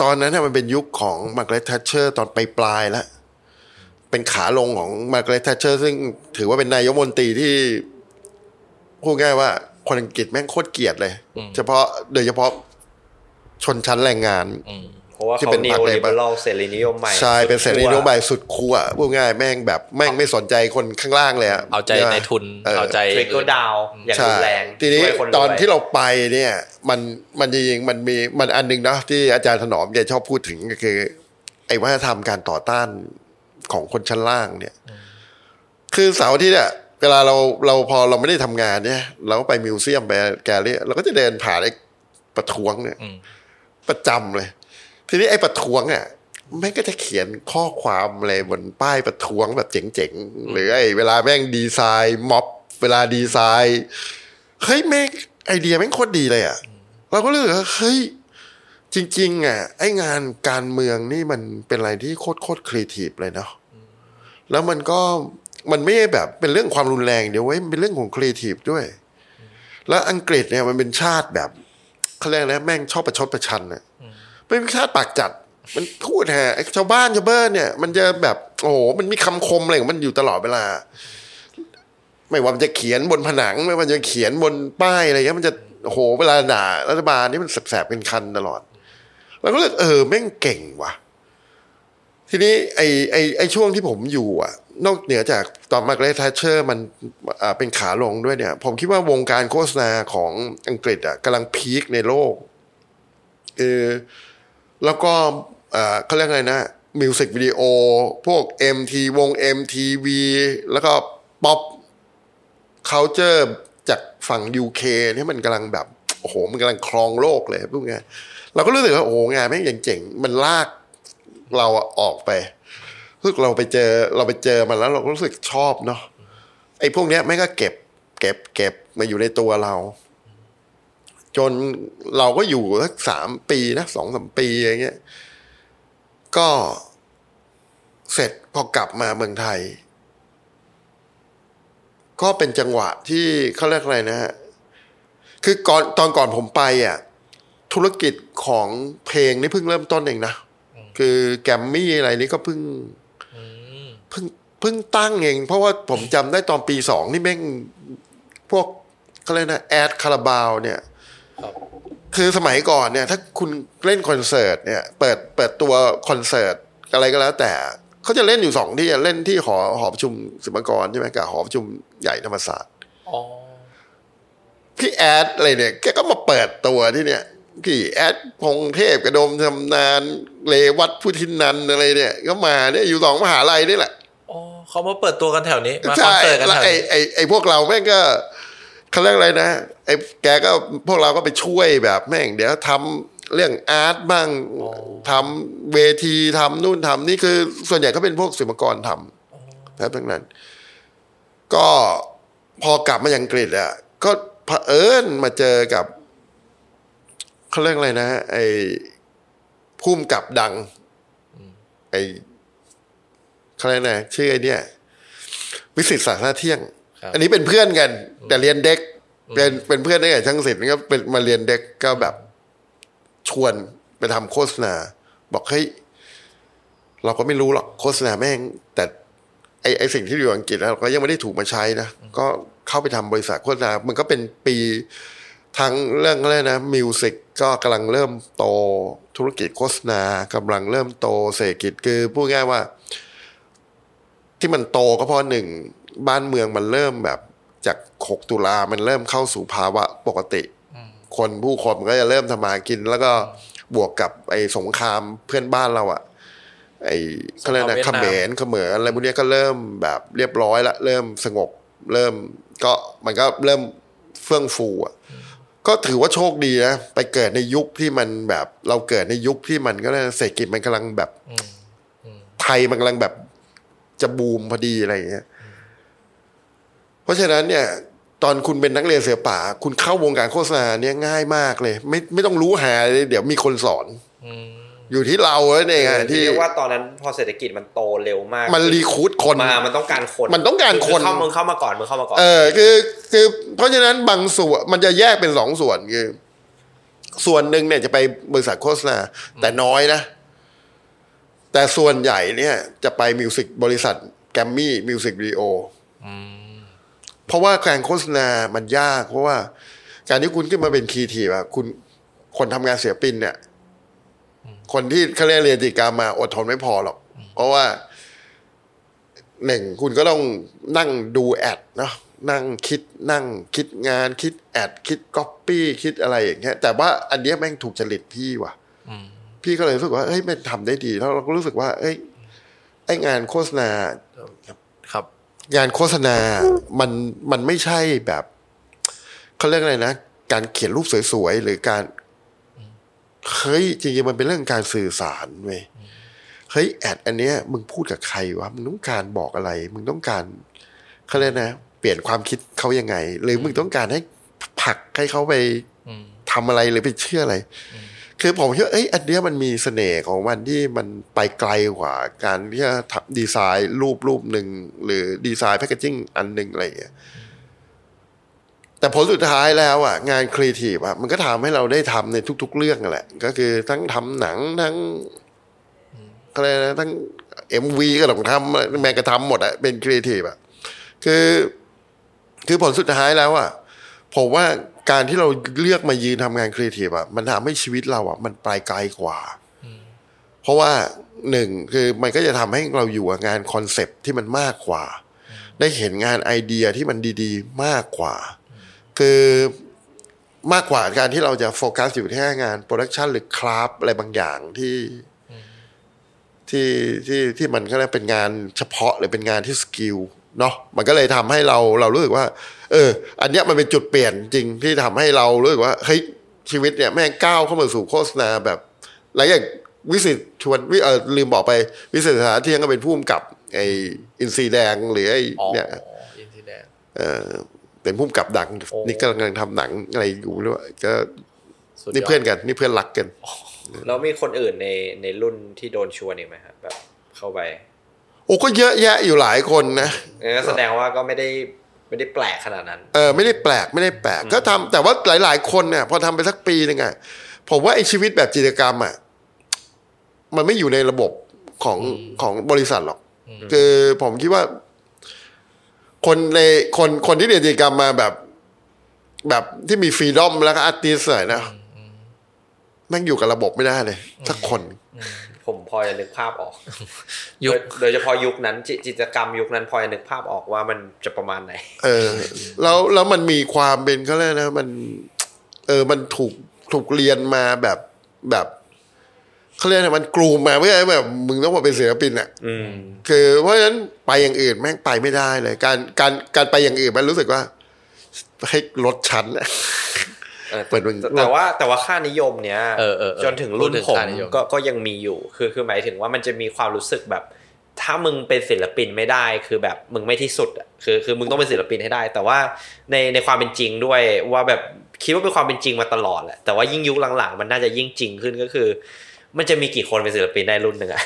ตอนนั้นน่ะมันเป็นยุคของมาร์กาเร็ตทัชเชอร์ตอนปลายปลายๆแล้วเป็นขาลงของมาร์กาเร็ตทัชเชอร์ซึ่งถือว่าเป็นนายกรัฐมนตรีที่พูดง่ายว่า คนอังกฤษแม่งโคตรเกลียดเลย เฉพาะโดยเฉพาะชนชั้นแรงงานเพ ราะว่าที่เขาเป็นนิพรรวคลิ Labour เบอรัลเสรีนิยมใหม่ใช่เป็นเสรีนโยบายสุดขั้วพูดง่ายแม่งแบบแม่งไม่สนใจคนข้างล่างเลยอะเอาใจในทุนเออเอาใจทริกเกอร์ดาวอย่างใช่รุนแรงทีนี้ช่วยคตอนรวยที่เราไปเนี่ยมันมันจริงๆมันมีมันอันหนึงเนาะที่อาจารย์ถนอมแกชอบพูดถึงก็คือ ไอ้วัฒนธรรมการต่อต้านของคนชั้นล่างเนี่ย คือเสาร์อาที่เนี่ยเวลาเราเราพอเราไม่ได้ทำงานเนี่ยเราก็ไปมิวเซียมไปแกลเลอรี่เราก็จะเดินผ่านไอ้ประท้วงเนี่ยอืมประจำเลย ทีนี้ไอ้ประท้วงอะแม่งก็จะเขียนข้อความอะไรบนป้ายประท้วงแบบเจ๋งๆ หรือไอ้เวลาแม่งดีไซน์ม็อบ เวลาดีไซน์เฮ้ยแม่งไอเดียแม่งโคตรดีเลยอะ เราก็เลยว่าเฮ้ยจริง ๆ อะ ไอ้งานการเมืองนี่มันเป็นอะไรที่โคตรโคตรครีเอทีฟเลยเนาะแล้วมันก็มันไม่ได้แบบเป็นเรื่องความรุนแรงเดียวเว้ยเป็นเรื่องของครีเอทีฟด้วย แล้วอังกฤษเนี่ยมันเป็นชาติแบบเขาเรียกนะแม่งชอบประชดประชันอะ เป็นชาติปากจัด มันพูดฮะไอ้ชาวบ้านชาวเบิร์เนี่ย มันจะแบบ โอ้โหมันมีคำคมอะไรของมันอยู่ตลอดเวลา ไม่ว่ามันจะเขียนบนผนัง ไม่ว่าจะเขียนบนป้ายอะไรเงี้ยมันจะโอ้โหเวลาด่ารัฐบาลนี่มันแสบๆเป็นคันตลอดแล้วก็เลยเออแม่งเก่งว่ะ ทีนี้ไอ้ไอ้ไอ้ช่วงที่ผมอยู่อะ นอกเหนือจากตอนมาร์กาเรตทัชเชอร์มันอ่าเป็นขาลงด้วยเนี่ย ผมคิดว่าวงการโฆษณาของอังกฤษอะกำลัง peak ในโลกเออ แล้วก็เขาเรียกไรนะ music video พวก MT วง MTV แล้วก็ป๊อป culture จากฝั่ง UK นี่มันกำลังแบบ โอ้โห มันกำลังครองโลกเลยพูดง่ายเราก็รู้สึกว่า โอ้โห งานแม่งอย่างเจ๋ง มันลากเราอะออกไปคือเราไปเจอเราไปเจอมันแล้วเราก็รู้สึกชอบเนาะไอ้พวกเนี้ยแม่งก็เก็บ เก็บเก็บมาอยู่ในตัวเรา จนเราก็อยู่สักสามปีนะสองสามปีอย่างเงี้ย ก็เสร็จพอกลับมาเมืองไทย ก็เป็นจังหวะที่เขาเรียกอะไรนะฮะคือก่อนตอนก่อนผมไปอะธุรกิจของเพลงนี่เพิ่งเริ่มต้นเองนะคือแกรมมี่อะไรนี่ก็เพิ่งเพิ่งเพิ่งตั้งเอง เพราะว่าผมจำได้ตอนปีสองนี่แม่งพวกเขาเรียกนะแอดคาราบาวเนี่ย ครับคือสมัยก่อนเนี่ย ถ้าคุณเล่นคอนเสิร์ตเนี่ย เปิดเปิดตัวคอนเสิร์ตอะไรก็แล้วแต่เขาจะเล่นอยู่สองที่อะเล่นที่หอหอประชุมศิลปากรใช่ไหมกับหอประชุมใหญ่ธรรมศาสตร์อ๋อพี่แอดอะไรเนี่ยแกก็มาเปิดตัวที่เนี่ยพี่แอดพงษ์เทพกระโดนชำนาญเรวัตพุทธินันทน์อะไรเนี่ย ก็มาเนี่ยอยู่สองมหาลัยนี่แหละอ๋อเขามาเปิดตัวกันแถวนี้ใช่มาคอนใช่เสิร์ตกันแล้วแถวไอ้นี้ไอ้ไอ้พวกเราแม่งก็ เขาเรียกอะไรนะไอ้แกก็พวกเราก็ไปช่วยแบบแม่งเดี๋ยวทำเรื่องอาร์ตบ้างทำเวทีทำนู่นทำนี่คือส่วนใหญ่ก็เป็นพวกศิลปกรทำแล้ทั้งนั้น ก็พอกลับมายังอังกฤษอะก็เผอิญมาเจอกับเขาเรียกอะไรนะไอ้พุ่มกับดังไอ้เขาเรียกนะชื่อไอ้เนี่ย วิสิตศาสนาเที่ยง อันนี้เป็นเพื่อนกัน แต่เรียนเด็กเป็นเป็นเพื่อนได้ไงช่างศิลป์ก็เป็นมาเรียนเด็กก็แบบชวนไปทำโฆษณา บอกเฮ้ยเราก็ไม่รู้หรอกโฆษณาแม่ง แต่ไอไอสิ่งที่อยู่อังกฤษแล้วเราก็ยังไม่ได้ถูกมาใช้นะก็เข้าไปทำบริษัทโฆษณา มันก็เป็นปีทั้งเรื่องอะไรนะมิวสิกก็กำลังเริ่มโตธุรกิจโฆษณากำลังเริ่มโตเศรษฐกิจคือพูดง่ายว่า ที่มันโตก็เพราะหนึ่งบ้านเมืองมันเริ่มแบบจาก 6 ตุลามันเริ่มเข้าสู่ภาวะปกติ คนผู้คนมันก็จะเริ่มทำมาหากิน แล้วก็บวกกับไอ้สงครามเพื่อนบ้านเราอะไอ้เขาเรียกนะสเขงครามมเวียดนามรเขมรอะไรพวกเนี้ยก็เริ่มแบบเรียบร้อยละเริ่มสงบ เริ่มก็มันก็เริ่มเฟื่องฟูอะก็ถือว่าโชคดีนะไปเกิดในยุคที่มันแบบ เราเกิดในยุคที่มันก็เลยกเศรษฐกิจมันกำลังแบบไทยมันกำลังแบบ จะบูมพอดีอะไรอย่างเงี้ยเพราะฉะนั้นเนี่ย ตอนคุณเป็นนักเรียนเสือป่า คุณเข้าวงการโฆษณาเนี่ยง่ายมากเลย ไม่ไม่ต้องรู้หาเลยเดี๋ยวมีคนสอนอยู่ที่เราเองอะที่เรียกว่าตอนนั้นพอเศรษฐกิจมันโตเร็วมาก มันรีคูดคนมามันต้องการคน มันต้องการคนเข้ามึงเข้ามาก่อนมึงเข้ามาก่อนเออคือคือ เพราะฉะนั้นบางส่วนมันจะแยกเป็นสองส่วนคือส่วนหนึ่งเนี่ยจะไปบริษัทโฆษณาแต่น้อยนะ แต่ส่วนใหญ่เนี่ยจะไปมิวสิกบริษัทแกรมมี่มิวสิกวีโอเพราะว่าการโฆษณามันยาก เพราะว่า การที่คุณขึ้นมาเป็นคีทีอะคุณคนทำงานเสียปินเนี่ย คนที่เขาเรียกเรียนจิกรรมมาอดทนไม่พอหรอก เพราะว่าหนึ่งคุณก็ต้องนั่งดู ad เนาะนั่งคิดนั่งคิดงานคิด ad คิดก๊อปปี้คิดอะไรอย่างเงี้ยแต่ว่าอันเนี้ยแม่งถูกจริตพี่ว่ะ พี่ก็เลยรู้สึกว่าเฮ้ยมันทำได้ดี แล้วเราก็รู้สึกว่าเอ้ยไอ้งานโฆษณาครับ งานโฆษณามันมันไม่ใช่แบบเขาเรียกอะไรนะการเขียนรูปสวยๆหรือการเฮ้ยจริงๆมันเป็นเรื่องการสื่อสารเว้ยเฮ้ย ad อันเนี้ย มึงพูดกับใครวะมึงต้องการบอกอะไร มึงต้องการเขาเรียกนะเปลี่ยนความคิดเขายังไง หรือมึงต้องการให้ผลักให้เขาไปทำอะไรหรือไปเชื่ออะไร คือผมคิดว่าเอ้ยอันเนี้ยมันมีเสน่ห์ของมันที่มันไปไกลกว่า การที่จะทำดีไซน์รูปรูปหนึ่งหรือ design packaging อันหนึ่งอะไรอย่างเงี้ยแต่ผลสุดท้ายแล้วอะงานครีเอทีฟอะมันก็ทำให้เราได้ทำในทุก ๆ เรื่องนั่นแหละ ก็คือทั้งทำหนังทั้งอะไรนะทั้ง MV ก็ต้องทำแม่งก็ทำหมดอะเป็นครีเอทีฟอะคือ คือผลสุดท้ายแล้วอะ ผมว่าการที่เราเลือกมายืนทำงานครีเอทีฟอะมันทำให้ชีวิตเราอะมันไปไกลกว่า เพราะว่าหนึ่งคือมันก็จะทำให้เราอยู่กับงาน concept ที่มันมากกว่า ได้เห็นงานไอเดียที่มันดีๆ มากกว่า คือมากกว่าการที่เราจะโฟกัสอยู่แค่งาน production หรือ craft อะไรบางอย่างที่ที่ที่ที่มันก็เลยเป็นงานเฉพาะหรือเป็นงานที่ skill เนาะมันก็เลยทำให้เราเรารู้สึกว่า เออ อันเนี้ยมันเป็นจุดเปลี่ยนจริงที่ทำให้เรารู้สึกว่าเฮ้ยชีวิตเนี่ยแม่งก้าวเข้ามาสู่โฆษณาแบบหลายอย่างวิศิษฏ์ชวนวิเออลืมบอกไปวิศิษฏ์ ศาสนเที่ยงก็เป็นผู้กำกับไออินทรีแดงหรือไออ๋อเนี่ยอินทรีแดงเออเป็นผู้กำกับดังโอ้นี่กำลังทำหนังอะไรอยู่ไม่รู้อะก็สุดยดนี่เพื่อนกันนี่เพื่อนรักกันแล้วมีคนอื่นในในรุ่นที่โดนชวนอีกไหมครับแบบเข้าไป โอ้ก็เยอะแยะอยู่หลายคนนะงั้นก็แสดงว่าก็ไม่ได้ไม่ได้แปลกขนาดนั้น เออไม่ได้แปลกไม่ได้แปลกก็ทำแต่ว่าหลาย ๆ คนเนี่ยพอทำไปสักปีหนึ่งอะผมว่าไอ้ชีวิตแบบจิตรกรรมอะมันไม่อยู่ในระบบของของบริษัทหรอก คือผมคิดว่า คนในคนคนที่เรียนจิตรกรรมมาแบบ แบบที่มี freedom แล้วก็ artist หน่อยนะแม่งอยู่กับระบบไม่ได้เลยสักคน ผมพอจะนึกภาพออกยุคโดยโดยเฉพาะยุคนั้นจิจิตรกรรมยุคนั้นพอจะนึกภาพออกว่ามันจะประมาณไหน เออ แล้วแล้วมันมีความเป็นเขาเรียกนะมัน เออมันถูกถูกเรียนมาแบบแบบเขาเรียกนะมัน groom มาเพื่อให้แบบ มึงต้องมาเป็นศิลปินอะอืมคือเพราะฉะนั้นไปอย่างอื่นแม่งไปไม่ได้เลย การการการไปอย่างอื่นมันรู้สึกว่าให้ลดชั้นอะ เออเปิดเป็นแต่แต่ว่าแต่ว่าค่านิยมเนี้ยเออเออเออจนถึงรุ่นพูดถึงผมค่านิยมก็ก็ยังมีอยู่ คือคือหมายถึงว่ามันจะมีความรู้สึกแบบ ถ้ามึงเป็นศิลปินไม่ได้คือแบบมึงไม่ที่สุดอะคือคือมึงต้องเป็นศิลปินให้ได้ แต่ว่าในในความเป็นจริงด้วยว่าแบบคิดว่าเป็นความเป็นจริงมาตลอดแหละแต่ว่ายิ่งยุคหลังๆ มันน่าจะยิ่งจริงขึ้นก็คือ มันจะมีกี่คนเป็นศิลปินได้รุ่นหนึ่งอะ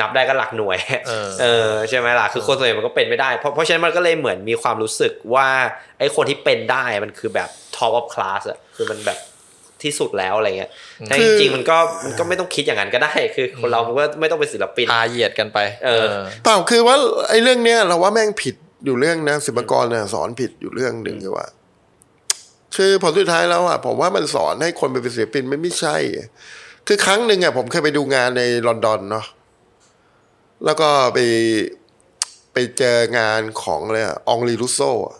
นับได้ก็หลักหน่วยเออเออใช่ไหมล่ะคือคนส่วนใหญ่มันก็เป็นไม่ได้ เพราะเพราะฉะนั้นมันก็เลยเหมือนมีความรู้สึกว่าไอ้คนที่เป็นได้มันคือแบบ top of class อะคือมันแบบที่สุดแล้วอะไรเงี้ยแต่คืจอริงๆมันก็มันก็ไม่ต้องคิดอย่างนั้นก็ได้ คือคนเรามันก็ไม่ต้องเป็นศิลปินพาเหยียดกันไป เออเปล่าคือว่าไอ้เรื่องเนี้ยเราว่าแม่งผิดอยู่เรื่องนะศิลปากรเนี่ยสอนผิดอยู่เรื่องหนึ่งคือว่า คือผลสุดท้ายแล้วอะผมว่ามันสอนให้คนไปเป็นศิลปินมันไม่ใช่ คือครั้งหนึ่งอะผมเคยไปดูงานในลอนดอนเนาะแล้วก็ไปไปเจองานของอะไรอะองลีรูโซอะ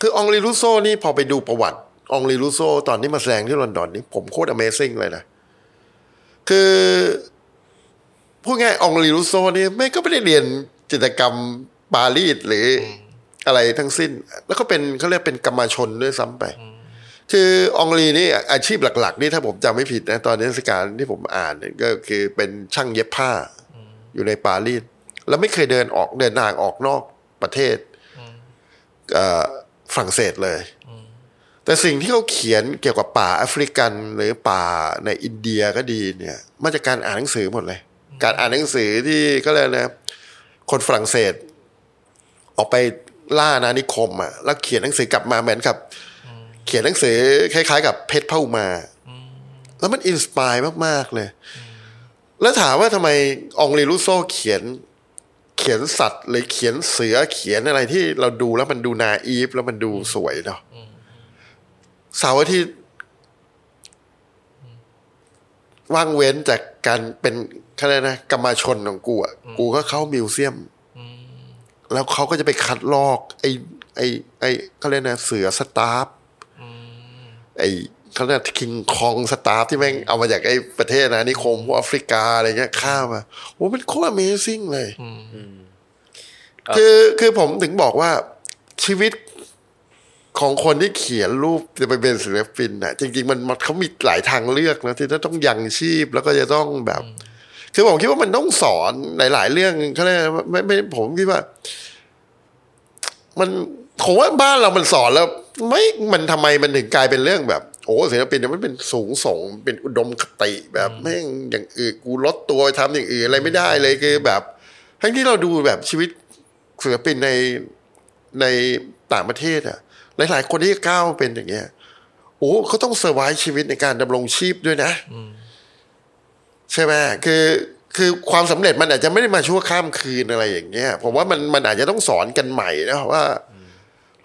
คือองลีรูโซนี่พอไปดูประวัติองลีรูโซตอนที่มาแสดงที่ลอนดอนนี่ผมโคตร Amazing เลยนะ คือพูดง่ายองลีรูโซนี่ไม่ก็ไม่ได้เรียนจิตรกรรมปารีสหรือออะไรทั้งสิ้น แล้วก็เป็นเขาเรียกเป็นกรรมชนด้วยซ้ำไป คือองลีนี่อาชีพหลัก ๆ นี่ถ้าผมจำไม่ผิดนะ ตอนนิทรรศการที่ผมอ่านเนี่ยก็คือเป็นช่างเย็บผ้าอยู่ในปารีสแล้วไม่เคยเดินออกเดินทางออกนอกประเทศเอ่อฝรั่งเศสเลย แต่สิ่งที่เขาเขียนเกี่ยวกับป่าแอฟริกันหรือป่าในอินเดียก็ดีเนี่ยมาจากการอ่านหนังสือหมดเลย การอ่านหนังสือที่ก็เลยกนะ คนฝรั่งเศส ออกไปล่านานิคมอะแล้วเขียนหนังสือกลับมาเหมือนกับ เขียนหนังสือคล้ายๆ กับเพชรเผ่ามาแล้วมัน inspire มากๆเลย แล้วถามว่าทำไมอองรีรูโซเขียน เขียนสัตว์หรือเขียนเสือเขียนอะไรที่เราดูแล้วมันดู naive แล้วมันดูสวยเนาะเสาร์อาทิตย์ว่างเว้นจากการเป็นอะไรยกนะกรรมาชนของกูอะกูก็เข้า museum แล้วเขาก็จะไปคัดลอก ไอ้ไอ้ไอ้เขาเรียกนะเสือสตัฟฟ์ ไอ้เขาเรียกคิงคองสตาฟที่แม่งเอามาจากไอ้ประเทศนะนิคมพวกแอฟริกาอะไรเงี้ยข้ามมาโอ้มันโคตร Amazing เลยคือคือผมถึงบอกว่าชีวิตของคนที่เขียนรูปจะไปเป็นศิลปินน่ะ จริง ๆ มันมันเขามีหลายทางเลือกนะที่จะต้องยังชีพแล้วก็จะต้องแบบ คือผมคิดว่ามันต้องสอนหลาย ๆ เรื่องเขาเรียกไม่ไม่ผมคิดว่า มันผมว่าบ้านเรามันสอนแล้ว ไม่มันทำไมมันถึงกลายเป็นเรื่องแบบ โอ้ศิลปินเนี่ยมันเป็นสูงส่งเป็นอุดมคติแบบแม่งอย่างอื่นกูลดตัวไปทำอย่างอื่นอะไรไม่ได้เลยคือแบบ ทั้งที่เราดูแบบชีวิตศิลปินในในต่างประเทศอะหลาย ๆ คนที่ก้าวมาเป็นอย่างเงี้ยโอ้เขาต้อง survive ชีวิตในการดำรงชีพด้วยนะใช่ไหมคือคือความสำเร็จมันอาจจะไม่ได้มาชั่วข้ามคืนอะไรอย่างเงี้ยผมว่ามันมันอาจจะต้องสอนกันใหม่นะว่าเพ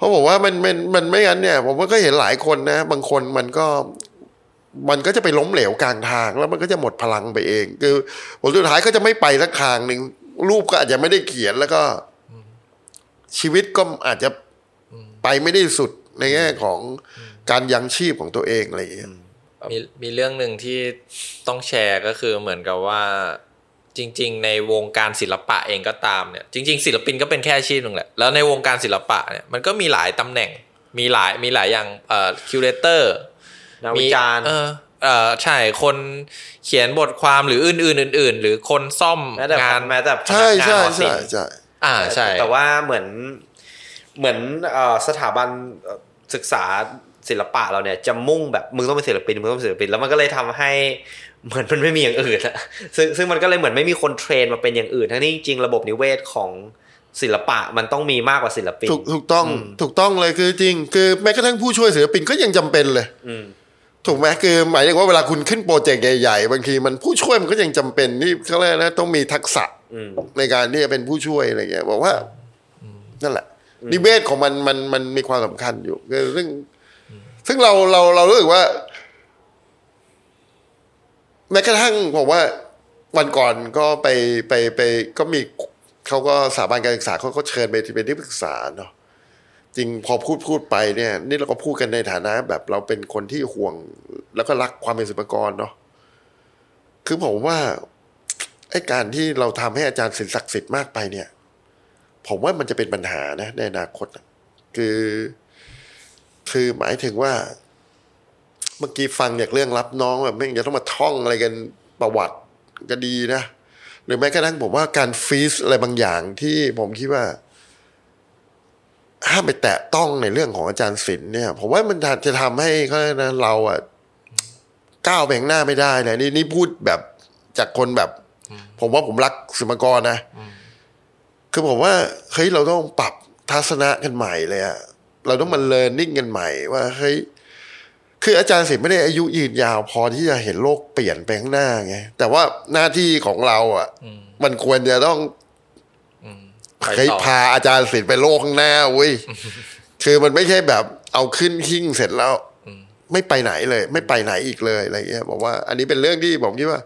ราะบอกว่ามันมันมันไม่งั้นเนี่ย ผมก็เห็นหลายคนนะ บางคนมันก็มันก็จะไปล้มเหลวกลางทาง แล้วมันก็จะหมดพลังไปเอง คือผลสุดท้ายก็จะไม่ไปสักทางหนึ่งรูปก็อาจจะไม่ได้เขียนแล้วก็ ชีวิตก็อาจจะไปไม่ได้สุดในแง่ของการยังชีพของตัวเองอะไรอย่างเงี้ยมีมีเรื่องหนึ่งที่ต้องแชร์ก็คือเหมือนกับว่า จริง ๆ ในวงการศิลปะเองก็ตามเนี่ยจริง ๆ ศิลปินก็เป็นแค่อาชีพหนึ่งแหละแล้วในวงการศิลปะเนี่ยมันก็มีหลายตำแหน่งมีหลายมีหลายอย่างเอ่อ curator นักวิจารณ์เออเออใช่คนเขียนบทความหรืออื่นๆอื่น ๆ หรือคนซ่อมแม้แต่งานแม้แต่พใช่นักงานใช่หอศิลใช่ป์ใช่อ่าใช่แต่ว่าเหมือนเหมือนเอ่อสถาบันเอ่อศึกษาศิลปะเราเนี่ยจะมุ่งแบบมึงต้องเป็นศิลปินมึงต้องเป็นศิลปินแล้วมันก็เลยทำให้ เหมือนมันไม่มีอย่างอื่นอะซึ่งซึ่งมันก็เลยเหมือนไม่มีคน train มาเป็นอย่างอื่น ทั้งที่จริงๆระบบนิเวศของศิลปะมันต้องมีมากกว่าศิลปินถูกถูกต้องถูกต้องเลยคือจริง คือแม้กระทั่งผู้ช่วยศิลปินก็ยังจำเป็นเลยอืมถูกไหมคือหมายถึงว่าเวลาคุณขึ้นโปรเจกต์ใหญ่ๆบางทีมันผู้ช่วยมันก็ยังจำเป็นที่เขาเรียกนะต้องมีทักษะอืมในการที่จะเป็นผู้ช่วยอะไรเงี้ยบอกว่านั่นแหละนิเวศของมันมันมันมีความสำคัญอยู่คือซึ่งซึ่งเราเราเรารู้สึกว่า แม้กระทั่งผมว่าวันก่อนก็ไปไปไปก็มีเขาก็สถาบันการศึกษาเขาก็เชิญไปเป็นที่ปรึกษาเนาะจริงพอพูดพูดไปเนี่ย นี่เราก็พูดกันในฐานะแบบเราเป็นคนที่ห่วง แล้วก็รักความเป็นศิลปกรเนาะคือผมว่าไอ้การที่เราทำให้อาจารย์ศิลป์ศักดิ์สิทธิ์มากไปเนี่ย ผมว่ามันจะเป็นปัญหานะในอนาคต คือ คือหมายถึงว่า เมื่อกี้ฟังจากเรื่องรับน้องแบบไม่จะต้องมาท่องอะไรกันประวัติก็ดีนะ หรือแม้กระทั่งผมว่าการฟีสอะไรบางอย่างที่ผมคิดว่าห้ามไปแตะต้องในเรื่องของอาจารย์ศิลป์เนี่ย ผมว่ามันจะทำให้เขาเรียกนะเราอะก้าวไปข้างหน้าไม่ได้เลยนี่นี่พูดแบบจากคนแบบ ผมว่าผมรักศิลปากรนะคือผมว่าเฮ้ยเราต้องปรับทัศนะกันใหม่เลยอะเราต้องมาเรียนนิ่งกันใหม่ว่าเฮ้ย คืออาจารย์ศิลป์ไม่ได้อายุยืนยาว พอที่จะเห็นโลกเปลี่ยนไปข้างหน้าไงแต่ว่าหน้าที่ของเราอะมันควรจะต้องไปเฮ้ยต่อพาอาจารย์ศิลป์ไปโลกข้างหน้าเว้ยคือมันไม่ใช่แบบเอาขึ้นหิ้งเสร็จแล้วไม่ไปไหนเลย ไม่ไปไหนอีกเลยอะไรเงี้ยบอกว่า อันนี้เป็นเรื่องที่ผมคิดว่า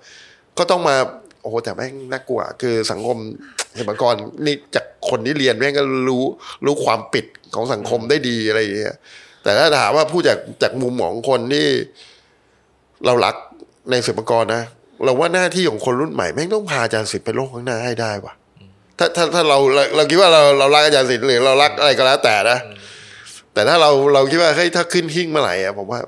ก็ต้องมา โอ้โหแต่แม่งน่ากลัว คือสังคมเห็นมกรนี่จากคนที่เรียนแม่งก็รู้รู้ความปิดของสังคมได้ดีอะไรอย่างเงี้ย แต่ถ้าถามว่าพูดจากจากมุมของคนที่เรารักในศิลปากรนะ เราว่าหน้าที่ของคนรุ่นใหม่แม่งต้องพาอาจารย์ศิลป์ไปโลกข้างหน้าให้ได้ว่ะถ้าถ้าถ้าเราเราเราคิดว่าเราเรารักอาจารย์ศิลป์หรือเรารักอะไรก็แล้วแต่นะ แต่ถ้าเราเราคิดว่าเฮ้ยถ้าขึ้นหิ้งเมื่อไหร่อะผมว่า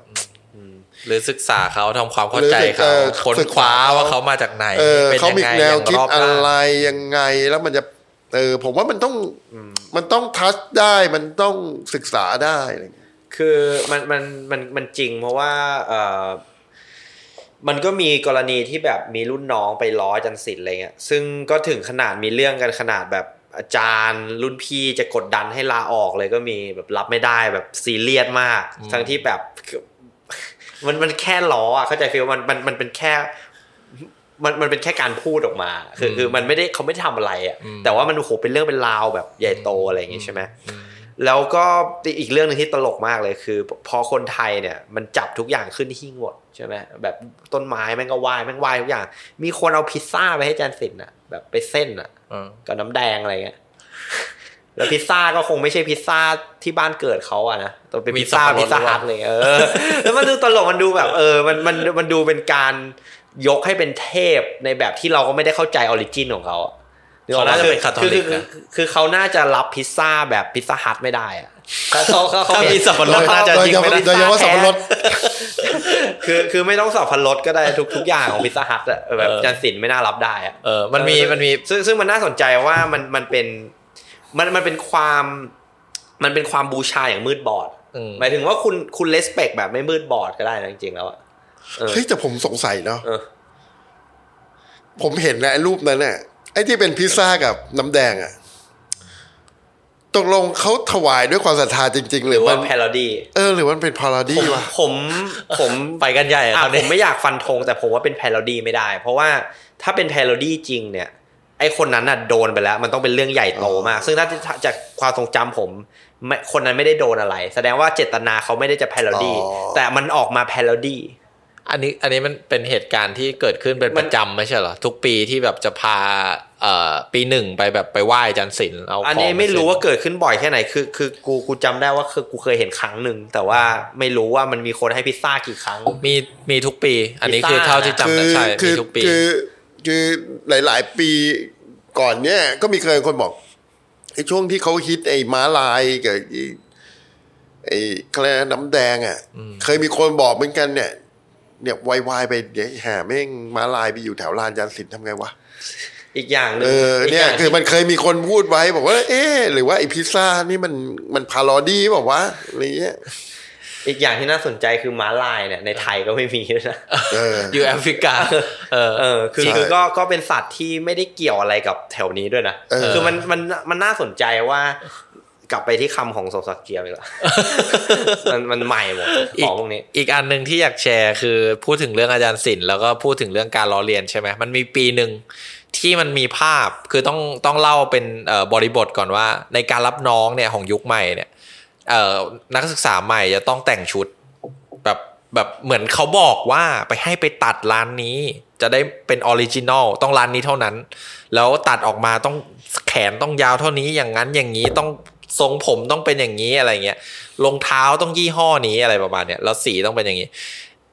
หรือศึกษาเขาทำความเข้าใจหรือเขาเออค้นศึกคษาว้าเขาว่าเขามาจากไหนเออเป็นเขายังมีไงแนอวย่างคิดรอบอะด้านไรยังไงแล้วมันจะเออผมว่ามันต้องมันต้องทัชได้มันต้องศึกษาได้อะไรอย่างเงี้ย คือมันมันมันมันจริงเพราะว่าเออมันก็มีกรณีที่แบบมีรุ่นน้องไปล้ออาจันสิทธิ์อะไรเงี้ยซึ่งก็ถึงขนาดมีเรื่องกันขนาดแบบอาจารย์รุ่นพี่จะกดดันให้ลาออกเลยก็มีแบบรับไม่ได้แบบซีเรียสมาก ทั้งที่แบบมันมันแค่ล้ออะเข้าใจฟีลมันมันมันเป็นแค่มันมันเป็นแค่การพูดออกมา คือคือมันไม่ได้เขาไม่ได้ทำอะไรอะแต่ว่ามันโอ้โหเป็นเรื่องเป็นราวแบบใหญ่โตอะไรอย่างงี้ใช่ไหม แล้วก็อีกเรื่องหนึ่งที่ตลกมากเลยคือ พอคนไทยเนี่ยมันจับทุกอย่างขึ้นหิ้งหมดใช่ไหมแบบต้นไม้แม่งก็ไหว้แม่งไหว้ทุกอย่าง มีคนเอาพิซซ่าไปให้อาจารย์สินอะแบบไปเส้นอะเออกับน้ำแดงอะไรเงี้ยแล้วพิซซ่าก็คงไม่ใช่พิซซ่าที่บ้านเกิดเขาอะนะต้องเป็นมีพิซซ่าสับปะรดพิซซ่าฮัทเลยเออ แล้วมันดูตลกมันดูแบบ เออ มันมันมันดูเป็นการยกให้เป็นเทพในแบบที่เราก็ไม่ได้เข้าใจ origin ของเขาอะ เขาน่าจะเป็นคาทอลิกคือนะคือคือเขาน่าจะรับพิซซ่าแบบพิซซ่าฮัทไม่ได้อะเขาเขาเขาเขาถ้ามีสับปะรดน่าจะโดยจริงเฉไม่พาะได้โดยเฉพาะสับปะรดคือคือไม่ต้องสับปะรดก็ได้ทุกทุกอย่างของพิซซ่าฮัทอะแบบเออจารย์ศิลป์ไม่น่ารับได้อะเออมันมีมันมีซึ่งซึ่งมันน่าสนใจว่ามันมันเป็นมันมันเป็นความมันเป็นความบูชาอย่างมืดบอดอืมหมายถึงว่าคุณคุณเลสเปกแบบไม่มืดบอดก็ได้นะจริงๆแล้วอะเออเฮ้ยแต่ผมสงสัยเนาะเออผมเห็นนะไอ้รูปนั้นน่ะ ไอ้ที่เป็นพิซซ่ากับน้ำแดงอะตกลงเขาถวายด้วยความศรัทธาจริง ๆหหรืรืออมัว่านแพโรดี้เออหรือมันเป็นพาราดี้วะผมผมไปกันใหญ่อะอะคราวผนี้มไม่อยากฟันธงแต่ผมว่าเป็นแพโรดี้ไม่ได้ เพราะว่าถ้าเป็นแพโรดี้จริงเนี่ย ไอคนนั้นน่ะโดนไปแล้ว มันต้องเป็นเรื่องใหญ่โตมาก ซึ่งถ้าจากความทรงจำผมไม่คนนั้นไม่ได้โดนอะไร แสดงว่าเจตนาเขาไม่ได้จะแพโรดี้อ๋อแต่มันออกมาแพโรดี้ อันนี้อันนี้มันเป็นเหตุการณ์ที่เกิดขึ้นเป็นประจำไม่ใช่เหรอ ทุกปีที่แบบจะพาเอ่อปีหนึ่งไปแบบไปไหว้อาจันศิลป์เอาอันของนี้ไม่รู้ปว่าเกิดขึ้นบ่อยแค่ไหนคือคือกูกูจำได้ว่าคือกูเคยเห็นครั้งหนึ่งแต่ว่าไม่รู้ว่ามันมีคนให้พิซซ่ากี่ครั้ง มีมีทุกปี อันนี้พิคืซอซ่าเท่าที่จำคืได้ใช่คืมีอทุกปีคือคือหลาย ๆ ปีก่อนเนี่ยก็มีเคยคนบอกไอ้ช่วงที่เขาฮิตไอ้ม้าลายกับไอ้ไอ้อะไรนะน้ำแดงอะเคยมีคนบอกเหมือนกันเนี่ย เนี่ยวายๆไปเดี๋ยวแห่แม่งม้าลายไปอยู่แถวลานจานสินทำไงวะอีกอย่างหนึ่เองอกเนี่ยางคือมันเคยมีคนพูดไว้บอกว่า เอ๊ะหรือว่าไอ้พิซซ่านี่มันมันพาราดี้บอกว่าวะอะไรเงี้ยอีกอย่างที่น่าสนใจคือม้าลายเนี่ยในไทยก็ไม่มีด้วยนะเอออยู่แอฟริกา เออเออคือใช่คือก็ก็เป็นสัตว์ที่ไม่ได้เกี่ยวอะไรกับแถวนี้ด้วยนะเออคือมันมันมันน่าสนใจว่า กลับไปที่คำของโซซักเกียวดีกว่ามันมันใหม่หมดของพวกนี้ อีกอันหนึ่งที่อยากแชร์คือพูดถึงเรื่องอาจารย์ศิลป์แล้วก็พูดถึงเรื่องการล้อเลียนใช่ไหมมันมีปีหนึ่งที่มันมีภาพคือต้องต้องเล่าเป็นเอ่อบริบทก่อนว่า ในการรับน้องเนี่ยของยุคใหม่เนี่ยเอ่อนักศึกษาใหม่จะต้องแต่งชุดแบบแบบเหมือนเขาบอกว่าไปให้ไปตัดร้านนี้ จะได้เป็น original ต้องร้านนี้เท่านั้น แล้วตัดออกมาต้องแขนต้องยาวเท่านี้อย่างนั้นอย่างนี้ต้อง ทรงผมต้องเป็นอย่างนี้อะไรเงี้ยรองเท้าต้องยี่ห้อนี้อะไรประมาณเนี้ยแล้วสีต้องเป็นอย่างนี้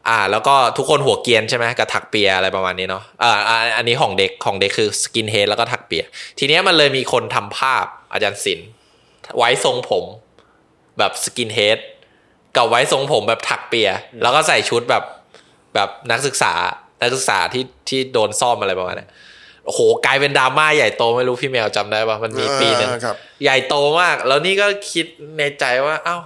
อ่า แล้วก็ทุกคนหัวเกรียนใช่ไหมกับถักเปียอะไรประมาณนี้เนาะอ่าอันนี้ของเด็กของเด็กคือ skinhead แล้วก็ถักเปีย ทีเนี้ยมันเลยมีคนทำภาพอาจารย์ศิลป์ไว้ทรงผมแบบ skinhead กับไว้ทรงผมแบบถักเปีย แล้วก็ใส่ชุดแบบแบบนักศึกษานักศึกษาที่ที่โดนซ่อมอะไรประมาณเนี้ย โอ้โหกลายเป็นดราม่าใหญ่โตไม่รู้พี่แมวจำได้ปะมันมีปีหนึ่งอ่าครับใหญ่โตมาก แล้วนี่ก็คิดในใจว่า เอ้า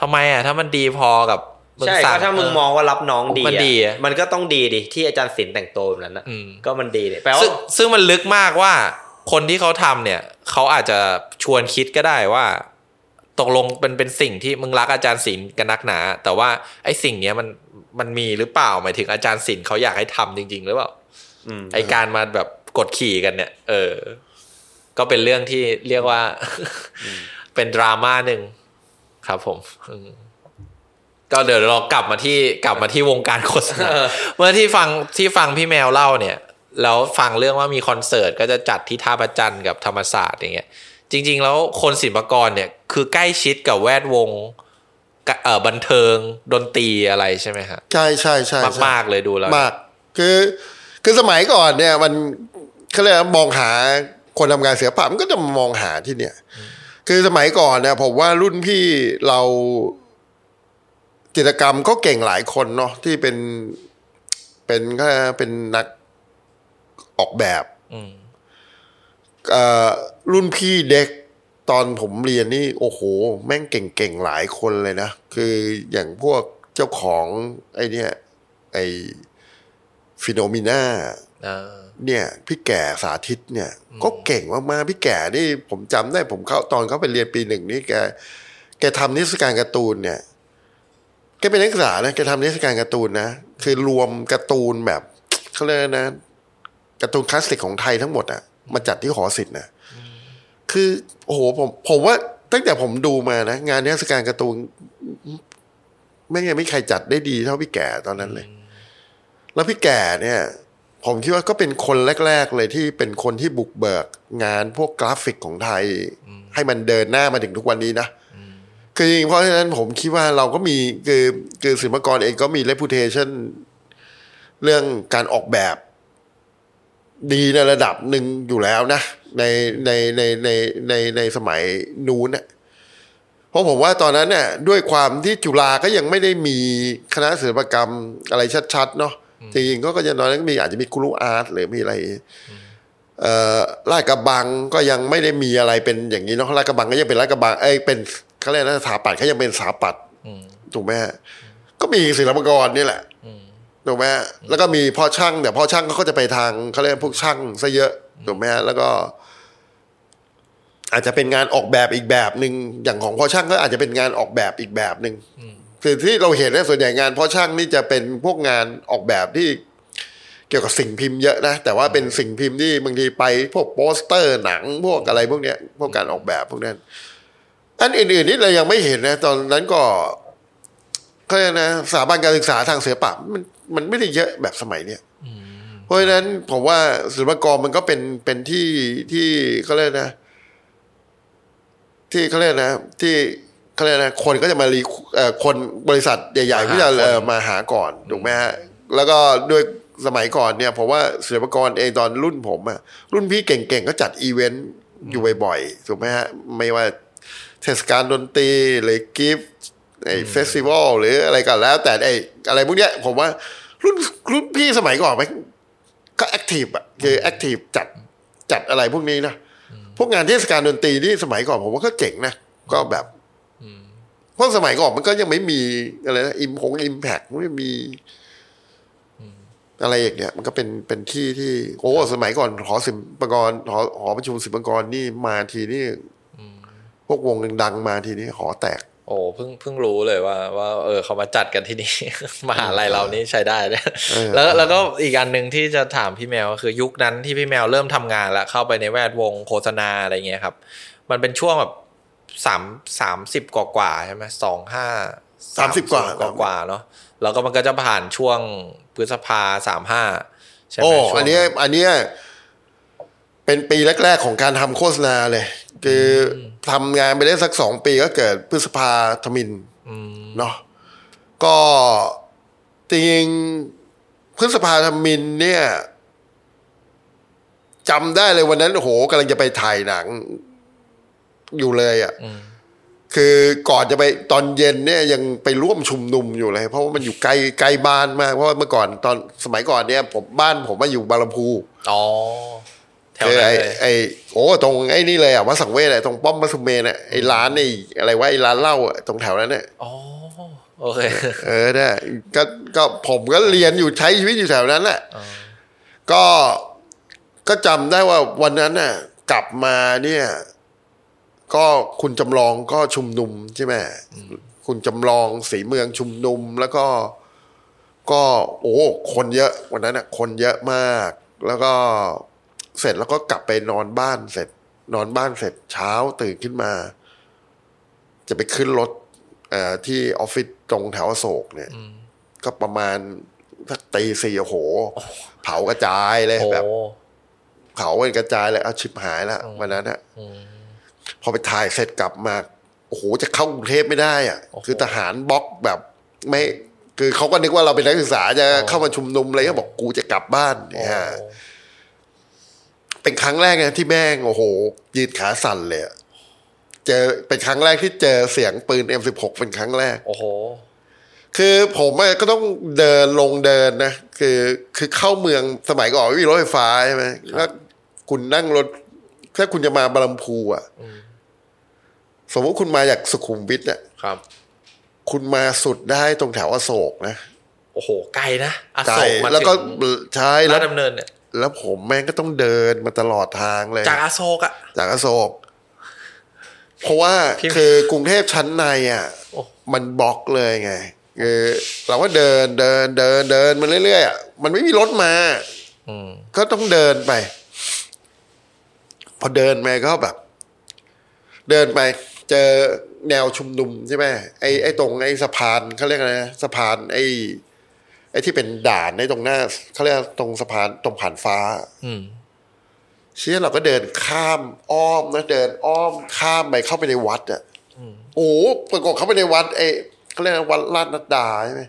ทำไมอะ ถ้ามันดีพอกับงใช่สั่ก็ถ้ามึงมองว่ารับน้องดีมันดีอะมันก็ต้องดีดิที่อาจารย์ศิลป์แต่งตัวแบบนั้นนะอืมก็มันดีเนี่ยแปลว่าซึ่งซึ่งมันลึกมากว่าคนที่เขาทำเนี่ย เขาอาจจะชวนคิดก็ได้ว่า ตกลงเป็นเป็นสิ่งที่มึงรักอาจารย์ศิลป์กันนักหนา แต่ว่าไอ้สิ่งเนี้ยมันมันมีหรือเปล่าหมายถึงอาจารย์ศิลป์เขาอยากให้ทำจริง ๆ หรือเปล่าอืม ไอการมาแบบกดขี่กันเนี่ย เออ ก็เป็นเรื่องที่เรียกว่า เป็นดราม่าหนึ่งครับผมอืมก็เดี๋ยวเรากลับมาที่กลับมาที่วงการโฆษณาเมื่อที่ฟังที่ฟังพี่แมวเล่าเนี่ยแล้วฟังเรื่องว่ามีคอนเสิร์ตก็จะจัดที่ท่าประจันทร์กับธรรมศาสตร์อย่างเงี้ย จริง ๆ แล้วคนศิลปากรเนี่ย คือใกล้ชิดกับแวดวงกะเอ่อบันเทิงดนตรีอะไรใช่ไหมฮะใช่ใช่ใช่มากใช่มากเลยดูแล้วมาก คือ คือสมัยก่อนเนี่ย มันเขาเรียกว่ามองหาคนทำงานศิลปะมันก็จะมองหาที่เนี่ย คือสมัยก่อนเนี่ยผมว่ารุ่นพี่เราจิตรกรรมก็เก่งหลายคนเนาะที่เป็นเป็นก็เป็นนักออกแบบอืมเอ่อรุ่นพี่เด็กตอนผมเรียนนี่ โอ้โห แม่งเก่งๆหลายคนเลยนะ คืออย่างพวกเจ้าของ ไอเนี่ยไอ Phenomena อ่าเนี่ยพี่แก่สาธิตเนี่ยก็เก่งมากๆพี่แก่นี่ผมจำได้ผมเข้าตอนเขาไปเรียนปีหนึ่งนี่แกแกทำนิทรรศการการ์ตูนเนี่ยแกเป็นนักศึกษานะแกทำนิทรรศการการ์ตูนนะคือรวมการ์ตูนแบบเขาเรียกอะไรนะการ์ตูนคลาสสิกของไทยทั้งหมดอะมาจัดที่หอศิลป์นะคือโอ้โหผมผมว่าตั้งแต่ผมดูมานะ งานนิทรรศการการ์ตูน ไม่ยังไม่มีใครจัดได้ดีเท่าพี่แก่ตอนนั้นเลย แล้วพี่แก่เนี่ยผมคิดว่าก็เป็นคนแรก ๆ เลยที่เป็นคนที่บุกเบิกงานพวกกราฟิกของไทย ให้มันเดินหน้ามาถึงทุกวันนี้นะคือจริงๆเพราะฉะนั้นผมคิดว่าเราก็มีคือคือศิลปากรเองก็มี reputation เรื่องการออกแบบ ดีในระดับหนึ่งอยู่แล้วนะ ในในในในในในสมัยนู้นน่ะเพราะผมว่าตอนนั้นเนี่ยด้วยความที่จุฬาก็ยังไม่ได้มีคณะศิลปกรรมอะไรชัดๆเนาะ จริงๆก็ก็จะน้อยนั้นมีอาจจะมีครูอาร์ตหรือมีอะไรเอ่อลาดกระบังก็ยังไม่ได้มีอะไรเป็นอย่างนี้เนาะลาดกระบังก็ยังเป็นลาดกระบังเอ้ยเป็นเขาเรียกนะสถาปัตย์เขายังเป็นสถาปัตย์อืมถูกไหมฮะก็มีศิลปากรนี่แหละอืมถูกไหมฮะแล้วก็มีพ่อช่างแต่พ่อช่างเขาก็จะไปทางเขาเรียกพวกช่างซะเยอะถูกไหมฮะแล้วก็ อาจจะเป็นงานออกแบบอีกแบบหนึ่งอย่างของพ่อช่างก็อาจจะเป็นงานออกแบบอีกแบบหนึ่ง คือที่เราเห็นเนี่ยส่วนใหญ่งานพ่อช่างนี่จะเป็นพวกงานออกแบบที่เกี่ยวกับสิ่งพิมพ์เยอะนะ แต่ว่าเป็นสิ่งพิมพ์ที่บางทีไปพวกโปสเตอร์หนังพวกอะไรพวกเนี้ยพวกการออกแบบพวกนั้น อันอื่นๆนี่เรายังไม่เห็นนะ ตอนนั้นก็ก็นะสถาบันการศึกษาทางศิลปะมันมันไม่ได้เยอะแบบสมัยเนี้ยเพราะฉะนั้นผมว่าศิลปากรมันก็เป็นเป็นที่ที่เขาเรียกนะ ที่เขาเรียกนะ ที่ เขาเรียกนะคนก็จะมารีเอ่อคนบริษัทใหญ่ๆที่จะเอ่อมาหาก่อนถูกไหมฮะแล้วก็ด้วยสมัยก่อนเนี่ยผมว่าศิลปากรเองตอนรุ่นผมอะรุ่นพี่เก่งๆก็จัดอีเวนต์อยู่บ่อยๆถูกไหมฮะไม่ว่าเทศกาลดนตรีหรือ gift ไอ้ festival หรืออะไรก็แล้ว แต่ไอ้อะไรพวกเนี้ยผมว่ารุ่นรุ่นพี่สมัยก่อนมันก็ active อะคือ active จัดจัดอะไรพวกนี้นะ พวกงานเทศกาลดนตรีที่สมัยก่อนผมว่าก็เจ๋งนะ ก็แบบเพราะสมัยก่อนมันก็ยังไม่มีอะไรนะอิมพงอิมแพ็คไม่มี อะไรอย่างเงี้ย มันก็เป็นเป็นที่ที่ โอ้สมัยก่อนหอศิลปากรหอหอประชุมศิลปากรนี่มาทีนี่พวกวงดังๆมาทีนี้หอแตก โอ้เพิ่งเพิ่งรู้เลยว่า ว่า เออเขามาจัดกันที่นี่มหาลัยเรานี่ใช้ได้เนี่ยเออแล้วแล้วก็อีกอันหนึ่งที่จะถามพี่แมวก็คือยุคนั้นที่พี่แมวเริ่มทำงานแล้วเข้าไปในแวดวงโฆษณาอะไรเงี้ยครับ มันเป็นช่วงแบบ สามสามสิบกว่ากว่าๆใช่ไหมสองห้า30กว่ากว่ากว่าๆเนาะแล้วก็มันก็จะผ่านช่วงพฤษภาสามห้าใช่ไหมโอ้ช่วงอันเนี้ยอันเนี้ยเป็นปีแรก ๆ ของการทำโฆษณาเลย คือทำงานไปได้สักสองปีก็เกิดพฤษภาธมินอืมเนาะก็จริงๆพฤษภาธมินเนี่ยจำได้เลยวันนั้นโอ้โหกำลังจะไปถ่ายหนัง อยู่เลยอะ่ะอืมคือก่อนจะไปตอนเย็นเนี่ยยังไปร่วมชุมนุมอยู่เลย เพราะว่ามันอยู่ไกลไกลบ้านมากเพราะว่าเมื่อก่อนตอนสมัยก่อนเนี่ย ผมบ้านผมมาอยู่บางลำพูอ๋อแถวคือนั้นไอ้เลยไอ้โอ้ตรงไอ้นี่เลยอะวัดสังเวชอะตรงป้อมมัสุเมนอะไอ้ร้านไอ้อะไรวะไอ้ร้านเหล้าอะตรงแถวนั้นเนี่ยอ๋อโอเคเออเนี่ยก็ก็ผมก็เรียนอยู่ใช้ชีวิตอยู่แถวนั้นแหละอ๋อก็ก็จำได้ว่าวันนั้นน่ะ กลับมาเนี่ย ก็คุณจำลองก็ชุมนุมใช่ไหมคุณจำลองสีเมืองชุมนุมแล้วก็ ก็โอ้คนเยอะวันนั้นน่ะ คนเยอะมาก แล้วก็เสร็จแล้วก็กลับไปนอนบ้านเสร็จ นอนบ้านเสร็จเช้าตื่นขึ้นมา จะไปขึ้นรถเอ่อที่ออฟฟิศตรงแถวอโศกเนี่ย ก็ประมาณสักตีสี่โอ้โหเผากระจายเลยโอ้แบบเผาเป็นกระจายเลยเอาชิบหายแล้ววันนั้นอะ พอไปถ่ายเสร็จกลับมาโอ้โหจะเข้ากรุงเทพไม่ได้อะ คือทหารบล็อกแบบไม่คือเขาก็นึกว่าเราเป็นนักศึกษาจะเข้ามาชุมนุมอะไรก็บอกกูจะกลับบ้านเนี่ยฮะเป็นครั้งแรกนะที่แม่งโอ้โห ยืนขาสั่นเลยอะเจอเป็นครั้งแรกที่เจอเสียงปืน M16 เป็นครั้งแรก โอ้โห คือผมอะก็ต้องเดินลงเดินนะ คือคือเข้าเมืองสมัยก่อนไม่มีรถไฟฟ้าใช่ไหมแล้วคุณนั่งรถถ้าคุณจะมาบาลัมพูอะ สมมติคุณมาจากสุขุมวิทอะครับ คุณมาสุดได้ตรงแถวอโศกนะโอ้โหไกลนะอไกลโศกมาแล้วก็ถึงใช่ราแล้ชวดำเนินเนี่ยแล้วผมแม่งก็ต้องเดินมาตลอดทางเลย จากอโศกอะ จากอโศก เพราะว่าพี่คือกรุงเทพชั้นในอะโอ้ มันบล็อกเลยไงคือเราก็เดินเดินเดินเดินมาเรื่อยๆอะมันไม่มีรถมา อืมก็ต้องเดินไป พอเดินไปก็แบบ เดินไป เจอแนวชุมนุมใช่ไหมไอ้ไอ้ตรงไอ้สะพานเขาเรียกอะไรนะสะพานไอ้ไอ้ที่เป็นด่านในตรงหน้าเขาเรียกตรงสะพานตรงผ่านฟ้า อืมเชี่ยเราก็เดินข้ามอ้อมนะเดินอ้อมข้ามไปเข้าไปในวัดอะโอ้โหปรากฏเข้าไปในวัดไอ้เขาเรียกว่าวัดลาดนัดดาใช่ไหม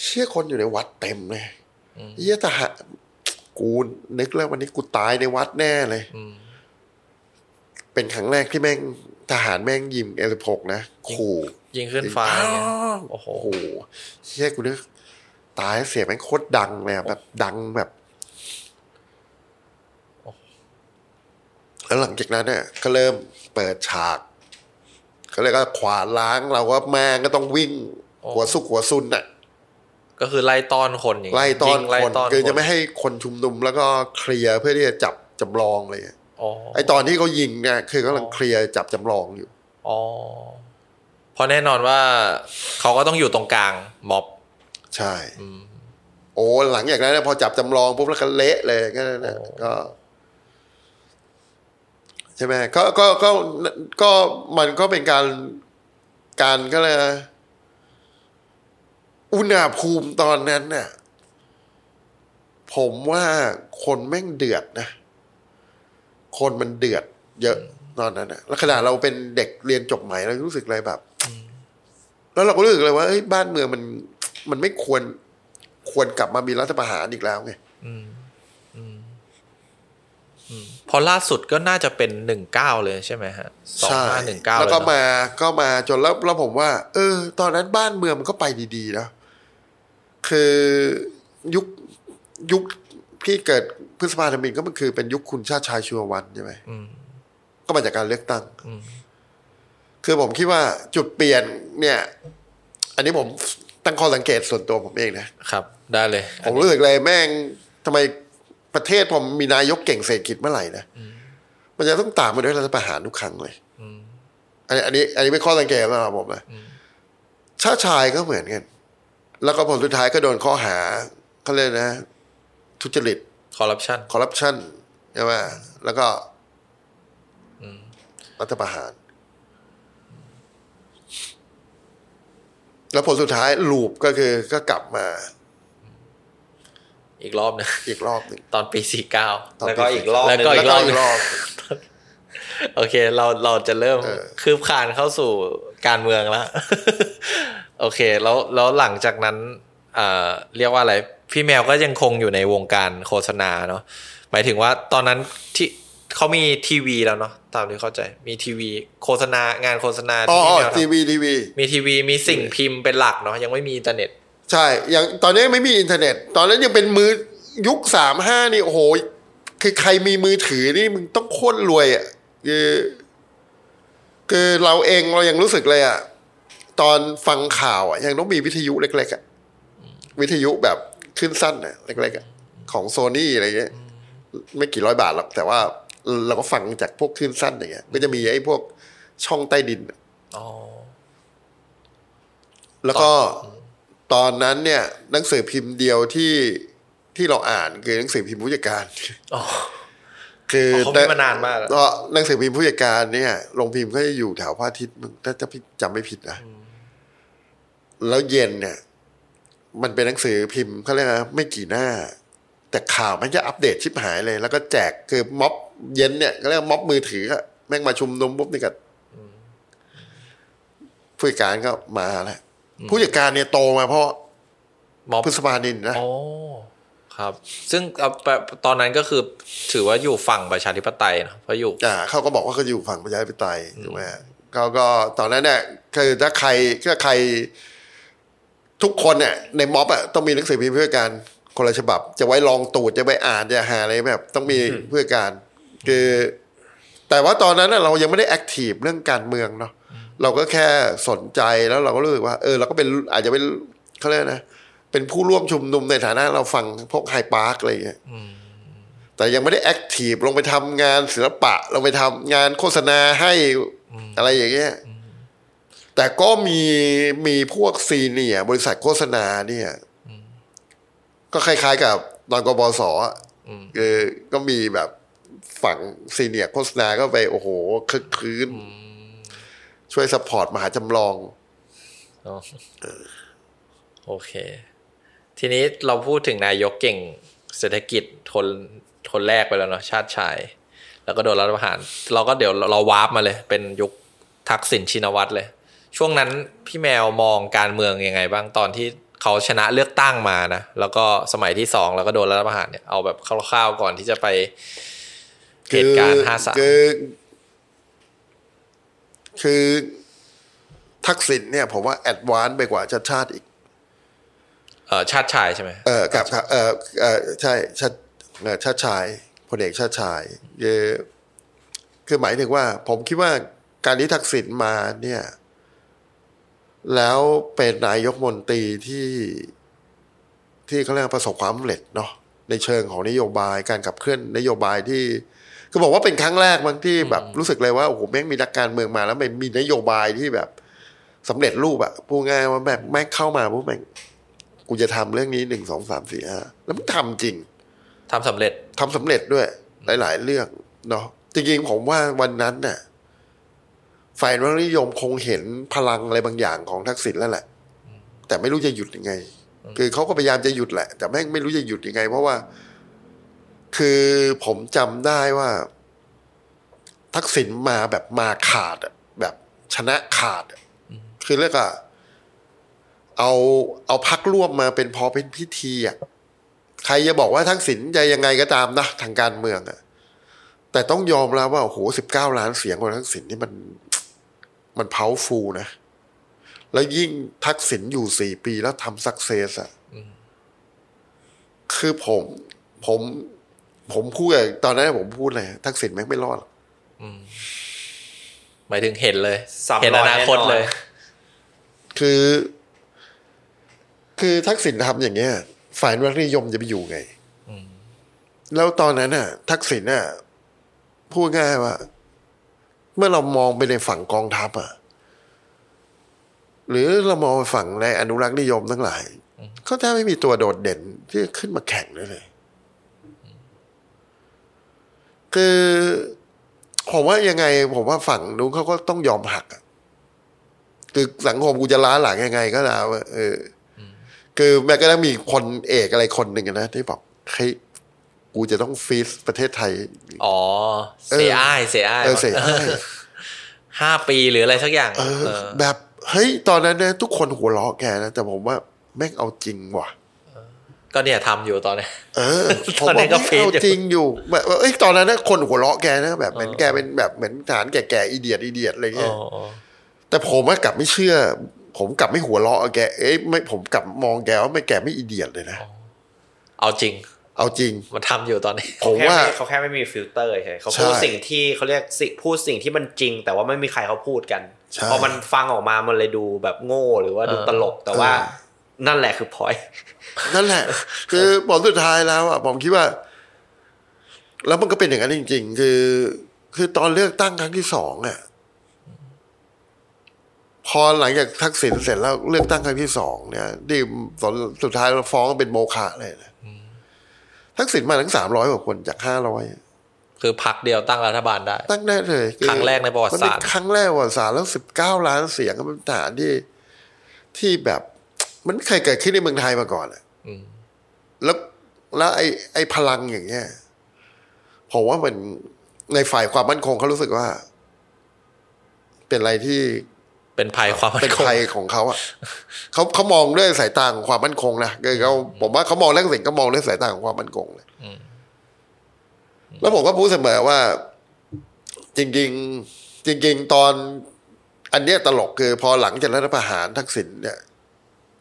เชี่ยคนอยู่ในวัดเต็มเลยเยี่ยทหารกูนึกแล้ววันนี้กูตายในวัดแน่เลยอืม เป็นครั้งแรกที่แม่งทหารแม่งยิมเอลพกนะขู่ยิงขึ้นฟ้าอย่างเงี้ยโอ้โหโอ้โหเชี่ยกูนึกตายเสียงแม่งโคตรดังเลยอะแบบดังแบบแล้วหลังจากนั้นเนี่ยก็เริ่มเปิดฉากเขาเรียกว่าขวานล้างเราก็แม่งก็ต้องวิ่งโอ้หัวสุกหัวซุนน่ะ ก็คือไล่ต้อนคนอย่างเงี้ยไล่ต้อนยิงไล่คนต้อนคือคจะนไม่ให้คนชุมนุมแล้วก็เคลียร์เพื่อที่จะจับจำลองเลยอ๋อ ไอตอนที่เขายิงเนี่ยคือกำลังเคลียร์จับจำลองอยู่อ๋อเพราะแน่นอนว่าเขาก็ต้องอยู่ตรงกลางม็อบใช่โอ้หลังจากนั้นนะพอจับจำลองปุ๊บแล้วก็เละเลยก็นั่นนะก็ใช่ไหมก็ก็ก็ก็มันก็เป็นการการก็เลยกอุณหภูมิตอนนั้นน่ะ ผมว่าคนแม่งเดือดนะ คนมันเดือดเยอะตอนนั้นนะแล้วขนาดเราเป็นเด็กเรียนจบใหม่เรารู้สึกอะไรแบบ แล้วเราก็รู้สึกเลยว่าเอ้ยบ้านเมืองมันมันไม่ควรควรกลับมามีรัฐประหารอีกแล้วไงเพราะล่าสุดก็น่าจะเป็นหนึ่งเก้าเลยใช่ไหมฮะสองใช่ห้าหนึ่งเก้าแล้วก็เนอะมาก็มาจนแล้วแล้วผมว่า เออ ตอนนั้นบ้านเมืองมันก็ไปดีๆนะคือยุคยุค พี่เกิดพฤษภาธมินก็มันคือเป็นยุคคุณชาติชายชัววันใช่ไหมอืมก็มาจากการเลือกตั้งอืมคือผมคิดว่าจุดเปลี่ยนเนี่ย อันนี้ผมตั้งข้อสังเกตส่วนตัวผมเองนะครับ ได้เลย ผมรู้สึกเลยแม่งทำไมประเทศผมมีนายกเก่งเศรษฐกิจเมื่อไหร่นะมันจะต้องตามมาด้วยรัฐประหารทุกครั้งเลยอืมอันนี้ อันนี้ อันนี้เป็นข้อสังเกตสำหรับผมนะชาติชายก็เหมือนกัน แล้วก็ผลสุดท้ายก็โดนข้อหาเขาเรียกนะ ทุจริตคอร์รัปชันคอร์รัปชันใช่ไหมแล้วก็รัฐประหาร แล้วผลสุดท้ายลูปก็คือก็กลับมา อีกรอบหนึงอีกรอบหนึ่งตอนปีสี่เก้าตอนแล้วก็อีกรอบแล้วก็หอีนึ่งกรอบอีกรอบโอเค เราเราจะเริ่มเออคืบคลานเข้าสู่การเมืองแล้ว โอเค แล้วแล้วหลังจากนั้น เอ่อเรียกว่าอะไร พี่แมวก็ยังคงอยู่ในวงการโฆษณาเนาะหมายถึงว่าตอนนั้นที่เขามีทีวีแล้วเนาะตามที่เข้าใจ มีทีวีโฆษณางานโฆษณาอ๋อที่พี่แมวทีทำวีทีวี มีทีวีมีสิ่งพิมพ์เป็นหลักเนาะยังไม่มีอินเทอร์เน็ต ใช่ยังตอนนี้ไม่มีอินเทอร์เน็ต ตอนนั้นยังเป็นมือยุคสามห้านี่โอ้โหคือใครมีมือถือนี่มึงต้องโคตรรวยอะคือคือเราเองเรายังรู้สึกเลยอะตอนฟังข่าวอะยังต้องมีวิทยุเล็กๆอะ วิทยุแบบขึ้นสั้นอะเล็กๆอะของโซนี่อะไรเงี้ยไม่กี่ร้อยบาทหรอกแต่ว่าเราก็ฟังจากพวกขึ้นสั้นอย่างเงี้ยก็จะมีไอ้พวกช่องใต้ดินอะอ๋อแล้วก็ตอนนั้นเนี่ย หนังสือพิมพ์เดียวที่ที่เราอ่านคือหนังสือพิมพ์ผู้จัดการอ๋อคือเขามีมานานมากอะก็หนังสือพิมพ์ผู้จัดการเนี่ยโรงพิมพ์ก็จะอยู่แถวพระอาทิตย์มึงถ้าจะจำไม่ผิดนะแล้วเย็นเนี่ย มันเป็นหนังสือพิมพ์เขาเรียกนะไม่กี่หน้า แต่ข่าวมันจะอัปเดตชิบหายเลย แล้วก็แจกคือม็อบเย็นเนี่ยก็เรียกม็อบมือถืออะแม่งมาชุมนุมปุ๊บนี่ก็ผู้จัดการก็มาแหละผู้จัดการเนี่ยโตมาเพราะม็อบพฤษภานินนะโอ้ครับ ซึ่งเอาไปตอนนั้นก็คือถือว่าอยู่ฝั่งประชาธิปไตยนะเพราะอยู่อ่าเขาก็บอกว่าเขาอยู่ฝั่งประชาธิปไตยถูกไหมฮะเขาก็ตอนนั้นเนี่ยคือถ้าใครถ้าใคร ทุกคนเนี่ยในม็อบอะต้องมีหนังสือพิมพ์เพื่อการคนละฉบับ จะไว้ลองตูดจะไว้อ่านจะหาอะไรแบบต้องมีเพื่อการ คือ แต่ว่าตอนนั้นน่ะเรายังไม่ได้แอคทีฟเรื่องการเมืองเนาะเราก็แค่สนใจแล้วเราก็รู้สึกว่า เออเราก็เป็นอาจจะเป็นเขาเรียกนะเป็นผู้ร่วมชุมนุมในฐานะเราฟังพวกไฮปาร์คอะไรอย่างเงี้ยแต่ยังไม่ได้แอคทีฟลงไปทำงานศิลปะลงไปทำงานโฆษณาให้อะไรอย่างเงี้ย แต่ก็มีมีพวกซีเนียร์บริษัทโฆษณาเนี่ยก็คล้าย ๆ กับตอนกบสอะคือก็มีแบบฝั่งซีเนียร์โฆษณาก็ไป โอ้โหคึกคืนช่วย support มหาจำลองอ๋อโอเค ทีนี้เราพูดถึงนายกเก่งเศรษฐกิจคนคนแรกไปแล้วเนาะชาติชาย แล้วก็โดนรัฐประหาร เราก็เดี๋ยวเรา warp มาเลย เป็นยุคทักษิณชินวัตรเลย ช่วงนั้นพี่แมวมองการเมืองยังไงบ้างตอนที่เขาชนะเลือกตั้งมานะแล้วก็สมัยที่สองแล้วก็โดนรัฐประหารเนี่ยเอาแบบคร่าวๆก่อนที่จะไปเหตุการณ์ห้าสามคือ คือทักษิณเนี่ยผมว่าแอดวานซ์ไปกว่าชาติชาติอีก เออชาติชายใช่ไหมเออกับครับเออเออใช่ชาติเอ่อชาติชายพลเอกชาติชายคือคือหมายถึงว่า ผมคิดว่าการที่ทักษิณมาเนี่ย แล้วเป็นนายกมนตรีที่ที่เขาเรียกว่าประสบความสำเร็จเนาะในเชิงของนโยบายการขับเคลื่อนนโยบายที่คือบอกว่าเป็นครั้งแรกบางที่แบบรู้สึกเลยว่าโอ้โหแม่งมีนักการเมืองมา แล้วมันมีนโยบายที่แบบสำเร็จรูปอะพูดง่ายว่าแบบแม่งเข้ามาปุ๊บแม่งกูจะทำเรื่องนี้หนึ่งสองสามสี่ห้าแล้วมันทำจริงทำสำเร็จทำสำเร็จด้วย หลาย ๆ เรื่องเนาะจริงๆผมว่าวันนั้นน่ะ ฝ่ายรัฐนิยมคงเห็นพลังอะไรบางอย่างของทักษิณแล้วแหละ แต่ไม่รู้จะหยุดยังไง คือเขาก็พยายามจะหยุดแหละ แต่แม่งไม่รู้จะหยุดยังไง เพราะว่า คือผมจำได้ว่า ทักษิณมาแบบมาขาดอะแบบชนะขาดอะคือเรียกว่าเอาเอาพักร่วมมาเป็นพอเป็นพิธีอะใครจะบอกว่าทักษิณจะยังไงก็ตามนะทางการเมืองอะแต่ต้องยอมรับว่าโอ้โหสิบเก้าล้านเสียงของทักษิณนี่มัน มันเผาฟูนะ แล้วยิ่งทักษิณอยู่สี่ปีแล้วทำสักเซสอะคือผม ผม ผมพูดอะตอนนั้นผมพูดเลยทักษิณแม่งไม่รอดหรอกหมายถึงเห็นเลยสามร้อยเห็นอนาคตแน่นอนเลย คือ คือทักษิณทำอย่างเงี้ย ฝ่ายรัฐนิยมจะไปอยู่ไงแล้วตอนนั้นน่ะ ทักษิณน่ะพูดง่ายว่า เมื่อเรามองไปในฝั่งกองทัพอะหรือเรามองไปฝั่งในอนุรักษ์นิยมทั้งหลายเขาแทบไม่มีตัวโดดเด่นที่จะขึ้นมาแข่งได้เลย คือผมว่ายังไง ผมว่าฝั่งนู้นเขาก็ต้องยอมหักอะคือสังคมกูจะล้าหลังยังไงก็แล้วอะเอออ คือแม้ก็ต้องมีคนเอกอะไรคนหนึ่งอะนะที่บอกเฮ้ย กูจะต้องฟีสประเทศไทย อ๋อ เสียอ้ายเสียอ้ายเออเสียอ้ายห้าปีหรืออะไรสักอย่าง เออเออแบบเฮ้ยตอนนั้นเนี่ยทุกคนหัวเราะแกนะ แต่ผมว่าแม่งเอาจริงว่ะ ก็เนี่ยทำอยู่ตอนเนี้ยเออตผมอนนั้ว่านก็แม่งฟีดเอาอยู่จริงอยู่แบบเอ้ยตอนนั้นนะคนหัวเราะแกนะแบบเหมือนแกเป็นแบบเหมือนฐานแก่ๆอีเดียดอีเดียดอะไรอ๋เงี้อยอ๋อแต่ผมว่ากลับไม่เชื่อ ผมกลับไม่หัวเราะแก เอ้ยไม่ผมกลับมองแกว่าไม่แกไม่อีเดียดเลยนะเอาจริง เอาจริง มันทำอยู่ตอนนี้ผมว่าเขาแค่ไม่มีฟิลเตอร์ใช่เขาใช่พูดสิ่งที่เขาเรียกสิพูดสิ่งที่มันจริง แต่ว่าไม่มีใครเขาพูดกันใช่พอมันฟังออกมามันเลยดูแบบโง่หรือว่าดูตลกแต่ว่าเออนั่นแหละคือพอยนั่นแหละ คือผลสุดท้ายแล้วอะผมคิดว่า แล้วมันก็เป็นอย่างนั้นจริง ๆ คือ คือตอนเลือกตั้งครั้งที่สองอะพอหลังจากทักษิณเสร็จแล้วเลือกตั้งครั้งที่สองเนี่ยที่ผลสุดท้ายเราฟ้องเป็นโมฆะเลยนะ ทักษิณมาทั้งสามร้อยกว่าคนจากห้าร้อยคือพักเดียวตั้งรัฐบาลได้ ตั้งได้เลย ครั้งแรกในประวัติศาสตร์มันเป็นครั้งแรกประวัติศาสตร์แล้วสิบเก้าล้านเสียงก็เป็นฐานที่ที่แบบมันไม่เคยเกิดขึ้นในเมืองไทยมาก่อนอะแล้วแล้วไอ้ไอ้พลังอย่างเงี้ยผมว่ามันในฝ่ายความมั่นคงเขารู้สึกว่า เป็นอะไรที่ เป็นภัยความมั่เป็นนคงภัยของเขาอะเขาเขามองด้วยสายตาของความมั่นคงนะคือเขาผมว่าเขามองเรื่องสิ่งเขามองด้วยสายตาของความมั่นคงเลยแล้วผมก็พูดเสมอว่า จริง ๆ จริง ๆ ตอน อันเนี้ยตลกคือ พอหลังจากรัฐประหารทักษิณเนี่ย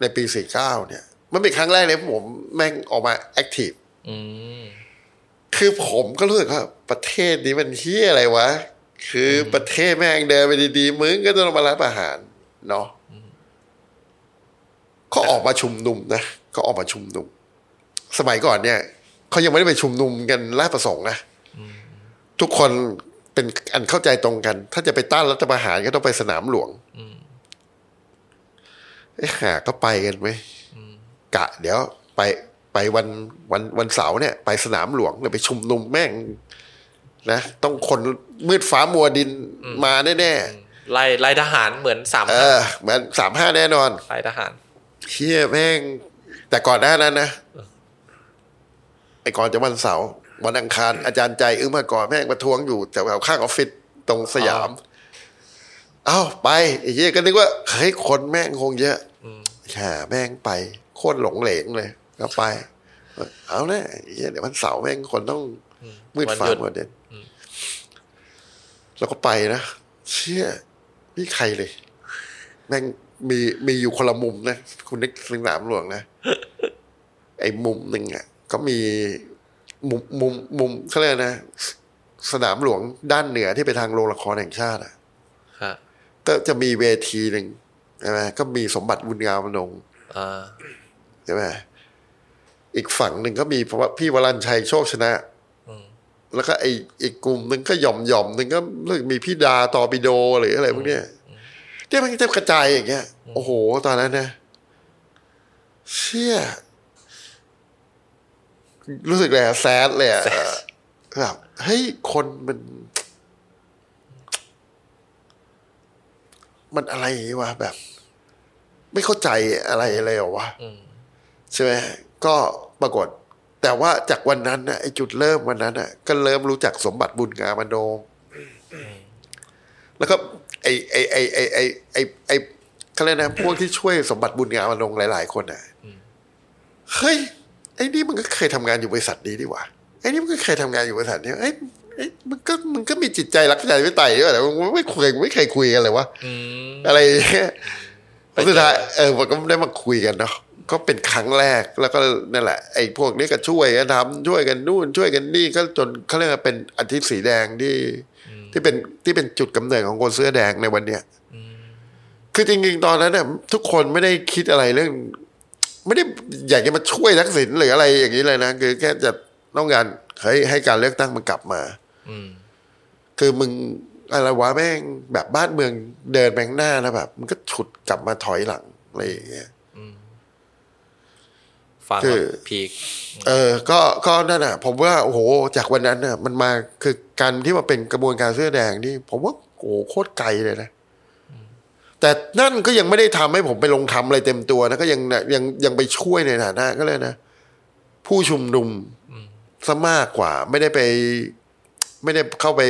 ในปีสี่เก้าเนี่ย มันเป็นครั้งแรกเลยที่ผมแม่งออกมาแอคทีฟอืมคือผมก็รู้สึกว่าประเทศนี้มันเฮี้ยอะไรวะ คือประเทศแม่งเดินไปดีๆมึงก็ต้องมารับอาหารเนาะเขาออกมาชุมนุมนะเขาออกมาชุมนุม สมัยก่อนเนี่ยเขายังไม่ได้ไปชุมนุมกันราชประสงค์นะทุกคนเป็นอันเข้าใจตรงกัน ถ้าจะไปต้านรัฐประหารก็ต้องไปสนามหลวงไอ้ห่าก็ไปกันไหมกะ เดี๋ยวไปไปวันวันวันเสาร์เนี่ย ไปสนามหลวงเลยไปชุมนุมแม่ง นะต้องคนมืดฟ้ามัวดินมาแน่ไล่ไล่ทหารเหมือนสามๆเออเหมือนสามห้าแน่นอนไล่ทหารเชี่ยแม่ง แต่ก่อนหน้านั้นนะไอ้ก่อนจะวันเสาร์วันอังคารอาจารย์ใจอึ้งมาก่อนแม่งมาทวงอยู่แถวๆข้างออฟฟิศตรงสยาม เอ้าไปไอ้เหี้ยก็นึกว่าเฮ้ยคนแม่งคงเยอะแค่แม่งไป โคตรหลงเหลงเลย ก็ไป เอาแน่ไอ้เหี้ยเดี๋ยววันเสาร์แม่งคนต้องมืดฟ้าวันหยุดมัวเด่น แล้วก็ไปนะเชี่ยนี่ใครเลย แม่งมีมีอยู่คนละมุมนะคุณนึกสนามหลวงนะไอ้มุมหนึ่งอะ ก็มีมุมมุมมุมเขาเรียกนะ สนามหลวงด้านเหนือที่ไปทางโรงละครแห่งชาติอะฮะก็จะมีเวทีหนึ่งใช่ไหมก็มีสมบัติบุญงามนงอ่าใช่ไหมอีกฝั่งหนึ่งก็มีพี่วรัญชัยโชคชนะ แล้วก็ไออีกกลุ่มหนึ่งก็หย่อมหย่อมหนึ่งก็รู้สึกมีพี่ดาตอปิโดหรืออะไรพวกเนี้ยเนี่ยมันจะกระจายอย่างเงี้ย โอ้โห ตอนนั้นนะเชี่ยรู้สึกเลยอะแซดเลยอะแบบเฮ้ยคนมัน มันอะไรวะแบบ ไม่เข้าใจอะไรเลยเหรอวะใช่ไหมก็ปรากฏ แต่ว่าจากวันนั้นนะไอ้จุดเริ่มวันนั้นน่ะก็เริ่มรู้จักสมบัติบุญงามโนงแล้วก็ไอ้ไอ้ไอ้ไอ้ไอ้ไอ้ไอ้เขาเรียกนะพวกที่ช่วยสมบัติบุญงามโนงหลาย ๆ คนอะเฮ้ยไอ้นี่มันก็เคยทำงานอยู่บริษัทนี้ดีหว่าไอ้นี่มันก็เคยทำงานอยู่บริษัทนี้ไอ้ไอ้มันก็มันก็มีจิตใจรักประชาธิปไตยด้วยแต่มันไม่คุยไม่เคยคุยกันเลยวะอืมอะไรอย่างเงี้ยไปเจอสุดท้ายเออมันก็ได้มาคุยกันเนาะ ก็เป็นครั้งแรกแล้วก็นั่นแหละไอ้พวกนี้ก็ช่วยกันทำช่วยกันนู่น ช่วยกันนี่ก็จนเขาเรียกว่าเป็นอาทิตย์สีแดงที่ที่เป็นที่เป็นจุดกำเนิดของคนเสื้อแดงในวันเนี้ยคือจริงๆตอนนั้นเนี่ยทุกคนไม่ได้คิดอะไรเรื่อง ไม่ได้อยากจะมาช่วยทักษิณหรืออะไรอย่างนี้เลยนะคือแค่จะต้องการเฮ้ยให้การเลือกตั้งมันกลับมา อืมคือมึงอะไรวะแม่งแบบบ้านเมืองเดินแบงหน้านะแบบมันก็ฉุดกลับมาถอยหลังอะไรอย่างเงี้ย ฟังคือแล้วพีคเออ ก็ก็นั่นน่ะผมว่าโอ้โห จากวันนั้นน่ะ มันมาคือการที่มาเป็นกระบวนการเสื้อแดงนี่ ผมว่าโอ้โหโคตรไกลเลยนะแต่นั่นก็ยังไม่ได้ทำให้ผมไปลงทำอะไรเต็มตัวนะก็ยังยังยังไปช่วยในฐานะก็เลยนะ ผู้ชุมนุมซะมากกว่า ไม่ได้ไป ไม่ได้เข้าไป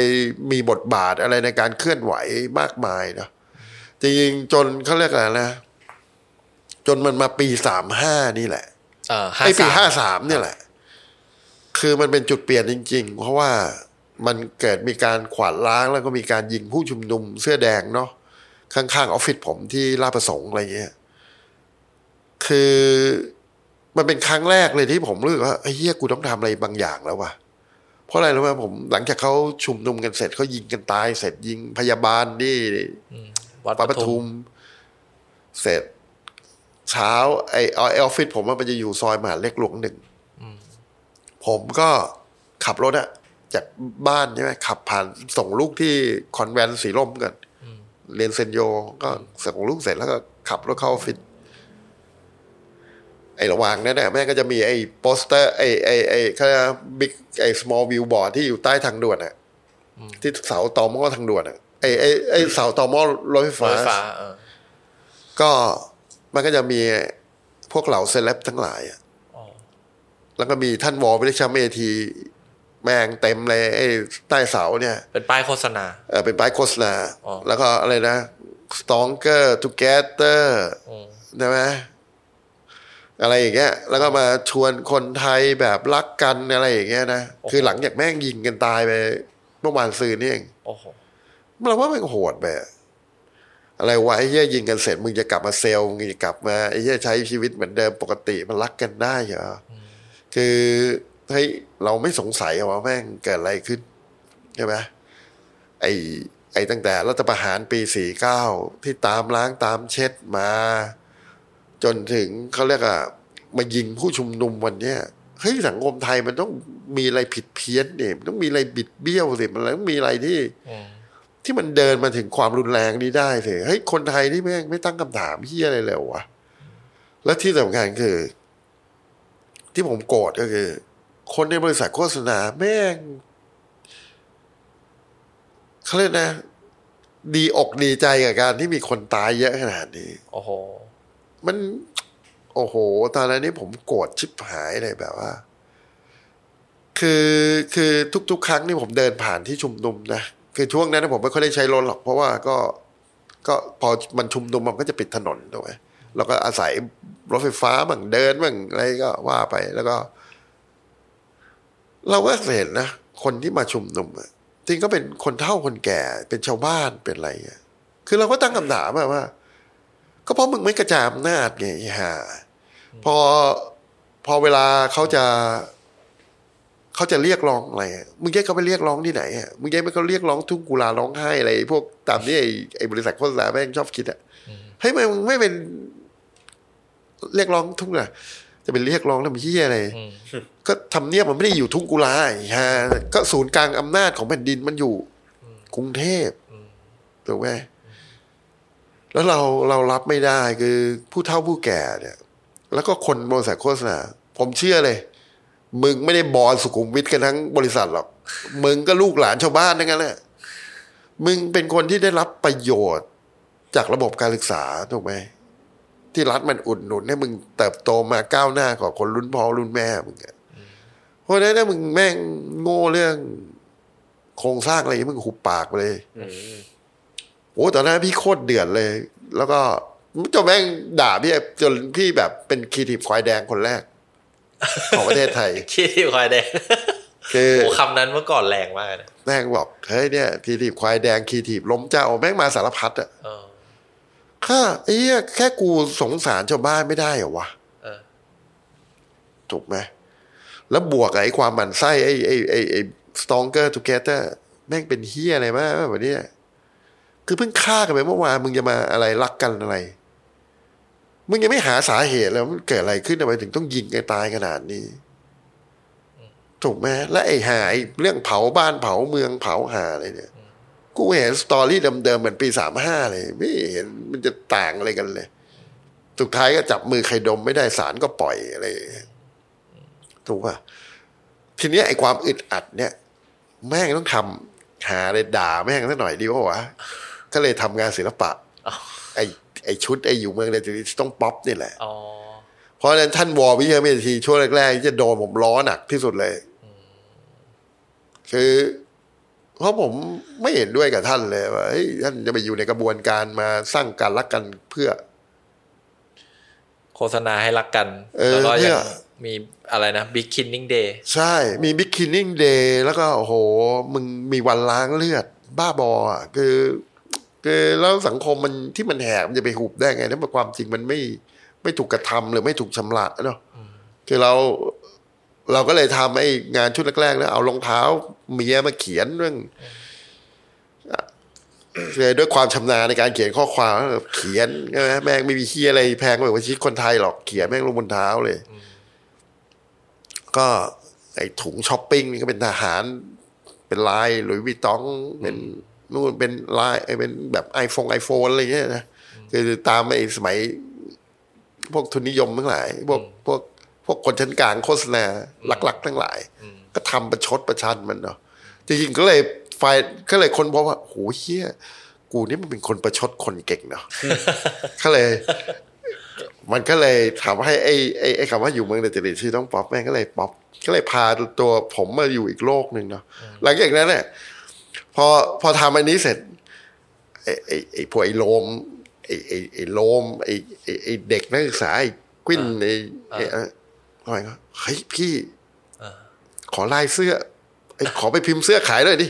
มีบทบาทอะไรในการเคลื่อนไหวมากมายนะจริงๆจนเขาเรียกอะไรนะจนมันมาปีสามห้านี่แหละเออ ไอปี53ห้าสามเนี่ยแหละ คือมันเป็นจุดเปลี่ยนจริง ๆ เพราะว่ามันเกิดมีการขวาดล้างแล้วก็มีการยิงผู้ชุมนุมเสื้อแดงเนาะข้างๆออฟฟิศผมที่ลาดประสงค์อะไรเงี้ย คือมันเป็นครั้งแรกเลยที่ผมรู้สึกว่าไอ้เหี้ยกูต้องทำอะไรบางอย่างแล้วว่ะ เพราะอะไรรู้ไหมผมหลังจากเขาชุมนุมกันเสร็จเขายิงกันตาย เสร็จยิงพยาบาลนี่วัดปาปปทุทุมมเสร็จ เช้าไอไอออฟฟิศผมอะมันจะอยู่ซอยมหาเล็กหลวงหนึ่งผมก็ขับรถอะจากบ้านใช่ไหมขับผ่านส่งลูกที่คอนแวนต์สีลมกันเรียนเซนโยก็ส่งลูกเสร็จแล้วก็ขับรถเข้าออฟฟิศไอ้ระหว่างนั้นน่ะแม่งก็จะมีไอ้โปสเตอร์ ไอ้ไอ้ไอ้เขาบิ๊กไอ้ small view board ที่อยู่ใต้ทางด่วนอะที่เสาต่อหม้อทางด่วนอะไอ้ไอ้ไอ้เสาต่อหม้อรถไฟรฟ้าถไฟฟ้าเออก็ มันก็จะมีพวกเหล่าเซเลบทั้งหลายอะอ๋อแล้วก็มีท่านวอลวิลิชัมเอที แม่งเต็มเลยไอ้ใต้เสาเนี่ย เป็นป้ายโฆษณาเออเป็นป้ายโฆษณาอ๋อแล้วก็อะไรนะ stronger together อืมใช่ไหมอะไรอย่างเงี้ย แล้วก็มาชวนคนไทยแบบรักกันอะไรอย่างเงี้ยนะ คือหลังจากแม่งยิงกันตายไป เมื่อวานซืนนี่เองโอ้โหเราว่ามันโหดไปอะ อะไรวะไอ้เหี้ยยิงกันเสร็จมึงจะกลับมาเซลล์มึงจะกลับมาไอ้เหี้ยใช้ชีวิตเหมือนเดิมปกติมันรักกันได้เหรออคือเฮ้ยเราไม่สงสัยว่าแม่งเกิดอะไรขึ้นใช่ไหมไอ้ไอ้ตั้งแต่รัฐประหารปีสี่เก้าที่ตามล้างตามเช็ดมา จนถึงเขาเรียกอะมายิงผู้ชุมนุมวันเนี้ยเฮ้ยสังคมไทยมันต้องมีอะไรผิดเพี้ยนเนี่ยมันต้องมีอะไรบิดเบี้ยวสิมันต้องมีอะไรที่อืม ที่มันเดินมาถึงความรุนแรงนี้ได้สิเฮ้ยคนไทยนี่แม่งไม่ตั้งคำถามเฮียอะไรเลยวะแล้วที่สำคัญคือ ที่ผมโกรธก็คือ คนในบริษัทโฆษณาแม่งเขาเรียกนะ ดีอกดีใจกับการที่มีคนตายเยอะขนาดนี้ โอ้โห มัน โอ้โห ตอนนั้นนี่ผมโกรธชิบหายเลยแบบว่า คือคือทุก ๆ ครั้งที่ผมเดินผ่านที่ชุมนุมนะ คือช่วงนั้นนะผมไม่ค่อยได้ใช้รถหรอก เพราะว่าก็ก็พอมันชุมนุมมันก็จะปิดถนนถูกไหมเราก็อาศัยรถไฟฟ้าบ้างเดินบ้างอะไรก็ว่าไปแล้วก็ เราก็เห็นนะคนที่มาชุมนุมจริงก็เป็นคนเฒ่าคนแก่เป็นชาวบ้านเป็นอะไรอะคือเราก็ตั้งคำถามว่า ก็เพราะมึงไม่กระจายอำนาจไงไอ้ห่าพอพอเวลาเขาจะ เขาจะเรียกร้องอะไรอะมึงแยกเขาไปเรียกร้องที่ไหนอะมึงแยกไปเขาเรียกร้องทุ่งกุลาร้องไห้อะไรพวกตามที่ไอ้ไอ้บริษัทโฆษณาแม่งชอบคิดอะเฮ้ยมึงไม่เป็น เรียกร้องทุ่งกุลาจะเป็นเรียกร้องทำเหี้ยอะไรอืมก็ทำเนียบมันไม่ได้อยู่ทุ่งกุลาไอ้ห่าก็ศูนย์กลางอำนาจของแผ่นดินมันอยู่กรุงเทพถูกไหมแล้วเราเรารับไม่ได้คือผู้เฒ่าผู้แก่เนี่ย แล้วก็คนบริษัทโฆษณาผมเชื่อเลย มึงไม่ได้บอลสุขุมวิทกันทั้งบริษัทหรอก มึงก็ลูกหลานชาวบ้านทั้งนั้นแหละมึงเป็นคนที่ได้รับประโยชน์จากระบบการศึกษาถูกไหมที่รัฐมันอุดหนุนให้มึงเติบโตมาก้าวหน้ากว่าคนรุ่นพ่อรุ่นแม่มึงอะเพราะฉะนั้นถ้ามึงแม่งโง่เรื่อง โครงสร้างอะไรมึงหุบปากไปเลยโอ้ตอนนั้นพี่โคตรเดือดเลย แล้วก็เจ้าแม่งด่าพี่จนพี่แบบเป็นคีทีฟควายแดงคนแรก ของประเทศไทยขี้ที่ควายแดงคือโอ้คำนั้นเมื่อก่อนแรงมากนะแม่งบอกเฮ้ยเนี่ยคีทีฟควายแดงคีทีฟล้มเจ้าแม่งมาสารพัดอะเออข้าไอ้เหี้ยแค่กูสงสารชาวบ้านไม่ได้เหรอวะเออถูกไหมแล้วบวกกับไอ้ความหมั่นไส้ไอ้ไอ้ไอ้ไอ้ stronger together แม่งเป็นเฮียอะไรมากแบบนี้คือเพิ่งฆ่ากันไปเมื่อวานมึงจะมาอะไรรักกันอะไร มึงยังไม่หาสาเหตุแล้วมันเกิดอะไรขึ้นทำไมถึงต้องยิงกันตายขนาดนี้ถูกไหมและไอ้หาไอ้เรื่องเผาบ้านเผาเมืองเผาหาอะไรเนี่ย กูเห็นสตอรี่เดิมๆเหมือนปีสามห้าเลย ไม่เห็นมันจะต่างอะไรกันเลย สุดท้ายก็จับมือใครดมไม่ได้สารก็ปล่อยอะไรถูกป่ะทีนี้ไอ้ความอึดอัดเนี่ย แม่งต้องทำหาเลยด่าแม่งสักหน่อยดีวะวะก็เลยทำงานศิลปะไอ้ ไอ้ชุดไอ้อยู่เมืองเลยต้องป๊อปนี่แหละอ๋อเพราะฉะนั้นท่านวอวิเชียรเมธีช่วงแรกๆที่จะโดนผมล้อหนักที่สุดเลย คือเพราะผมไม่เห็นด้วยกับท่านเลยว่าเฮ้ยท่านจะไปอยู่ในกระบวนการมาสร้างการรักกันเพื่อ โฆษณาให้รักกันเออแล้วก็เพื่ยัองมีอะไรนะ Big Killing Day ใช่ มีบิ๊กคินนิ่งเดย์แล้วก็โอ้โห มึงมีวันล้างเลือด บ้าบออะคือ คือแล้วสังคมมันที่มันแหกมันจะไปหุบได้ไงถ้าความจริงมันไม่ไม่ถูกกระทำหรือไม่ถูกชำระเนาะคือเราเราก็เลยทำไอ้งานชุดแรกๆแล้วเอารองเท้าเมียมาเขียนเรื่องเลยด้วยความชำนาญในการเขียนข้อความเขียนใช่ไหมแม่งไม่มีเฮียอะไรแพงกว่าชีวิตคนไทยหรอกเขียนแม่งลงบนเท้าเลย ก็ไอ้ถุงช้อปปิ้งนี่ก็เป็นทหาร เป็นลาย Louis Vuitton เป็น นู่นเป็นลายไอ้เป็นแบบ iPhone iPhone อะไรเงี้ยนะคือตามไอ้สมัย พวกทุนนิยมทั้งหลาย พวกพวกพวกคนชั้นกลางโฆษณาหลัก ๆ ทั้งหลาย ก็ทำประชดประชันมันเนาะจริงๆก็เลยไฟก็เลยคนพบว่าโหเฮียกูนี่มันเป็นคนประชดคนเก่งเนาะก็เลย มันก็เลยทำให้ไอ้ไอ้ไอ้คำว่าอยู่เมืองเดจริตชื่อต้องป๊อปแม่งก็เลยป๊อปก็เลยพาตัวผมมาอยู่อีกโลกหนึ่งเนาะหลังจากนั้นเนี่ย พอพอทำอันนี้เสร็จไอ้ไอ้ไอ้พวกไอ้โลมไอ้ไอ้ไอ้โลมไอ้ไอ้ไอ้เด็กนักศึกษาไอ้กวินไอ้ไอ้อะอะไรก็เฮ้ยพี่ขอลายเสื้อไอ้ขอไปพิมพ์เสื้อขายหน่อยดิ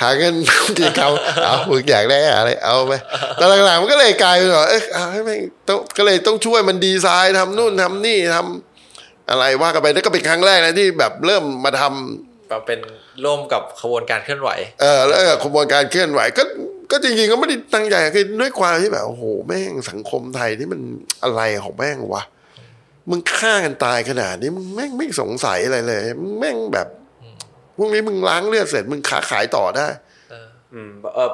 หาเงินกิจกรรมเอามึงอยากได้อะไรเอาไปแต่หลังๆมันก็เลยกลายเป็นว่าเอ้ยเอาให้แม่งต้องก็เลยต้องช่วยมันดีไซน์ทำนู่นทำนี่ทำอะไรว่ากันไปนั่นก็เป็นครั้งแรกนะที่แบบเริ่มมาทำ มาเป็นร่วมกับขบวนการเคลื่อนไหว เออแล้วก็ขบวนการเคลื่อนไหวก็ก็จริงๆก็ไม่ได้ตั้งใจคือด้วยความที่แบบโอ้โหแม่งสังคมไทยที่มันอะไรของแม่งวะมึงฆ่ากันตายขนาดนี้มึงแม่งไม่สงสัยอะไรเลยมึงแม่งแบบพวกนี้มึงล้างเลือดเสร็จมึงขาขายต่อได้อืมเออ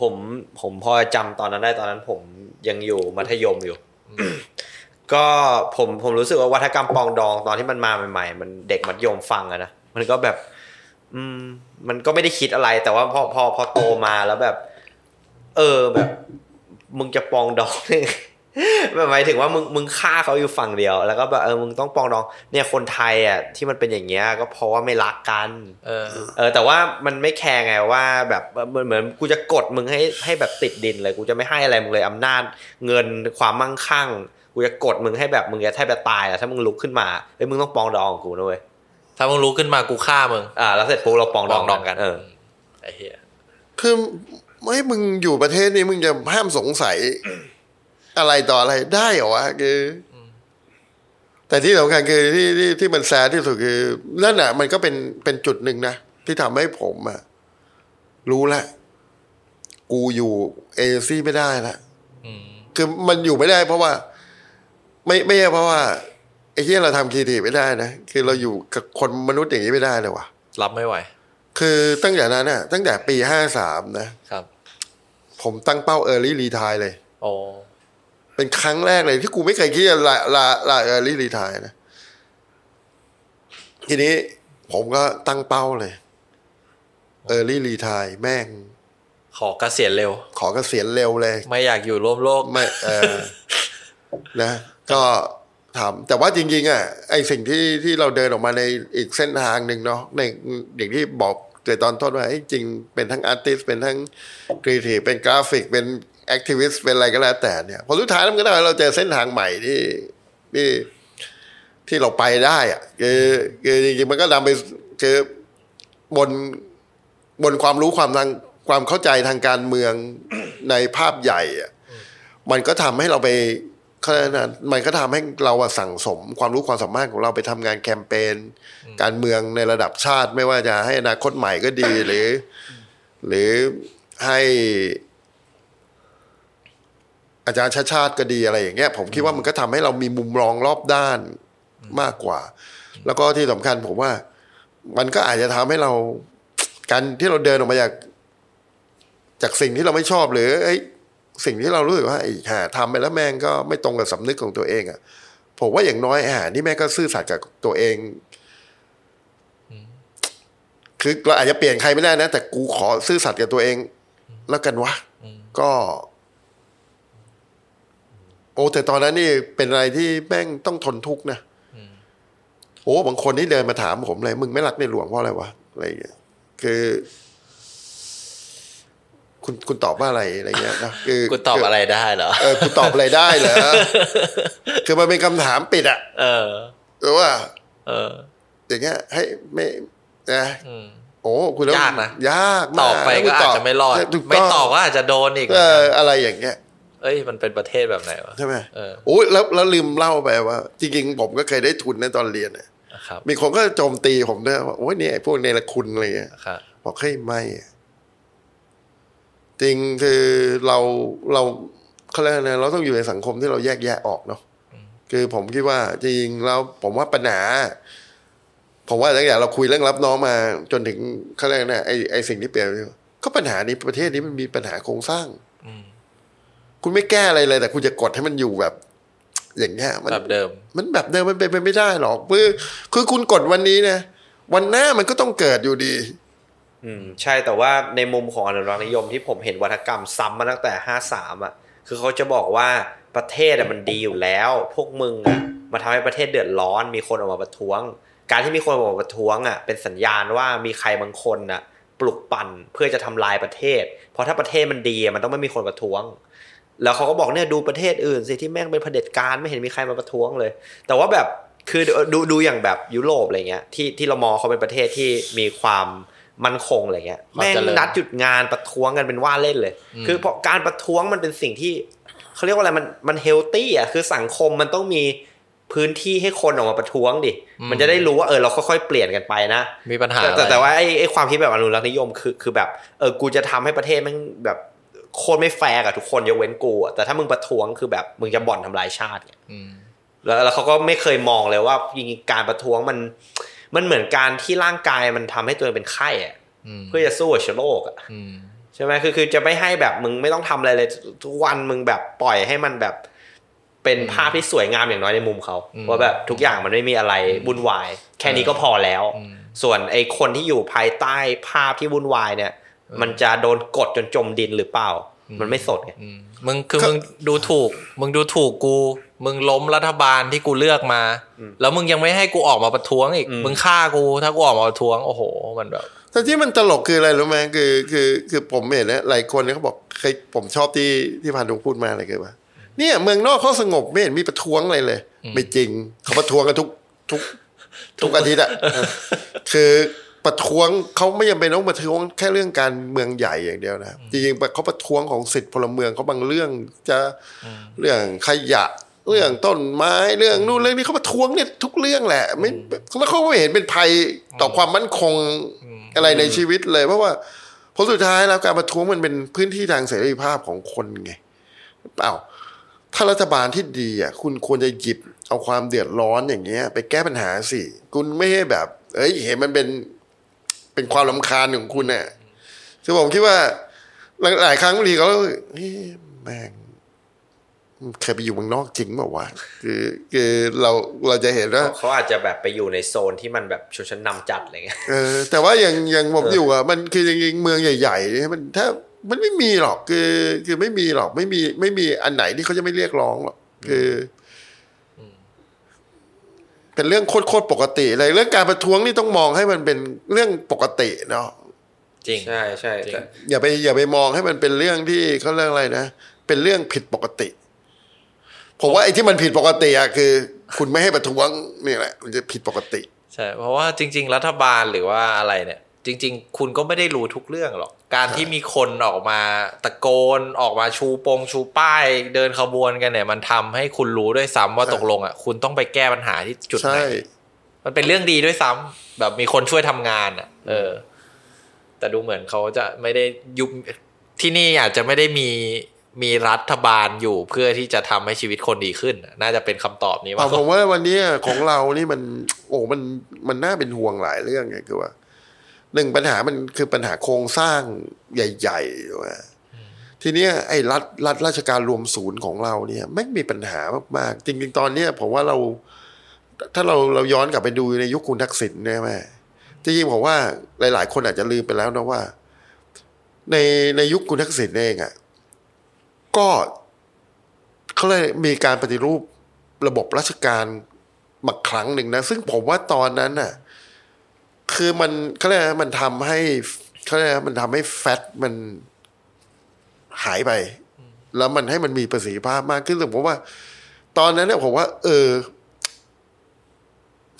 ผมผมพอจำตอนนั้นได้ตอนนั้นผมยังอยู่มัธยมอยู่ ก็ผมผมรู้สึกว่าวัฒกรรมปองดองตอนที่มันมาใหม่ ๆ มันเด็กมัธยมฟังอะนะมันก็แบบ อืม มันก็ไม่ได้คิดอะไร แต่ว่าพอพอพอโตมาแล้วแบบ เออแบบ มึงจะปองดองแบบหมายถึงว่ามึงมึงฆ่าเขาอยู่ฝั่งเดียว แล้วก็แบบเออมึงต้องปองดอง เนี่ยคนไทยอะที่มันเป็นอย่างเงี้ยก็เพราะว่าไม่รักกัน เออ เออ แต่ว่ามันไม่แคร์ไงว่า แบบเหมือนเหมือนกูจะกดมึงให้ให้แบบติดดินเลยกูจะไม่ให้อะไรมึงเลยอำนาจ เงินความมั่งคั่ง กูจะกดมึงให้แบบมึงจะแทบจะตายอะถ้ามึงลุกขึ้นมาเฮ้ยมึงต้องปองดองกับกูนะเว้ย ถ้ามึงรู้ขึ้นมากูฆ่ามึงอ่า แล้วเสร็จปุ๊บเราปองดองปองดองกันเออไอ้เหี้ยคือไม่มึงอยู่ประเทศนี้มึงจะห้ามสงสัย อะไรต่ออะไรได้เหรอวะคืออแต่ที่สำคัญคือที่ที่ที่มัน sad ที่สุดคือนั่นน่ะ มันก็เป็นเป็นจุดหนึ่งนะ ที่ทำให้ผมอะรู้ละ กูอยู่เอซี่ไม่ได้ละอืมคือมันอยู่ไม่ได้เพราะว่า ไม่ไม่ใช่เพราะว่า ไอ้ที่เราทำคีทีไม่ได้นะ คือเราอยู่กับคนมนุษย์อย่างนี้ไม่ได้เลยว่ะ รับไม่ไหว คือตั้งแต่นั้นน่ะ ตั้งแต่ปีห้าสามนะครับ ผมตั้งเป้า early retire เลย โอ้เป็นครั้งแรกเลยที่กูไม่เคยคิดจะลาลาลา early retire นะ ทีนี้ผมก็ตั้งเป้าเลย early retire แม่ง ขอเกษียณเร็ว ขอเกษียณเร็วเลย ไม่อยากอยู่ร่วมโลกไม่เออนะ ก็ ถามแต่ว่าจริงๆอะไอสิ่งที่ที่เราเดินออกมาในอีกเส้นทางหนึ่งเนาะในอย่างที่บอกแต่ตอนต้นว่าไอ้จริงเป็นทั้ง artist เป็นทั้งครีเอทีฟเป็นกราฟิกเป็น activist เป็นอะไรก็แล้วแต่เนี่ยพอสุดท้ายแล้วมันก็ได้เราเจอเส้นทางใหม่ที่ที่ที่เราไปได้อะคือคือจริงๆมันก็นำไปคือบนบนความรู้ความทางความเข้าใจทางการเมืองในภาพใหญ่อะมันก็ทำให้เราไป เขาเรียกนะมันก็ทำให้เราอะสั่งสมความรู้ความสามารถของเราไปทำงานแคมเปญการเมืองในระดับชาติไม่ว่าจะให้อนาคตใหม่ก็ดีหรือ หรือให้อาจารย์ชาติชาติก็ดีอะไรอย่างเงี้ยผมคิดว่ามันก็ทำให้เรามีมุมมองรอบด้านมากกว่า แล้วก็ที่สำคัญผมว่า มันก็อาจจะทำให้เรา การที่เราเดินออกมาจาก จากสิ่งที่เราไม่ชอบหรือเอ้ย สิ่งที่เรารู้สึกว่าไอ้ห่าทำไปแล้วแม่งก็ไม่ตรงกับสำนึกของตัวเองอะ่ะผมว่าอย่างน้อยอ่านี่แม่ก็ซื่อสัตย์กับตัวเองคือเราอาจจะเปลี่ยนใครไม่ได้นะ แต่กูขอซื่อสัตย์กับตัวเอง แล้วกันวะก็ โอ้แต่ตอนนั้นนี่เป็นอะไรที่แม่งต้องทนทุกข์นะโอ้บางคนนี่เดินมาถามผมเลย มึงไม่รักในหลวงเพราะอะไรวะอะไรอย่างเงี้ยคือ คุณคุณตอบว่าอะไรอะไรเงี้ยนะคือกูตอบอะไรได้เหรอเออคุณตอบอะไรได้เหรอคือมันเป็นคำถามปิดอะเออหรือว่า เอออย่างเงี้ยให้ไม่นะอืมโอ้คุณต้องยากนะยากตมากอบไปก็อาจจะไม่รอดถูกไม่งตอบก็อาจจะโดนอีกเอออะไรอย่างเงี้ยเอ้ยมันเป็นประเทศแบบไหนวะใช่ไหมเออโอ้ยแล้วแล้วลืมเล่าไปว่า จริงๆ ผมก็เคยได้ทุนในตอนเรียนน่ะครับมีคนก็โจมตีผมด้วยว่าโอ้ยเนี่ยไอ้พวกเนรคุณอะไรเงี้ยครับบอกเฮ้ยไม่อะ จริงคือเราเราเขาเรียกอะไรเราต้องอยู่ในสังคมที่เราแยกแยะออกเนาะคือผมคิดว่าจริงแล้วผมว่าปัญหาผมว่าตั้งแต่เราคุยเรื่องรับน้องมา จนถึงเขาเรียกนะไอไอสิ่งที่เปลี่ยนก็ปัญหานี้ประเทศนี้มันมีปัญหาโครงสร้างอืมคุณไม่แก้อะไรเลย แต่คุณจะกดให้มันอยู่แบบ อย่างเงี้ยมันแบบเดิม มันแบบเดิมมันเป็นไปไม่ได้หรอกคือคือคุณกดวันนี้นะวันหน้ามันก็ต้องเกิดอยู่ดี อืมใช่แต่ว่าในมุมของอนุรักษนิยมที่ผมเห็นวัฒกรรมซ้ำมาตั้งแต่ห้าสามอะ คือเขาจะบอกว่าประเทศอะมันดีอยู่แล้ว พวกมึงอะมาทำให้ประเทศเดือดร้อน มีคนออกมาประท้วง การที่มีคนออกมาประท้วงอะเป็นสัญญาณว่ามีใครบางคนอะปลุกปั่นเพื่อจะทำลายประเทศ เพราะถ้าประเทศมันดีมันต้องไม่มีคนประท้วง แล้วเขาก็บอกเนี่ยดูประเทศอื่นสิที่แม่งเป็นเผด็จการไม่เห็นมีใครมาประท้วงเลย แต่ว่าแบบคือดูดูอย่างแบบยุโรปอะไรเงี้ยที่ที่เรามองเขาเป็นประเทศที่มีความ มั่นคงอะไรเงี้ยความแม่งเจริญนัดหยุดงานประท้วงกันเป็นว่าเล่นเลย คือเพราะการประท้วงมันเป็นสิ่งที่เขาเรียกว่าอะไรมันมัน healthy อะคือสังคมมันต้องมีพื้นที่ให้คนออกมาประท้วงดิ มันจะได้รู้ว่าเออเราค่อยๆเปลี่ยนกันไปนะ มีปัญหาแต่แต่อะไรแต่ว่าไอ้ไอ้ความคิดแบบอนุรักษ์นิยมคือคือแบบเออกูจะทำให้ประเทศมันแบบโคตรไม่แฟร์กับทุกคนยกเว้นกูอะแต่ถ้ามึงประท้วงคือแบบมึงจะบ่อนทำลายชาติไงอืมแล้วแล้วเขาก็ไม่เคยมองเลยว่าจริงๆการประท้วงมัน มันเหมือนการที่ร่างกายมันทำให้ตัวเองเป็นไข้อะอืมเพื่อจะสู้กับเชื้อโรคอะอืมใช่ไหมคือคือจะไม่ให้แบบมึงไม่ต้องทำอะไรเลยทุกวันมึงแบบปล่อยให้มันแบบเป็นภาพที่สวยงามอย่างน้อยในมุมเขาอืมว่าแบบทุกอย่างมันไม่มีอะไรวุ่นวาย แค่นี้ก็พอแล้วอืมส่วนไอ้คนที่อยู่ภายใต้ภาพที่วุ่นวายเนี่ย มันจะโดนกดจนจมดินหรือเปล่า มันไม่สดไงอืมมึงคือมึงดูถูก มึงดูถูกกู มึงล้มรัฐบาลที่กูเลือกมา แล้วมึงยังไม่ให้กูออกมาประท้วงอีกอืมมึงฆ่ากูถ้ากูออกมาประท้วง โอ้โห มันแบบแต่ที่มันตลกคืออะไรรู้ไหมคือคือคือผมเห็นนะหลายคนเนี่ยเขาบอกเคยผมชอบที่ที่พันธุพูดมาอะไรคือว่าเนี่ยเมืองนอกเขาสงบไม่เห็นมีประท้วงอะไรเลย ไม่จริงเขาประท้วงกันทุกทุกทุกอาทิตย์อะคือประท้วงเขาไม่จำเป็นต้องประท้วงแค่เรื่องการเมืองใหญ่อย่างเดียวนะจริงๆเขาประท้วงของสิทธิพลเมืองเขาบางเรื่องจะเรื่องขยะ เรื่องต้นไม้เรื่องนู่นเรื่องนี้เขาประท้วงเนี่ยทุกเรื่องแหละ ไม่แล้วเขาไม่เห็นเป็นภัยต่อความมั่นคงอะไรในชีวิตเลย เพราะว่าผลสุดท้ายแล้วการประท้วงมันเป็นพื้นที่ทางเสรีภาพของคนไงเปล่าถ้ารัฐบาลที่ดีอะคุณควรจะหยิบเอาความเดือดร้อนอย่างเงี้ย ไปแก้ปัญหาสิ คุณไม่ให้แบบ เอ้ยเห็นมันเป็นเป็นความลำคาญของคุณเนี่ยคือผมคิดว่าหลายหลายครั้งบางทีเขาเฮ้ยแม่ง เคยไปอยู่เมืองนอกจริงเปล่าวะคือคือเราเราจะเห็นว่าเขาอาจจะแบบไปอยู่ในโซนที่มันแบบชนชั้นนำจัดอะไรเงี้ยเออแต่ว่าอย่างอย่างผมอยู่อะมันคือจริงๆเมืองใหญ่ๆเนี่ยมันถ้ามันไม่มีหรอกคือคือไม่มีหรอกไม่มีไม่มีอันไหนที่เขาจะไม่เรียกร้องหรอกคืออเป็นเรื่องโคตรๆปกติเลยเรื่องการประท้วงนี่ต้องมองให้มันเป็นเรื่องปกติเนาะจริงใช่ใช่จริงแต่อย่าไปอย่าไปมองให้มันเป็นเรื่องที่เขาเรียกอะไรนะเป็นเรื่องผิดปกติ ผมว่าไอ้ที่มันผิดปกติอะคือ คุณไม่ให้ประท้วงนี่แหละ มันจะผิดปกติใช่เพราะว่าจริง ๆ รัฐบาลหรือว่าอะไรเนี่ย จริง ๆ คุณก็ไม่ได้รู้ทุกเรื่องหรอก การที่มีคนออกมาตะโกนออกมาชูปงชูป้าย เดินขบวนกันเนี่ย มันทำให้คุณรู้ด้วยซ้ำว่าใช่ตกลงอะคุณต้องไปแก้ปัญหาที่จุดไหนใช่มันเป็นเรื่องดีด้วยซ้ำแบบมีคนช่วยทำงานอะ เออ แต่ดูเหมือนเขาจะไม่ได้ยุบที่นี่อาจจะไม่ได้มี มีรัฐบาลอยู่เพื่อที่จะทำให้ชีวิตคนดีขึ้น น่าจะเป็นคำตอบนี้ว่าผมว่าวันนี้ของเรานี่มัน โอ้มันมันน่าเป็นห่วงหลายเรื่องไงคือว่าหนึ่งปัญหามันคือปัญหาโครงสร้างใหญ่ๆว่าทีเนี้ยไอ้รัฐรัฐราชการรวมศูนย์ของเราเนี่ยไม่มีปัญหามากๆจริงๆตอนเนี้ยผมว่าเรา ถ้าเราเราย้อนกลับไปดูในยุคคุณทักษิณเนี่ยแม่จริงๆผมว่าหลาย ๆ คนอาจจะลืมไปแล้วนะว่า ในในยุคคุณทักษิณเองอะ ก็เขาเลยมีการปฏิรูประบบราชการมาครั้งหนึ่งนะ ซึ่งผมว่าตอนนั้นน่ะ คือมันเขาเรียกมันทำให้เขาเรียกมันทำให้แฟตมันหายไป แล้วมันให้มันมีประสิทธิภาพมากขึ้นผมว่า ตอนนั้นเนี่ยผมว่า เออ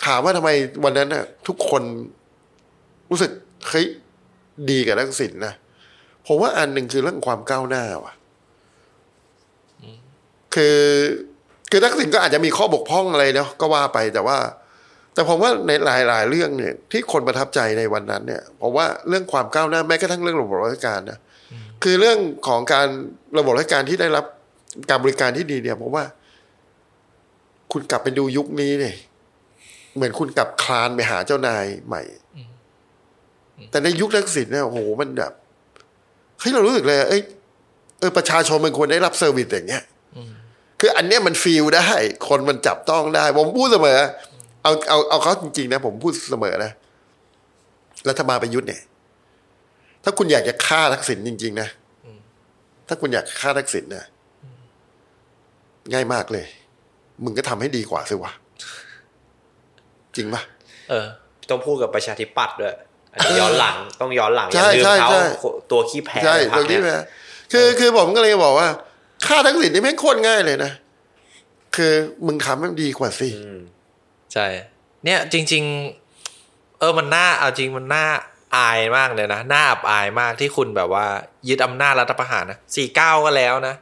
ถามว่าทำไมวันนั้นน่ะ ทุกคนรู้สึกเฮ้ยดีกับทักษิณนะผมว่าอันหนึ่งคือเรื่องความก้าวหน้าว่ะ คือ คือทักษิณก็อาจจะมีข้อบกพร่องอะไรเนาะก็ว่าไปแต่ว่า แต่ผมว่าในหลาย ๆ เรื่องเนี่ย ที่คนประทับใจในวันนั้นเนี่ยผมว่าเรื่องความก้าวหน้าแม้กระทั่งเรื่องระบบราชการนะคือเรื่องของการระบบราชการที่ได้รับการบริการที่ดีเนี่ยผมว่า คุณกลับไปดูยุคนี้เนี่ยเหมือนคุณกลับคลานไปหาเจ้านายใหม่ แต่ในยุคทักษิณเนี่ยโอ้โหมันแบบเฮ้ยเรารู้สึกเลยเอ้ยเออประชาชนมันควรได้รับเซอร์วิสอย่างเงี้ย คืออันเนี้ยมันฟีลได้ คนมันจับต้องได้ ผมพูดเสมอ เอาเอาเอาเขาจริงๆนะ ผมพูดเสมอนะรัฐบาลประยุทธ์เนี่ย ถ้าคุณอยากจะฆ่าทักษิณจริง ๆ นะถ้าคุณอยากฆ่าทักษิณนะง่ายมากเลย มึงก็ทำให้ดีกว่าสิวะจริงปะเออ ต้องพูดกับประชาธิปัตย์ด้วยอันนี้ย้อนหลังต้องย้อนหลังอใช่ย่าลืมใช่เขาใช่ตัวขี้แพ้ใช่ในพรตรรคงนี้เนี่ยนะคือคือผมก็เลยบอกว่า ฆ่าทักษิณนี่ไม่งโคตรง่ายเลยนะ คือมึงทำให้มันดีกว่าสิอืมใช่ เนี่ยจริง ๆ เออมันน่าเอาจริงมันน่าอายมากเลยนะน่าอับอายมากที่คุณแบบว่า ยึดอำนาจรัฐประหารนะสี่เก้าก็แล้วนะ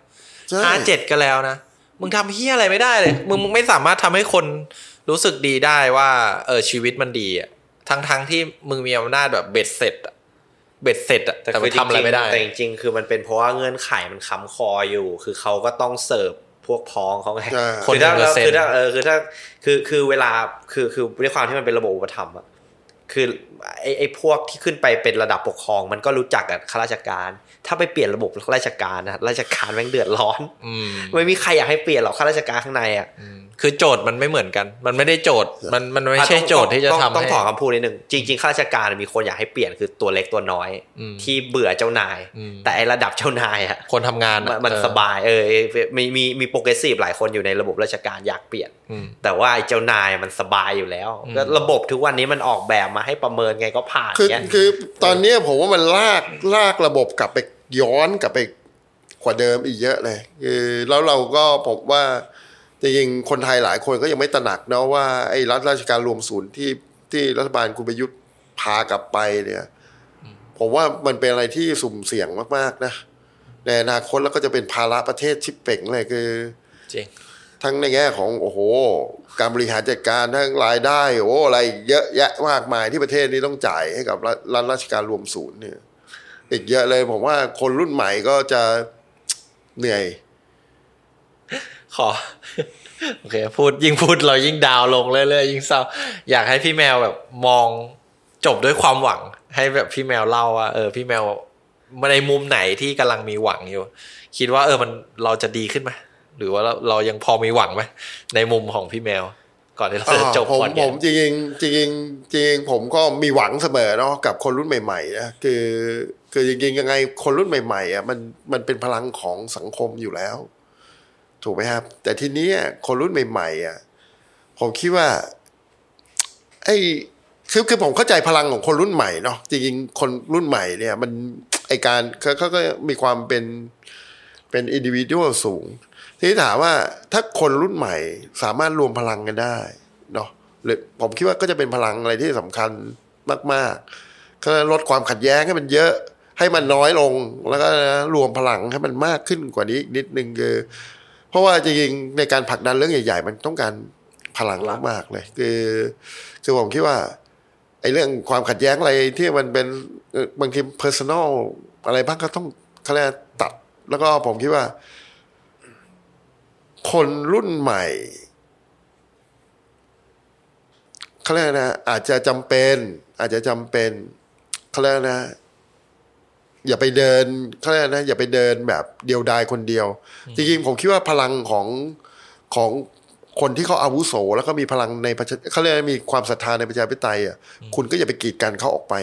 ใช่ห้าเจ็ดก็แล้วนะมึงทำเฮียอะไรไม่ได้เลยมึงมึงไม่สามารถทำให้คนรู้สึกดีได้ว่า เออชีวิตมันดีอะทั้งทั้งที่มึงมีอำนาจแบบเบ็ดเสร็จอะ เบ็ดเสร็จอะแต่แต่คืมัอนจทำอะไรริงไม่ได้ๆแต่จริงๆ คือมันเป็นเพราะว่าเงื่อนไขมันค้ำคออยู่ คือเขาก็ต้องเสิร์ฟพวกพ้องเขาไงใช่คือถ้าคนหนึ่งเปอร์เซ็นต์คือถ้าเออคือถ้าคือคือเวลาคือคือด้วยความที่มันเป็นระบบอุปถัมภ์อะคือไอ้ไอ้พวกที่ขึ้นไปเป็นระดับปกครอง มันก็รู้จักกับข้าราชการ ถ้าไปเปลี่ยนระบบราชการนะราชการแม่งเดือดร้อนอืมไม่มีใครอยากให้เปลี่ยนหรอกข้าราชการข้างในอะคือโจทย์มันไม่เหมือนกัน มันไม่ได้โจทย์ มันมันไม่ใช่อะต้องโจทย์ที่จะต้องทำต้องให้ถอนคำพูดนิดนึงจริงๆข้าราชการมีคนอยากให้เปลี่ยนคือตัวเล็กตัวน้อยอืมที่เบื่อเจ้านายอืมแต่ไอ้ระดับเจ้านายอะคนทำงานมันอะมันเออสบายเออมีมีมีโปรเกรสซีฟหลายคนอยู่ในระบบราชการอยากเปลี่ยนอืมแต่ว่าไอ้เจ้านายมันสบายอยู่แล้วอืมก็ระบบทุกวันนี้มันออกแบบมาให้ประเมินไงก็ผ่านคือเงี้ยคือตอนเนี้ยผมว่ามันลากลากระบบกลับไป ย้อนกลับไปกว่าเดิมอีกเยอะเลยคือแล้วเราก็ผมว่าจริงๆคนไทยหลายคนก็ยังไม่ตระหนักนะว่าไอ้รัฐราชการรวมศูนย์ที่ที่รัฐบาลคุณประยุทธ์พากลับไปเนี่ยผมว่ามันเป็นอะไรที่สุ่มเสี่ยงมากๆนะในอนาคตแล้วก็จะเป็นภาระประเทศชิบเป่งเลยคือจริงทั้งในแง่ของโอ้โห การบริหารจัดการทั้งรายได้โอ้อะไรเยอะแยะมากมายที่ประเทศนี้ต้องจ่ายให้กับรัฐรัฐราชการรวมศูนย์เนี่ย อีกเยอะเลย ผมว่าคนรุ่นใหม่ก็จะเหนื่อย ขอ โอเค พูดยิ่งพูดเรายิ่งดาวลงเรื่อยๆยิ่งเศร้า อยากให้พี่แมวแบบมองจบด้วยความหวัง ให้แบบพี่แมวเล่าว่าเออ พี่แมวในมุมไหนที่กำลังมีหวังอยู่ คิดว่า เออมันเราจะดีขึ้นไหมหรือว่าเราเรายังพอมีหวังไหมในมุมของพี่แมว ก่อนที่เราจะจบผมก่อนผเนี่ยมจริงๆจริงๆจริงๆผมก็มีหวังเสมอเนาะกับคนรุ่นใหม่ๆนะคือคือจริงๆยังไงคนรุ่นใหม่ๆอะมันมันเป็นพลังของสังคมอยู่แล้ว ถูกไหมครับ แต่ทีนี้คนรุ่นใหม่ๆอะผมคิดว่าไอ้คือคือผมเข้าใจพลังของคนรุ่นใหม่เนาะจริงๆคนรุ่นใหม่เนี่ย มันไอการเขาเขาก็มีความเป็นเป็นอินดิวิวสูง ทีนี้ถามว่าถ้าคนรุ่นใหม่สามารถรวมพลังกันได้เนาะหรือผมคิดว่าก็จะเป็นพลังอะไรที่สำคัญมากๆก็ลดความขัดแย้งให้มันเยอะ ให้มันน้อยลง แล้วก็รวมพลังให้มันมากขึ้นกว่านี้อีกนิดนึงคือ เพราะว่าจริงๆในการผลักดันเรื่องใหญ่ ๆ มันต้องการพลังมากๆเลย คือคือผมคิดว่าไอ้เรื่องความขัดแย้งอะไรที่มันเป็นบางที personal อะไรบ้างก็ต้องเขาเรียกตัด แล้วก็ผมคิดว่า คนรุ่นใหม่เขาเรียกนะอาจจะจำเป็น อาจจะจำเป็นเขาเรียกนะ อย่าไปเดินเขาเรียกนะ อย่าไปเดินแบบเดียวดายคนเดียว จริงๆผมคิดว่าพลังของของคนที่เขาอาวุโส แล้วก็มีพลังในประชาเขาเรียกว่ามีความศรัทธาในประชาธิปไตยอะคุณก็อย่าไปกีดกันเขาออกไป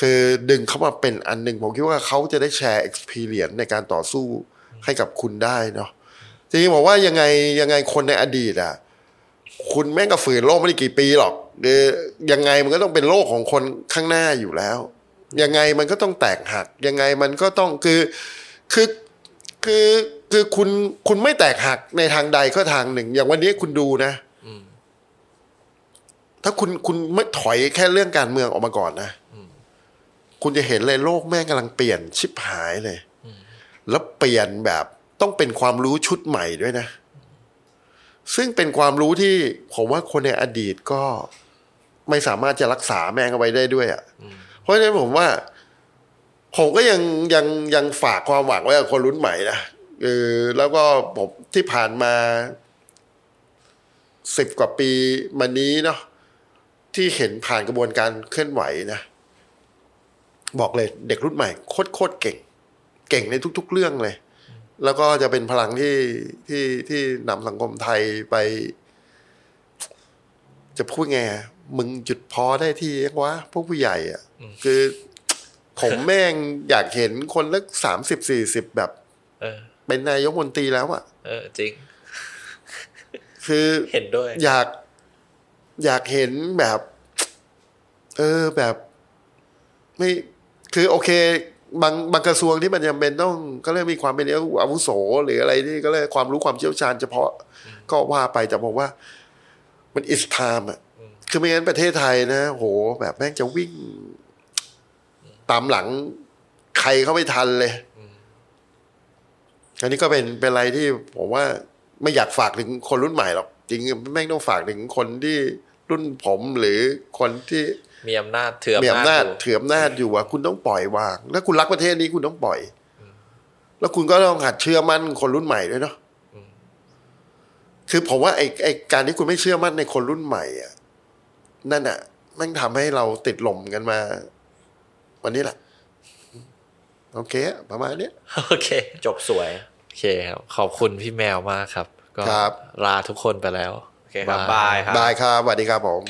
คือดึงเขามาเป็นอันหนึ่งผมคิดว่าเขาจะได้แชร์ experience ในการต่อสู้ให้กับคุณได้เนาะ จริงบอกว่ายังไงยังไงคนในอดีตอะ คุณแม่งก็ฝืนโลกไม่ได้กี่ปีหรอกหรือยังไงมันก็ต้องเป็นโลกของคนข้างหน้าอยู่แล้ว ยังไงมันก็ต้องแตกหัก ยังไงมันก็ต้องคือคือคือคือคุณคุณไม่แตกหักในทางใดก็ทางหนึ่ง อย่างวันนี้คุณดูนะถ้าคุณคุณไม่ถอยแค่เรื่องการเมืองออกมาก่อนนะคุณจะเห็นเลยโลกแม่งกำลังเปลี่ยนชิบหายเลย แล้วเปลี่ยนแบบ ต้องเป็นความรู้ชุดใหม่ด้วยนะ ซึ่งเป็นความรู้ที่ผมว่าคนในอดีตก็ไม่สามารถจะรักษาแม่งเอาไว้ได้ด้วยอะ่ะ เพราะฉะนั้นผมว่า ผมก็ยังยังยังฝากความหวังไว้กับคนรุ่นใหม่นะเออแล้วก็ผมที่ผ่านมาสิบกว่าปีมานี้เนาะที่เห็นผ่านกระบวนการเคลื่อนไหวนะ บอกเลยเด็กรุ่นใหม่โคตรโคตรเก่ง เก่งในทุก ๆ เรื่องเลย แล้วก็จะเป็นพลังที่ที่ที่นำสังคมไทยไป จะพูดไงอะมึงหยุดพอได้ที่ยังวะพวกผู้ใหญ่อะ คือผมแม่งอยากเห็นคนละสามสิบสี่สิบแบบเออเป็นนายกมนตรีแล้วอะ เออจริง คือเห็นด้วย อยากอยากเห็นแบบ เออแบบ ไม่คือโอเค บางบางกระทรวงที่มันจำเป็นต้องก็เรียกมีความเป็นอาวุโสหรืออะไรที่ก็เรียกความรู้ความเชี่ยวชาญเฉพาะก็ว่าไปแต่บอกว่า มันอิสทามอะคือไม่งั้นประเทศไทยนะ โห แบบแม่งจะวิ่ง ตามหลังใครเข้าไม่ทันเลยอันนี้ก็เป็นเป็นอะไรที่ผมว่าไม่อยากฝากถึงคนรุ่นใหม่หรอกจริงๆแม่งต้องฝากถึงคนที่รุ่นผมหรือคนที่ มีอำนาจเถื่อมีอำนาจอยู่ถืออำนาจอยู่ว่าคุณต้องปล่อยวางถ้าคุณรักประเทศนี้คุณต้องปล่อย แล้วคุณก็ต้องหัดเชื่อมั่นคนรุ่นใหม่ด้วยเนาะคือผมว่าไอ้ไอ้การที่คุณไม่เชื่อมั่นในคนรุ่นใหม่อะนั่นอะแม่งทำให้เราติดหล่มกันมา วันนี้แหละโอเค ประมาณเนี้ยโอเค จบสวย โอเคครับ ขอบคุณพี่แมวมากครับ ก็ครับลาทุกคนไปแล้ว โอเคครับบายครับบายครับสวัสดีครับผม